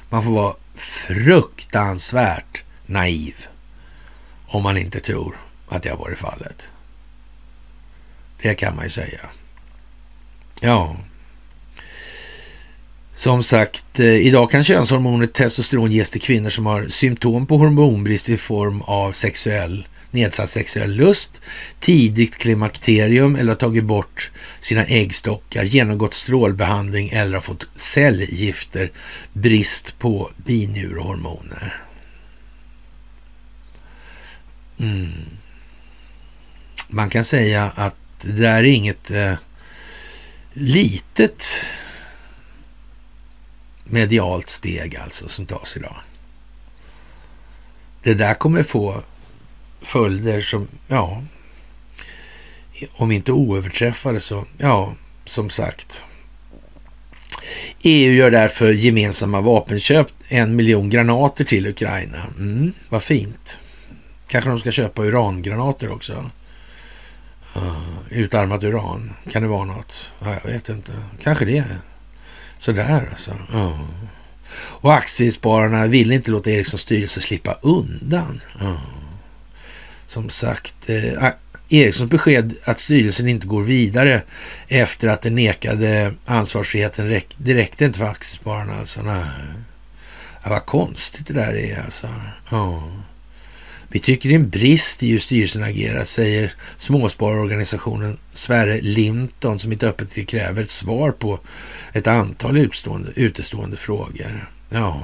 Man får vara fruktansvärt naiv om man inte tror att det har varit fallet. Det kan man ju säga. Ja. Som sagt, eh, idag kan könshormonet testosteron ges till kvinnor som har symptom på hormonbrist i form av sexuell nedsatt sexuell lust, tidigt klimakterium eller har tagit bort sina äggstockar, genomgått strålbehandling eller har fått cellgifter, brist på binjurehormoner. Mm. Man kan säga att det där är inget eh, litet medialt steg alltså som tas idag. Det där kommer få följder som, ja, om inte oöverträffade så, ja, som sagt. EU gör därför gemensamma vapenköp, en miljon granater till Ukraina. Mm, vad fint. Kanske de ska köpa urangranater också. Uh, utarmat uran, kan det vara något? Ja, jag vet inte. Kanske det. Sådär alltså. Uh. Och aktiespararna ville inte låta Ericssons styrelse slippa undan. Uh. Som sagt, eh, Ericssons besked att styrelsen inte går vidare efter att den nekade ansvarsfriheten det räckte inte för aktiespararna alltså. Nej. Ja, vad konstigt det där är alltså. Ja. Vi tycker det är en brist i hur styrelsen agerar, säger småsparorganisationen Sverre Linton som inte öppet kräver ett svar på ett antal utstående, utestående frågor. Ja.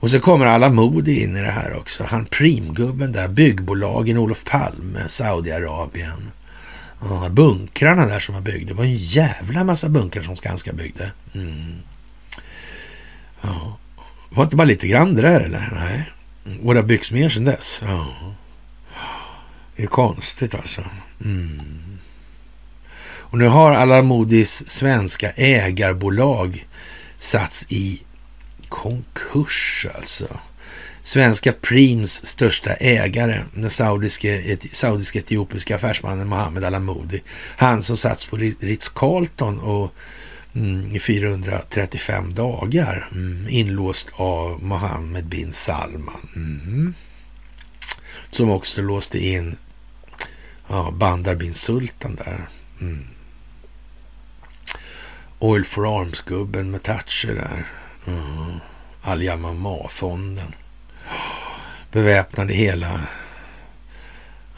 Och så kommer alla Modi in i det här också. Han primgubben där, byggbolagen, Olof Palme, Saudiarabien. Ja, bunkrarna där som han byggde. Det var en jävla massa bunkrar som Skanska byggde. Mm. Ja. Var inte bara lite grann det där eller? Nej. Och det har byggts mer sedan dess. Ja. Det är konstigt alltså. Mm. Och nu har Alamodis svenska ägarbolag satts i konkurs alltså. Svenska Prims största ägare, den saudisk-etiopiska affärsmannen Mohammed Alamodi. Han som satts på Ritz-Carlton och mm, i 435 dagar mm, inlåst av Mohammed bin Salman. Mm. Som också låste in ja, Bandar bin Sultan där. Mm. Oil for Arms-gubben med Thatcher där. Mm. Al-Yamama-fonden. Beväpnade hela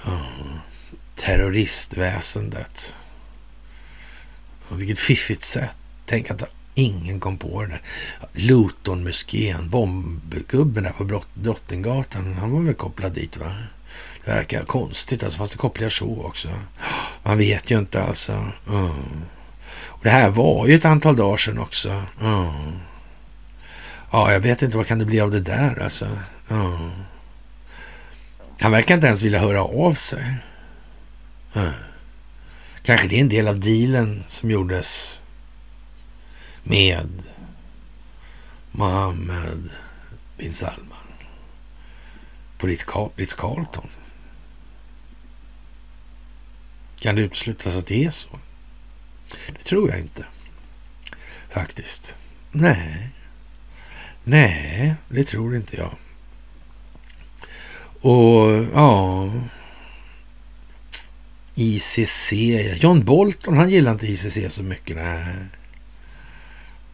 mm. terroristväsendet. Vilket fiffigt sätt. Tänk att ingen kom på det. Luton-moskén, bombgubben där på Drottninggatan, han var väl kopplad dit va? Det verkar konstigt, alltså, fast det kopplar så också. Man vet ju inte alltså. Mm. Och det här var ju ett antal dagar sedan också. Mm. Ja, jag vet inte vad kan det bli av det där alltså. Mm. Han verkar inte ens vilja höra av sig. Mm. Kanske det är en del av dealen som gjordes med Mohammed bin Salman på Ritz Carlton. Kan det uteslutas att det är så? Det tror jag inte. Faktiskt. Nej. Nej, det tror inte jag. Och ja... ICC, John Bolton, han gillar inte ICC så mycket. Nej,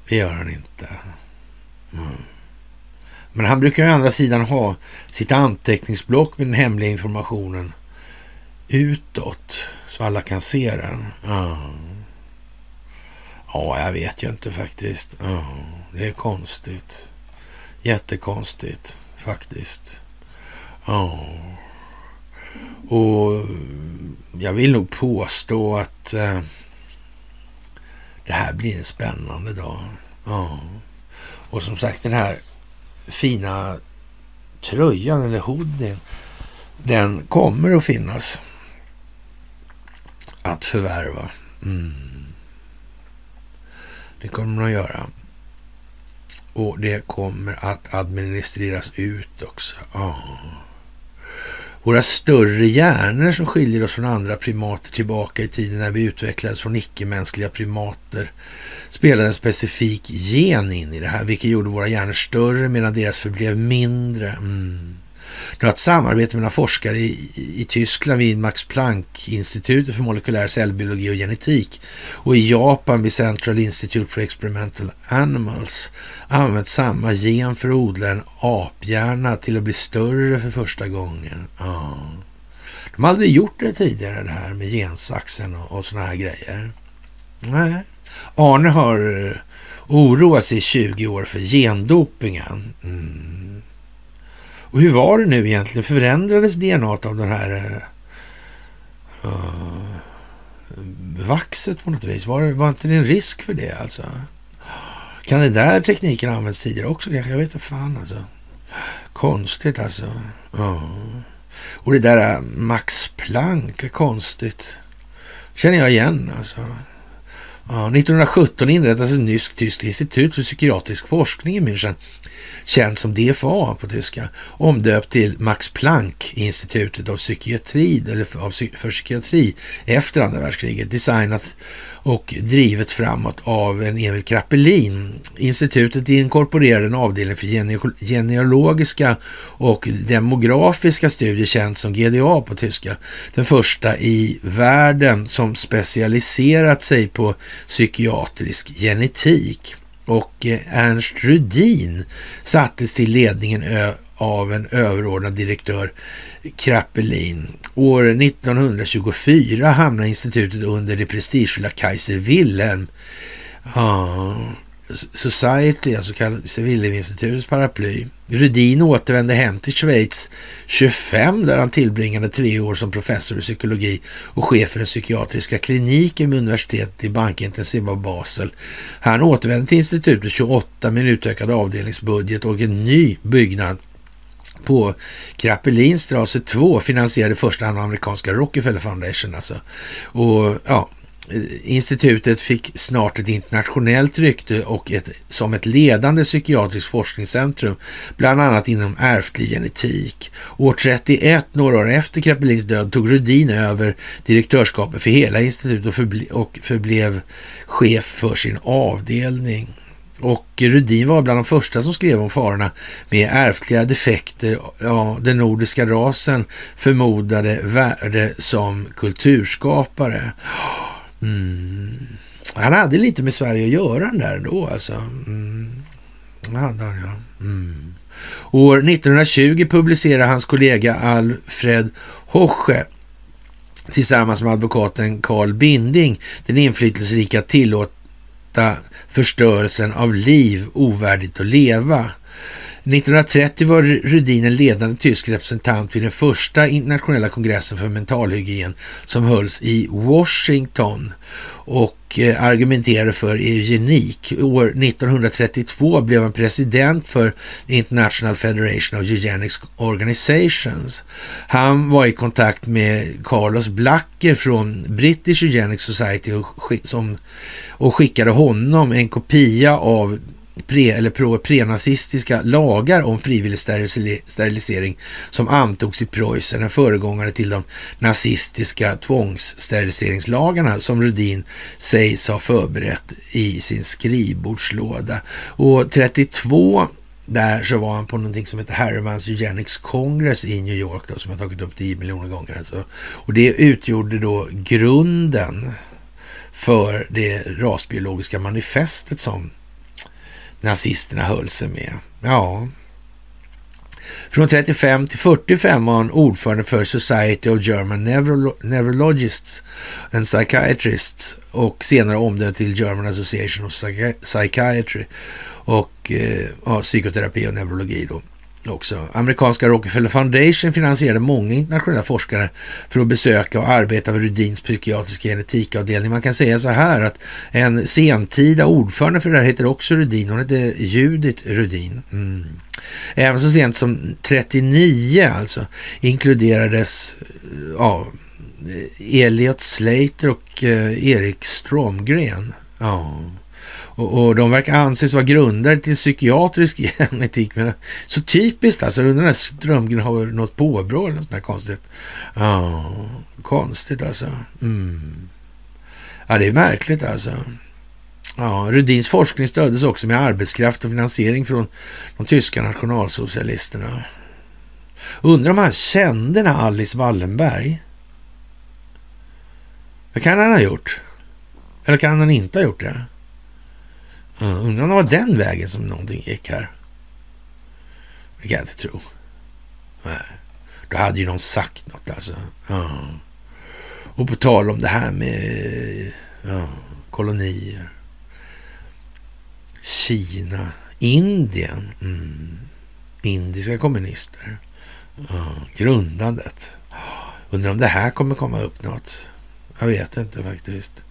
det gör han inte. Mm. Men han brukar å andra sidan ha sitt anteckningsblock med den hemliga informationen utåt så alla kan se den. Ja, ja jag vet ju inte faktiskt. Ja, det är konstigt. Jättekonstigt faktiskt. Ja. Och jag vill nog påstå att eh, det här blir en spännande dag. Ja. Och som sagt den här fina tröjan eller hoodien, den kommer att finnas att förvärva. Mm. Det kommer den att göra. Och det kommer att administreras ut också. Oh. Våra större hjärnor som skiljer oss från andra primater tillbaka i tiden när vi utvecklades från icke-mänskliga primater spelade en specifik gen in i det här, vilket gjorde våra hjärnor större medan deras förblev mindre. Mm. Du har ett samarbete mellan forskare i, i Tyskland vid Max Planck-institutet för molekylär cellbiologi och genetik och i Japan vid Central Institute for Experimental Animals använt samma gen för att odla en aphjärna till att bli större för första gången. Ja. De har aldrig gjort det tidigare det här med gensaxen och, och sådana här grejer. Nej. Arne har eh, oroat sig i 20 år för gendopingen. Mm. Och hur var det nu egentligen? Förändrades DNA av den här uh, vaxet på något vis? Var, var inte det en risk för det alltså? Kan den där tekniken använts tidigare också? Jag vet inte fan alltså. Konstigt alltså. Ja. Och det där eh, Max Planck är konstigt. Känner jag igen alltså. Ja, 1917 inrättades ett nytt tyskt institut för psykiatrisk forskning i München, känt som DFA på tyska, omdöpt till Max Planck-institutet av psykiatri, eller för, för psykiatri efter andra världskriget, designat och drivet framåt av en Emil Krappelin. Institutet inkorporerade en avdelning för genealogiska och demografiska studier känd som GDA på tyska. Den första i världen som specialiserat sig på psykiatrisk genetik. Och eh, Ernst Rudin sattes till ledningen av en överordnad direktör Krappelin. År 1924 hamnade institutet under det prestigefulla Kaiser Wilhelm Society, alltså kallat Wilhelm-institutets paraply. Rudin återvände hem till Schweiz 25 där han tillbringade tre år som professor i psykologi och chef för den psykiatriska kliniken vid universitetet i bankintensiva Basel. Han återvände till institutet 28 med en utökad avdelningsbudget och en ny byggnad på Krappelinstrasse 2 finansierade i första hand amerikanska Rockefeller Foundation. Alltså. Och ja, Institutet fick snart ett internationellt rykte och ett, som ett ledande psykiatriskt forskningscentrum, bland annat inom ärftlig genetik. År 31, några år efter Kreppelins död, tog Rudin över direktörskapet för hela institutet och, förble och förblev chef för sin avdelning. Och Rudin var bland de första som skrev om farorna med ärftliga defekter, ja, den nordiska rasen förmodade värde som kulturskapare. Mm. Han hade lite med Sverige att göra den där ändå alltså. Mm. Det hade han ja. Mm. År 1920 publicerade hans kollega Alfred Hoche tillsammans med advokaten Carl Binding den inflytelserika tillåta förstörelsen av liv ovärdigt att leva. 1930 var Rudin en ledande tysk representant vid den första internationella kongressen för mentalhygien som hölls i Washington och eh, argumenterade för eugenik. År 1932 blev han president för International Federation of Eugenics Organizations. Han var i kontakt med Carlos Blacker från British Eugenics Society och, som, och skickade honom en kopia av pre, eller pro, prenazistiska lagar om frivillig sterilisering som antogs i Preussen, en föregångare till de nazistiska tvångssteriliseringslagarna som Rudin sägs ha förberett i sin skrivbordslåda. Och 32 där så var han på någonting som heter Harrimans Eugenics Congress i New York då, som jag tagit upp 10 miljoner gånger. Alltså. Och det utgjorde då grunden för det rasbiologiska manifestet som nazisterna höll sig med. Ja, från 35 till 45 var han ordförande för Society of German Neuro Neurologists and Psychiatrists och senare omdöpt till German Association of Psychiatry och eh, ja, psykoterapi och neurologi då också. Amerikanska Rockefeller Foundation finansierade många internationella forskare för att besöka och arbeta vid Rudins psykiatriska genetikavdelning. Man kan säga så här att en sentida ordförande för det här heter också Rudin. Hon heter Judith Rudin. Mm. Även så sent som 39 alltså inkluderades eh, ja, eh, Elliot Slater och eh, Erik Stromgren. Ja. Och, och, de verkar anses vara grundare till psykiatrisk [LAUGHS] genetik. Men, så typiskt alltså. Den här Strömgren har något påbrå eller något sånt där konstigt. Ja, konstigt alltså. Mm. Ja, det är märkligt alltså. Ja, Rudins forskning stöddes också med arbetskraft och finansiering från de tyska nationalsocialisterna. Undrar om han kände den här Alice Wallenberg? Det kan han ha gjort. Eller kan han inte ha gjort det? Uh, undrar om det var den vägen som någonting gick här. Det kan jag inte tro. Nej. Då hade ju någon sagt något alltså. Uh. Och på tal om det här med uh, kolonier. Kina, Indien. Mm. Indiska kommunister. Uh, grundandet. Undrar om det här kommer komma upp något. Jag vet inte faktiskt.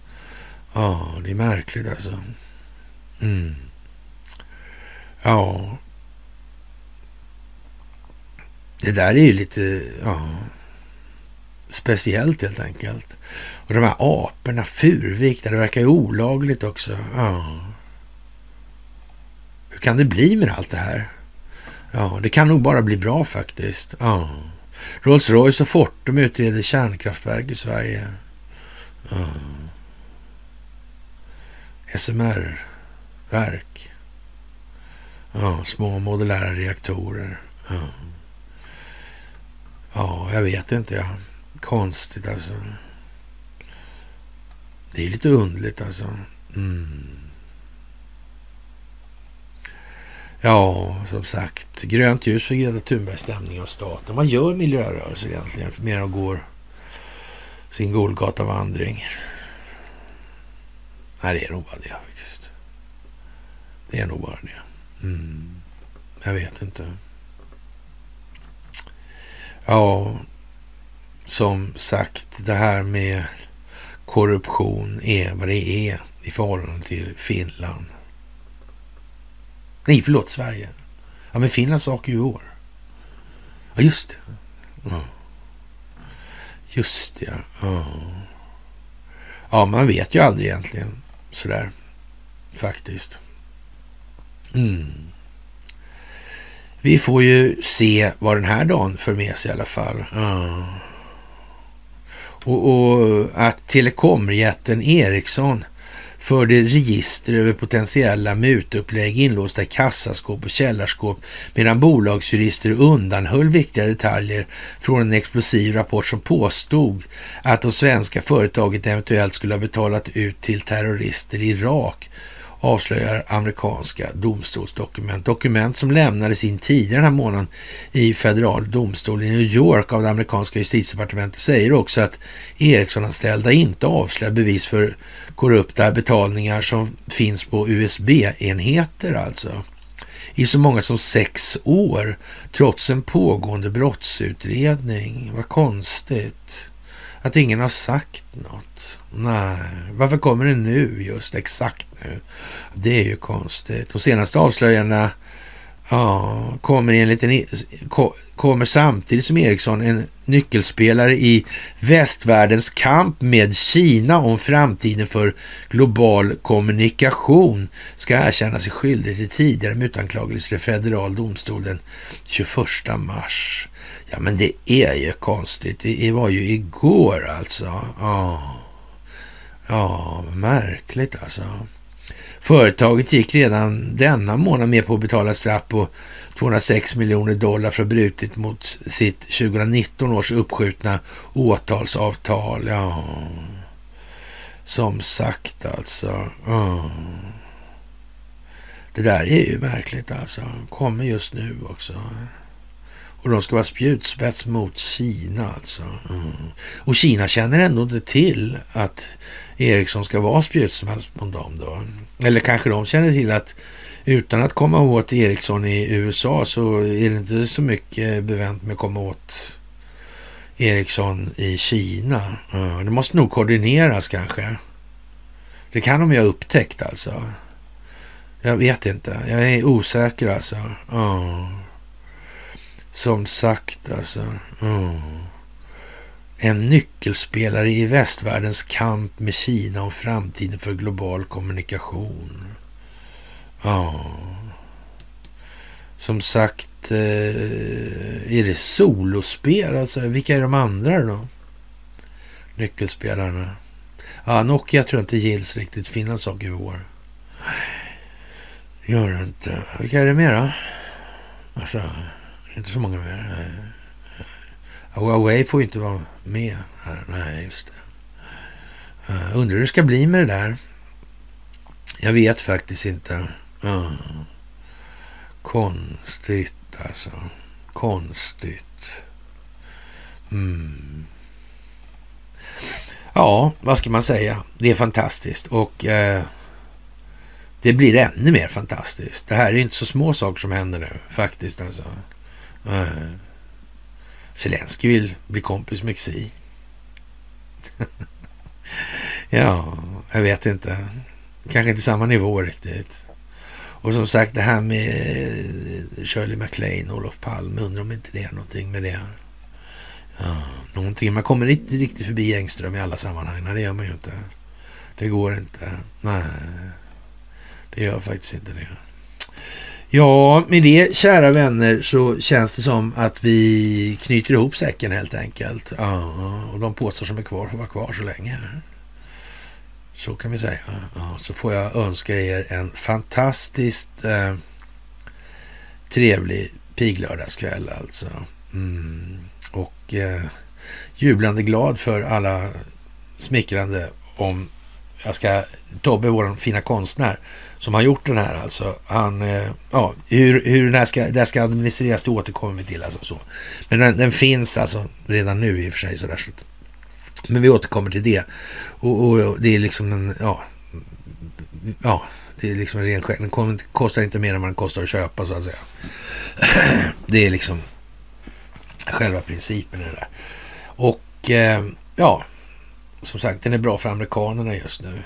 Ja, det är märkligt alltså. Mm. Ja. Det där är ju lite ja, speciellt helt enkelt. Och de här aporna, Furvik, där det verkar ju olagligt också. Ja. Hur kan det bli med allt det här? Ja, det kan nog bara bli bra faktiskt. Ja. Rolls Royce och Fortum utreder kärnkraftverk i Sverige. Ja. Verk. Ja, små modulära reaktorer. Ja. ja, jag vet inte. Ja. Konstigt alltså. Det är lite undligt alltså. Mm. Ja, som sagt. Grönt ljus för Greta Thunbergs stämning av staten. Vad gör miljörörelser egentligen mer än går sin Golgatavandring? Nej, det är nog bara det faktiskt. Det är nog bara det. Mm. Jag vet inte. Ja, som sagt, det här med korruption är vad det är i förhållande till Finland. Nej, förlåt, Sverige. Ja, men Finland sak ju i år. Ja, just det. Ja. Just det, ja. Ja, man vet ju aldrig egentligen sådär faktiskt. Mm. Vi får ju se vad den här dagen för med sig i alla fall. Ja. Och, och att telekomjätten Ericsson förde register över potentiella mutupplägg inlåsta kassaskåp och källarskåp medan bolagsjurister undanhöll viktiga detaljer från en explosiv rapport som påstod att de svenska företaget eventuellt skulle ha betalat ut till terrorister i Irak avslöjar amerikanska domstolsdokument. Dokument som lämnades in tidigare den här månaden i federal domstol i New York av det amerikanska justitiedepartementet säger också att Ericsson-anställda inte avslöjar bevis för korrupta betalningar som finns på USB-enheter alltså i så många som sex år trots en pågående brottsutredning. Vad konstigt att ingen har sagt något. Nej, varför kommer det nu just exakt nu? Det är ju konstigt. De senaste avslöjandena ja, kommer, enligt en, kommer samtidigt som Ericsson en nyckelspelare i västvärldens kamp med Kina om framtiden för global kommunikation ska erkänna sig skyldig till tidigare mutanklagelser i federal domstol den 21 mars. Ja, men det är ju konstigt. Det var ju igår alltså. Ja, ja märkligt alltså. Företaget gick redan denna månad med på att betala straff på 206 miljoner dollar för att ha brutit mot sitt 2019 års uppskjutna åtalsavtal. Ja, som sagt alltså. Ja. Det där är ju märkligt alltså. Kommer just nu också. Och de ska vara spjutspets mot Kina alltså. Mm. Och Kina känner ändå inte till att Ericsson ska vara spjutspets mot dem då. Eller kanske de känner till att utan att komma åt Ericsson i USA så är det inte så mycket bevänt med att komma åt Ericsson i Kina. Det måste nog koordineras kanske. Det kan de ju ha upptäckt alltså. Jag vet inte. Jag är osäker alltså. Oh. Som sagt alltså. Oh. En nyckelspelare i västvärldens kamp med Kina om framtiden för global kommunikation. Ja. Som sagt, eh, är det solospel? Alltså, vilka är de andra då? Nyckelspelarna. Ja, Nokia tror jag inte gills riktigt. Finland saker i år. Gör det inte. Vilka är det mer då? Alltså, inte så många mer. Nej. Huawei får ju inte vara med här. Nej, just det. Uh, undrar hur det ska bli med det där. Jag vet faktiskt inte. Uh. Konstigt alltså. Konstigt. Mm. Ja, vad ska man säga? Det är fantastiskt och eh, det blir ännu mer fantastiskt. Det här är inte så små saker som händer nu faktiskt. Alltså. Uh, Zelensky vill bli kompis med Xi. [LAUGHS] ja, jag vet inte. Kanske inte samma nivå riktigt. Och som sagt det här med eh, Shirley MacLaine, och Olof Palme, undrar om inte det är någonting med det. Ja, någonting. Man kommer inte riktigt förbi Engström i alla sammanhang. Nej, det gör man ju inte. Det går inte. Nej, det gör faktiskt inte det. Ja, med det kära vänner så känns det som att vi knyter ihop säcken helt enkelt. Ja, och de påsar som är kvar får vara kvar så länge. Så kan vi säga. Ja, så får jag önska er en fantastiskt eh, trevlig piglördagskväll alltså. Mm. Och eh, jublande glad för alla smickrande om jag ska, Tobbe, vår fina konstnär, som har gjort den här alltså. Han, eh, ja, hur, hur den här ska, det här ska administreras, det återkommer vi till alltså så. Men den, den, finns alltså redan nu i och för sig sådär. Så men vi återkommer till det. Och, och, och, det är liksom en, ja, ja, det är liksom en ren Den kostar inte mer än vad den kostar att köpa så att säga. [CLEARS THROAT] Det är liksom själva principen i det där. Och eh, ja, som sagt, den är bra för amerikanerna just nu.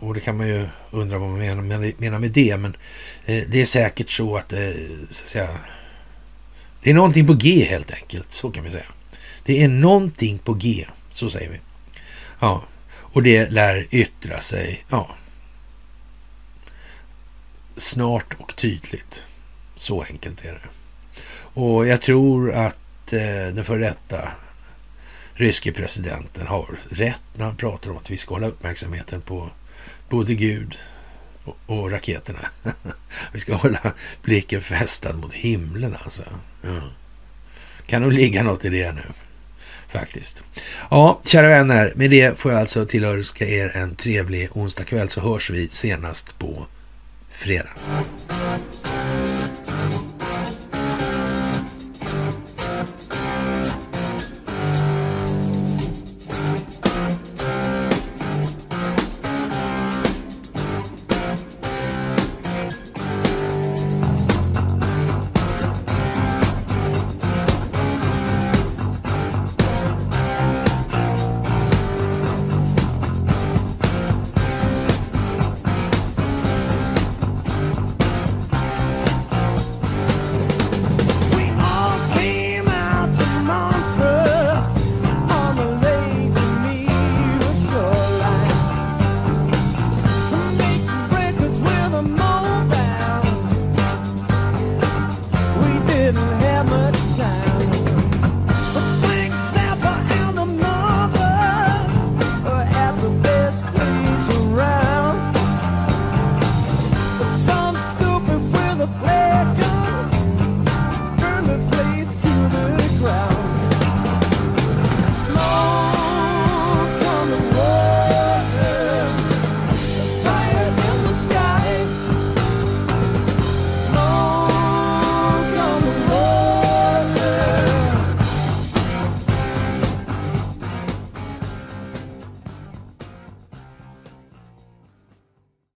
Och det kan man ju undra vad man menar, menar med det. Men eh, det är säkert så att, eh, så att säga, det är någonting på G helt enkelt. Så kan vi säga. Det är någonting på G, så säger vi. Ja, och det lär yttra sig, ja, snart och tydligt. Så enkelt är det. Och jag tror att eh, den före detta ryske presidenten har rätt när han pratar om att vi ska hålla uppmärksamheten på både Gud och, och raketerna. [LAUGHS] vi ska hålla blicken fästad mot himlen alltså. Ja. Kan nog ligga något i det nu faktiskt. Ja, kära vänner, med det får jag alltså tillönska er en trevlig onsdagkväll så hörs vi senast på fredag.